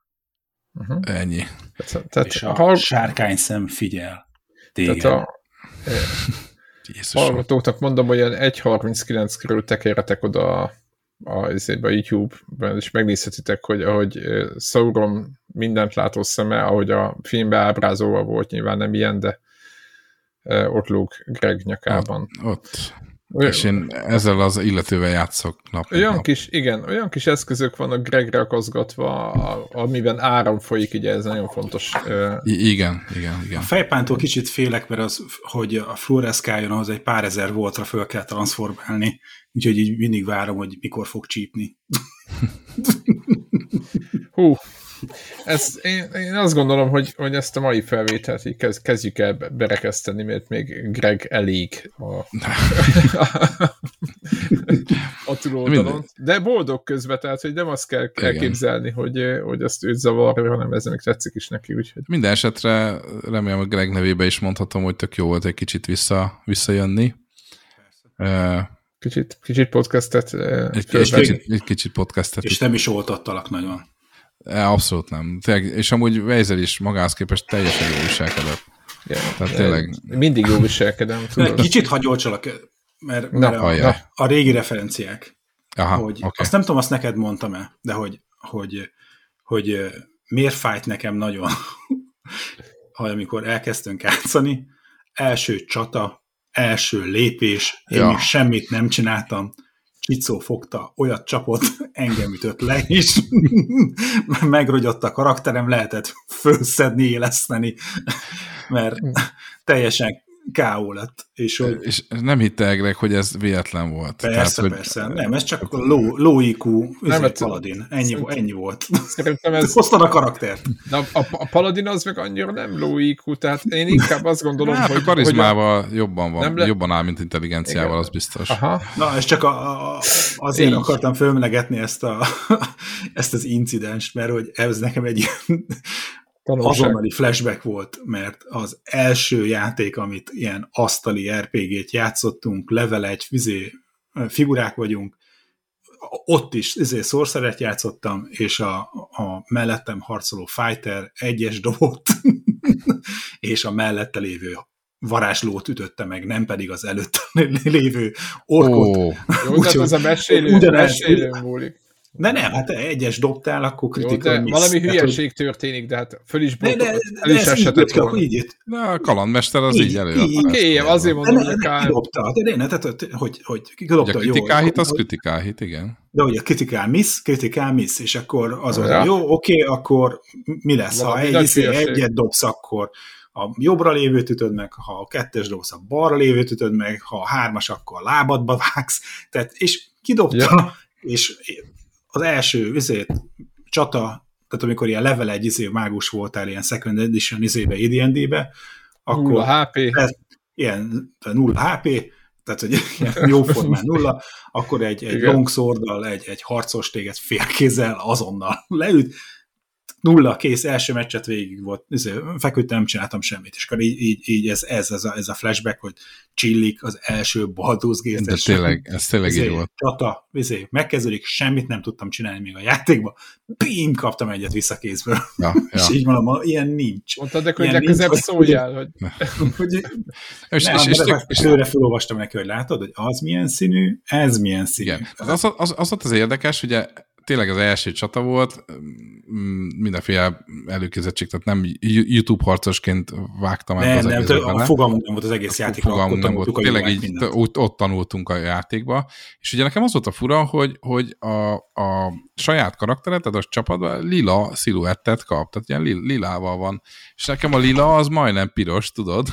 Uh-huh. Ennyi. Tehát, tehát És a, a sárkány szem figyel téged. Tehát a, Hallgatóknak mondom, hogy ilyen 1.39 körül tekeretek oda a, a, a YouTube-ben, és megnézhetitek, hogy ahogy Sauron mindent látó szeme, ahogy a filmbe ábrázolva volt, nyilván nem ilyen, de ott lóg Greg nyakában. Ott, ott olyan, és én ezzel az illetővel játszok nap. Olyan nap. kis, igen, olyan kis eszközök vannak Gregre akaszgatva, amiben áram folyik, ugye ez nagyon fontos. I igen, igen, igen. A fejpántól kicsit félek, mert az, hogy a fluoreszkáljon, ahhoz egy pár ezer voltra föl kell transformálni, úgyhogy így mindig várom, hogy mikor fog csípni. Hú, ez, én, én azt gondolom, hogy, hogy ezt a mai felvételt így kezd, kezdjük el berekeszteni, mert még Greg elég a, a túloldalon. De boldog közben, tehát hogy nem azt kell elképzelni, hogy, hogy ezt őt zavarja, hanem ez még tetszik is neki. Úgyhogy. Minden esetre remélem, hogy Greg nevébe is mondhatom, hogy tök jó volt egy kicsit vissza, visszajönni. Kicsit, kicsit podcastet. Egy, egy, kicsit, egy kicsit podcastet. És nem is oltattalak nagyon. E, abszolút nem. és amúgy Weiser is magához képest teljesen jó viselkedett. Yeah, Tehát tényleg... Mindig jó viselkedem. Tudod? Kicsit hagyolcsalak, mert, mert na, a, a, régi referenciák. Aha, hogy, okay. Azt nem tudom, azt neked mondtam-e, de hogy, hogy, hogy miért fájt nekem nagyon, ha amikor elkezdtünk játszani, első csata, első lépés, én ja. még semmit nem csináltam, Csicó fogta, olyat csapott, engem ütött le is, megrogyott a karakterem, lehetett fölszedni, éleszteni, mert teljesen K.O. lett. És, hogy... és nem hitte Egreg, hogy ez véletlen volt. Persze, Tehát, hogy... persze. Nem, ez csak low, low IQ nem, hát, paladin. Ennyi, ennyi volt. Szerintem ez... Hoztad a karaktert. De a, a, a, paladin az meg annyira nem low IQ, tehát én inkább azt gondolom, hát, hogy... a karizmával hogy a... jobban van, le... jobban áll, mint intelligenciával, Igen. az biztos. Aha. Na, és csak a, a, azért Így. akartam fölmenegetni ezt, a, ezt az incidenst, mert hogy ez nekem egy Tanulság. azonnali flashback volt, mert az első játék, amit ilyen asztali RPG-t játszottunk, level egy vizé, figurák vagyunk, ott is izé szorszeret játszottam, és a, a mellettem harcoló fighter egyes dobott, és a mellette lévő varázslót ütötte meg, nem pedig az előtt lévő orkot. Oh. Jó, tehát ez a mesélő, ugyanez, mesélő múlik. De nem, hát egyes dobtál, akkor kritika. Jó, de valami hülyeség hogy... történik, de hát föl is, blokk, de, de, de is esetett volna. Így jött. De a kalandmester az így, így elő. Oké, azért mondom, hogy akár... Kidobta, de ne, tehát, hogy, hogy kidobta, jó. A kritikálhit, az kritikálhit, igen. De hogy a kritikál miss, kritikál miss, és akkor az ja. jó, oké, akkor mi lesz, ha egy, izé egyet dobsz, akkor a jobbra lévőt ütöd meg, ha a kettes dobsz, a balra lévőt ütöd meg, ha a hármas, akkor a lábadba vágsz, tehát, és kidobta, ja. és az első izét, csata, tehát amikor ilyen level egy izé mágus voltál, ilyen second edition izébe, AD&D-be, akkor... Nulla HP. Ez, ilyen nulla HP, tehát hogy ilyen jó formán nulla, akkor egy, egy longsword egy, egy harcos téged félkézzel azonnal leüt, nulla, kész, első meccset végig volt, izé, feküdtem, nem csináltam semmit, és akkor így, így, így ez, ez, ez, a, ez a flashback, hogy csillik az első Baldur's Gate. De tényleg, ez tényleg izé, így volt. Csata, izé, megkezdődik, semmit nem tudtam csinálni még a játékban, bim, kaptam egyet vissza kézből. Ja, ja. és így mondom, ilyen nincs. Mondtad, de hogy legközelebb szóljál, hogy... hogy és, nem, és, és, és, és előre felolvastam neki, hogy látod, hogy az milyen színű, ez milyen színű. Igen. Az, az, az, az, az érdekes, ugye tényleg az első csata volt, mm, mindenféle előkézettség, tehát nem YouTube harcosként vágtam nem, az nem, a fogalmunk nem volt az egész játék. Fogalmunk nem volt, tényleg így ott, ott tanultunk a játékba, és ugye nekem az volt a fura, hogy, hogy a, a saját karakteret, tehát a csapatban lila sziluettet kap, tehát ilyen lilával van, és nekem a lila az majdnem piros, tudod?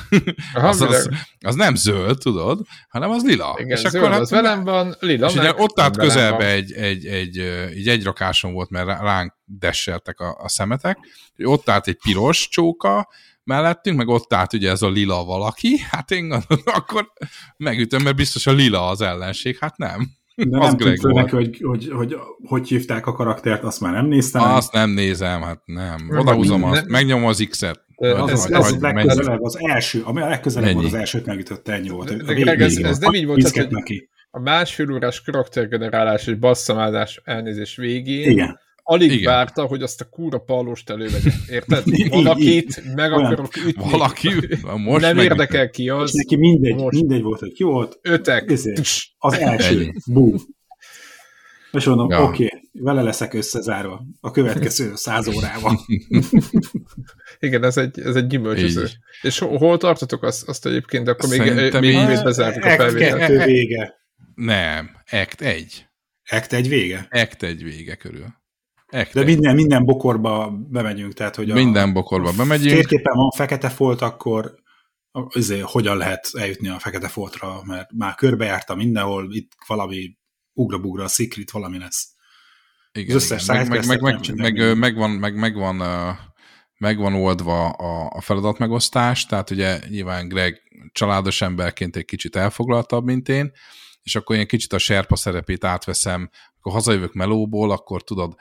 Aha, az, az, az, nem zöld, tudod, hanem az lila. Igen, és zöld, akkor hát, az velem van, lila. És ugye ott állt közelbe egy, egy, egy, egy, egy rakáson volt, mert ránk desseltek a, a szemetek, ott állt egy piros csóka, mellettünk, meg ott állt ugye ez a lila valaki, hát én gondolom, akkor megütöm, mert biztos a lila az ellenség, hát nem. De az nem Greg neki, hogy, hogy, hogy, hogy hívták a karaktert, azt már nem néztem. Azt nem nézem, hát nem. Odahúzom azt, ne... megnyomom az X-et. Ez, ez, ez legközelebb az első, ami a legközelebb volt az elsőt megütötte, ennyi volt. De, Greg, ez, ez nem így volt, tehát, neki. A másfél órás karaktergenerálás és basszamádás elnézés végén Igen alig Igen. várta, hogy azt a kúra pallóst elővegye. Érted? Valakit meg akarok ütni. Valaki, most nem meg... érdekel ki az. És neki mindegy, most. mindegy volt, hogy ki volt. Ötek. Ezért, az első. Bum. És mondom, ja. oké, okay, vele leszek összezárva a következő száz órában. Igen, ez egy, ez egy gyümölcsöző. Így. És hol tartotok azt, azt egyébként, akkor még, még, még bezártuk a felvételt. vége. Nem, Act 1. Act 1 vége? Act 1 vége körül. Act De minden, minden bokorba bemegyünk, tehát hogy a, minden bokorba bemegyünk. Térképen van fekete folt, akkor azért, hogyan lehet eljutni a fekete foltra, mert már körbejártam mindenhol, itt valami ugra-bugra, a secret valami lesz. Igen, az összes igen. Meg, meg, meg, meg, megvan, meg, megvan, megvan oldva a, a feladat megosztás, tehát ugye nyilván Greg családos emberként egy kicsit elfoglaltabb, mint én, és akkor én kicsit a serpa szerepét átveszem, akkor hazajövök melóból, akkor tudod,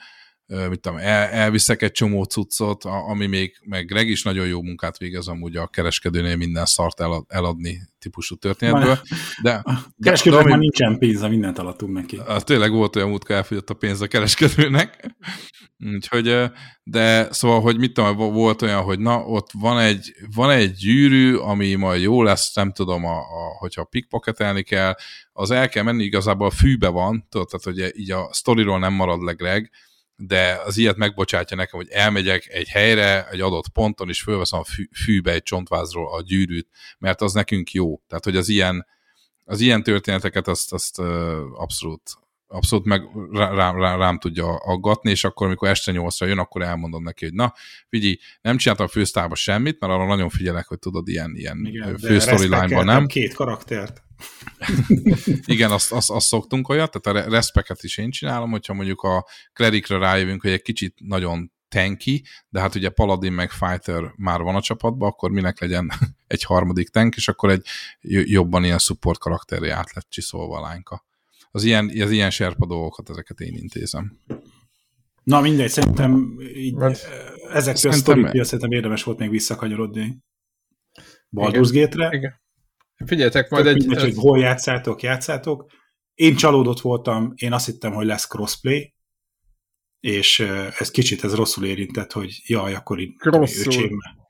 mit tudom, el, elviszek egy csomó cuccot, ami még, meg Greg is nagyon jó munkát végez amúgy a kereskedőnél minden szart elad, eladni típusú történetből. De, a kereskedőnek már nincsen pénze, mindent alattunk neki. Tényleg volt olyan múltkor elfogyott a pénz a kereskedőnek. Úgyhogy, de szóval, hogy mit tudom, volt olyan, hogy na, ott van egy, van egy gyűrű, ami majd jó lesz, nem tudom, a, a, hogyha pickpocketelni kell, az el kell menni, igazából a fűbe van, tudod, tehát hogy így a sztoriról nem marad le Greg, de az ilyet megbocsátja nekem, hogy elmegyek egy helyre, egy adott ponton, és fölveszem a fű, fűbe egy csontvázról a gyűrűt, mert az nekünk jó. Tehát, hogy az ilyen, az ilyen történeteket azt, azt abszolút, abszolút meg rám, rám, rám tudja aggatni, és akkor, amikor este nyolcra jön, akkor elmondom neki, hogy na, figyelj, nem csináltam a fősztárba semmit, mert arra nagyon figyelek, hogy tudod, ilyen, ilyen fő storyline-ban nem. két karaktert. Igen, azt, azt, azt szoktunk olyat, tehát a respeket is én csinálom, hogyha mondjuk a klerikre rájövünk, hogy egy kicsit nagyon tanky, de hát ugye Paladin meg Fighter már van a csapatban, akkor minek legyen egy harmadik tank, és akkor egy jobban ilyen support karakterre át lett csiszolva a lányka. Az ilyen, az ilyen serpa dolgokat, ezeket én intézem. Na mindegy, szerintem így, Mert ezektől a sztori szerintem érdemes volt még visszakanyarodni Baldur's Gate-re. Figyeljetek, majd egy... Mindegy, hogy hol játszátok, játszátok. Én csalódott voltam, én azt hittem, hogy lesz crossplay, és ez kicsit ez rosszul érintett, hogy jaj, akkor így öcsémmel.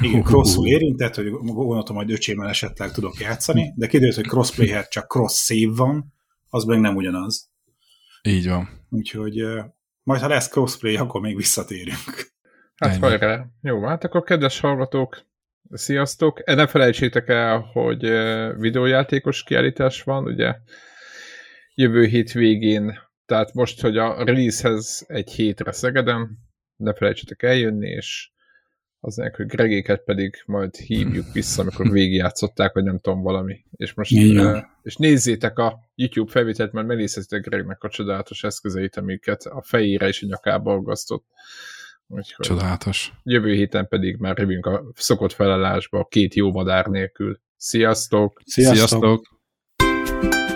Igen, crossul érintett, hogy gondoltam, hogy öcsémmel esetleg tudok játszani, de kiderült, hogy crossplay csak cross save van, az meg nem ugyanaz. Így van. Úgyhogy majd ha lesz crossplay, akkor még visszatérünk. Hát hajrá. Jó, hát akkor kedves hallgatók, Sziasztok! E, ne felejtsétek el, hogy videójátékos kiállítás van, ugye jövő hét végén, tehát most, hogy a releasehez egy hétre Szegeden, ne felejtsétek eljönni, és az hogy Gregéket pedig majd hívjuk vissza, amikor végigjátszották, vagy nem tudom, valami. És most uh, és nézzétek a YouTube felvételt, mert megnézhetek Gregnek a csodálatos eszközeit, amiket a fejére és a nyakába aggasztott. Úgyhogy Csodálatos. Jövő héten pedig már jövünk a szokott felállásba két jó madár nélkül. Sziasztok! Sziasztok! Sziasztok.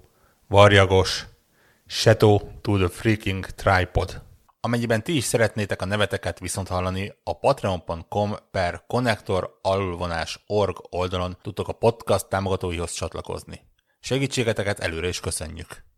Varjagos, Shadow to the Freaking Tripod. Amennyiben ti is szeretnétek a neveteket viszont hallani, a patreon.com per connector org oldalon tudtok a podcast támogatóihoz csatlakozni. Segítségeteket előre is köszönjük!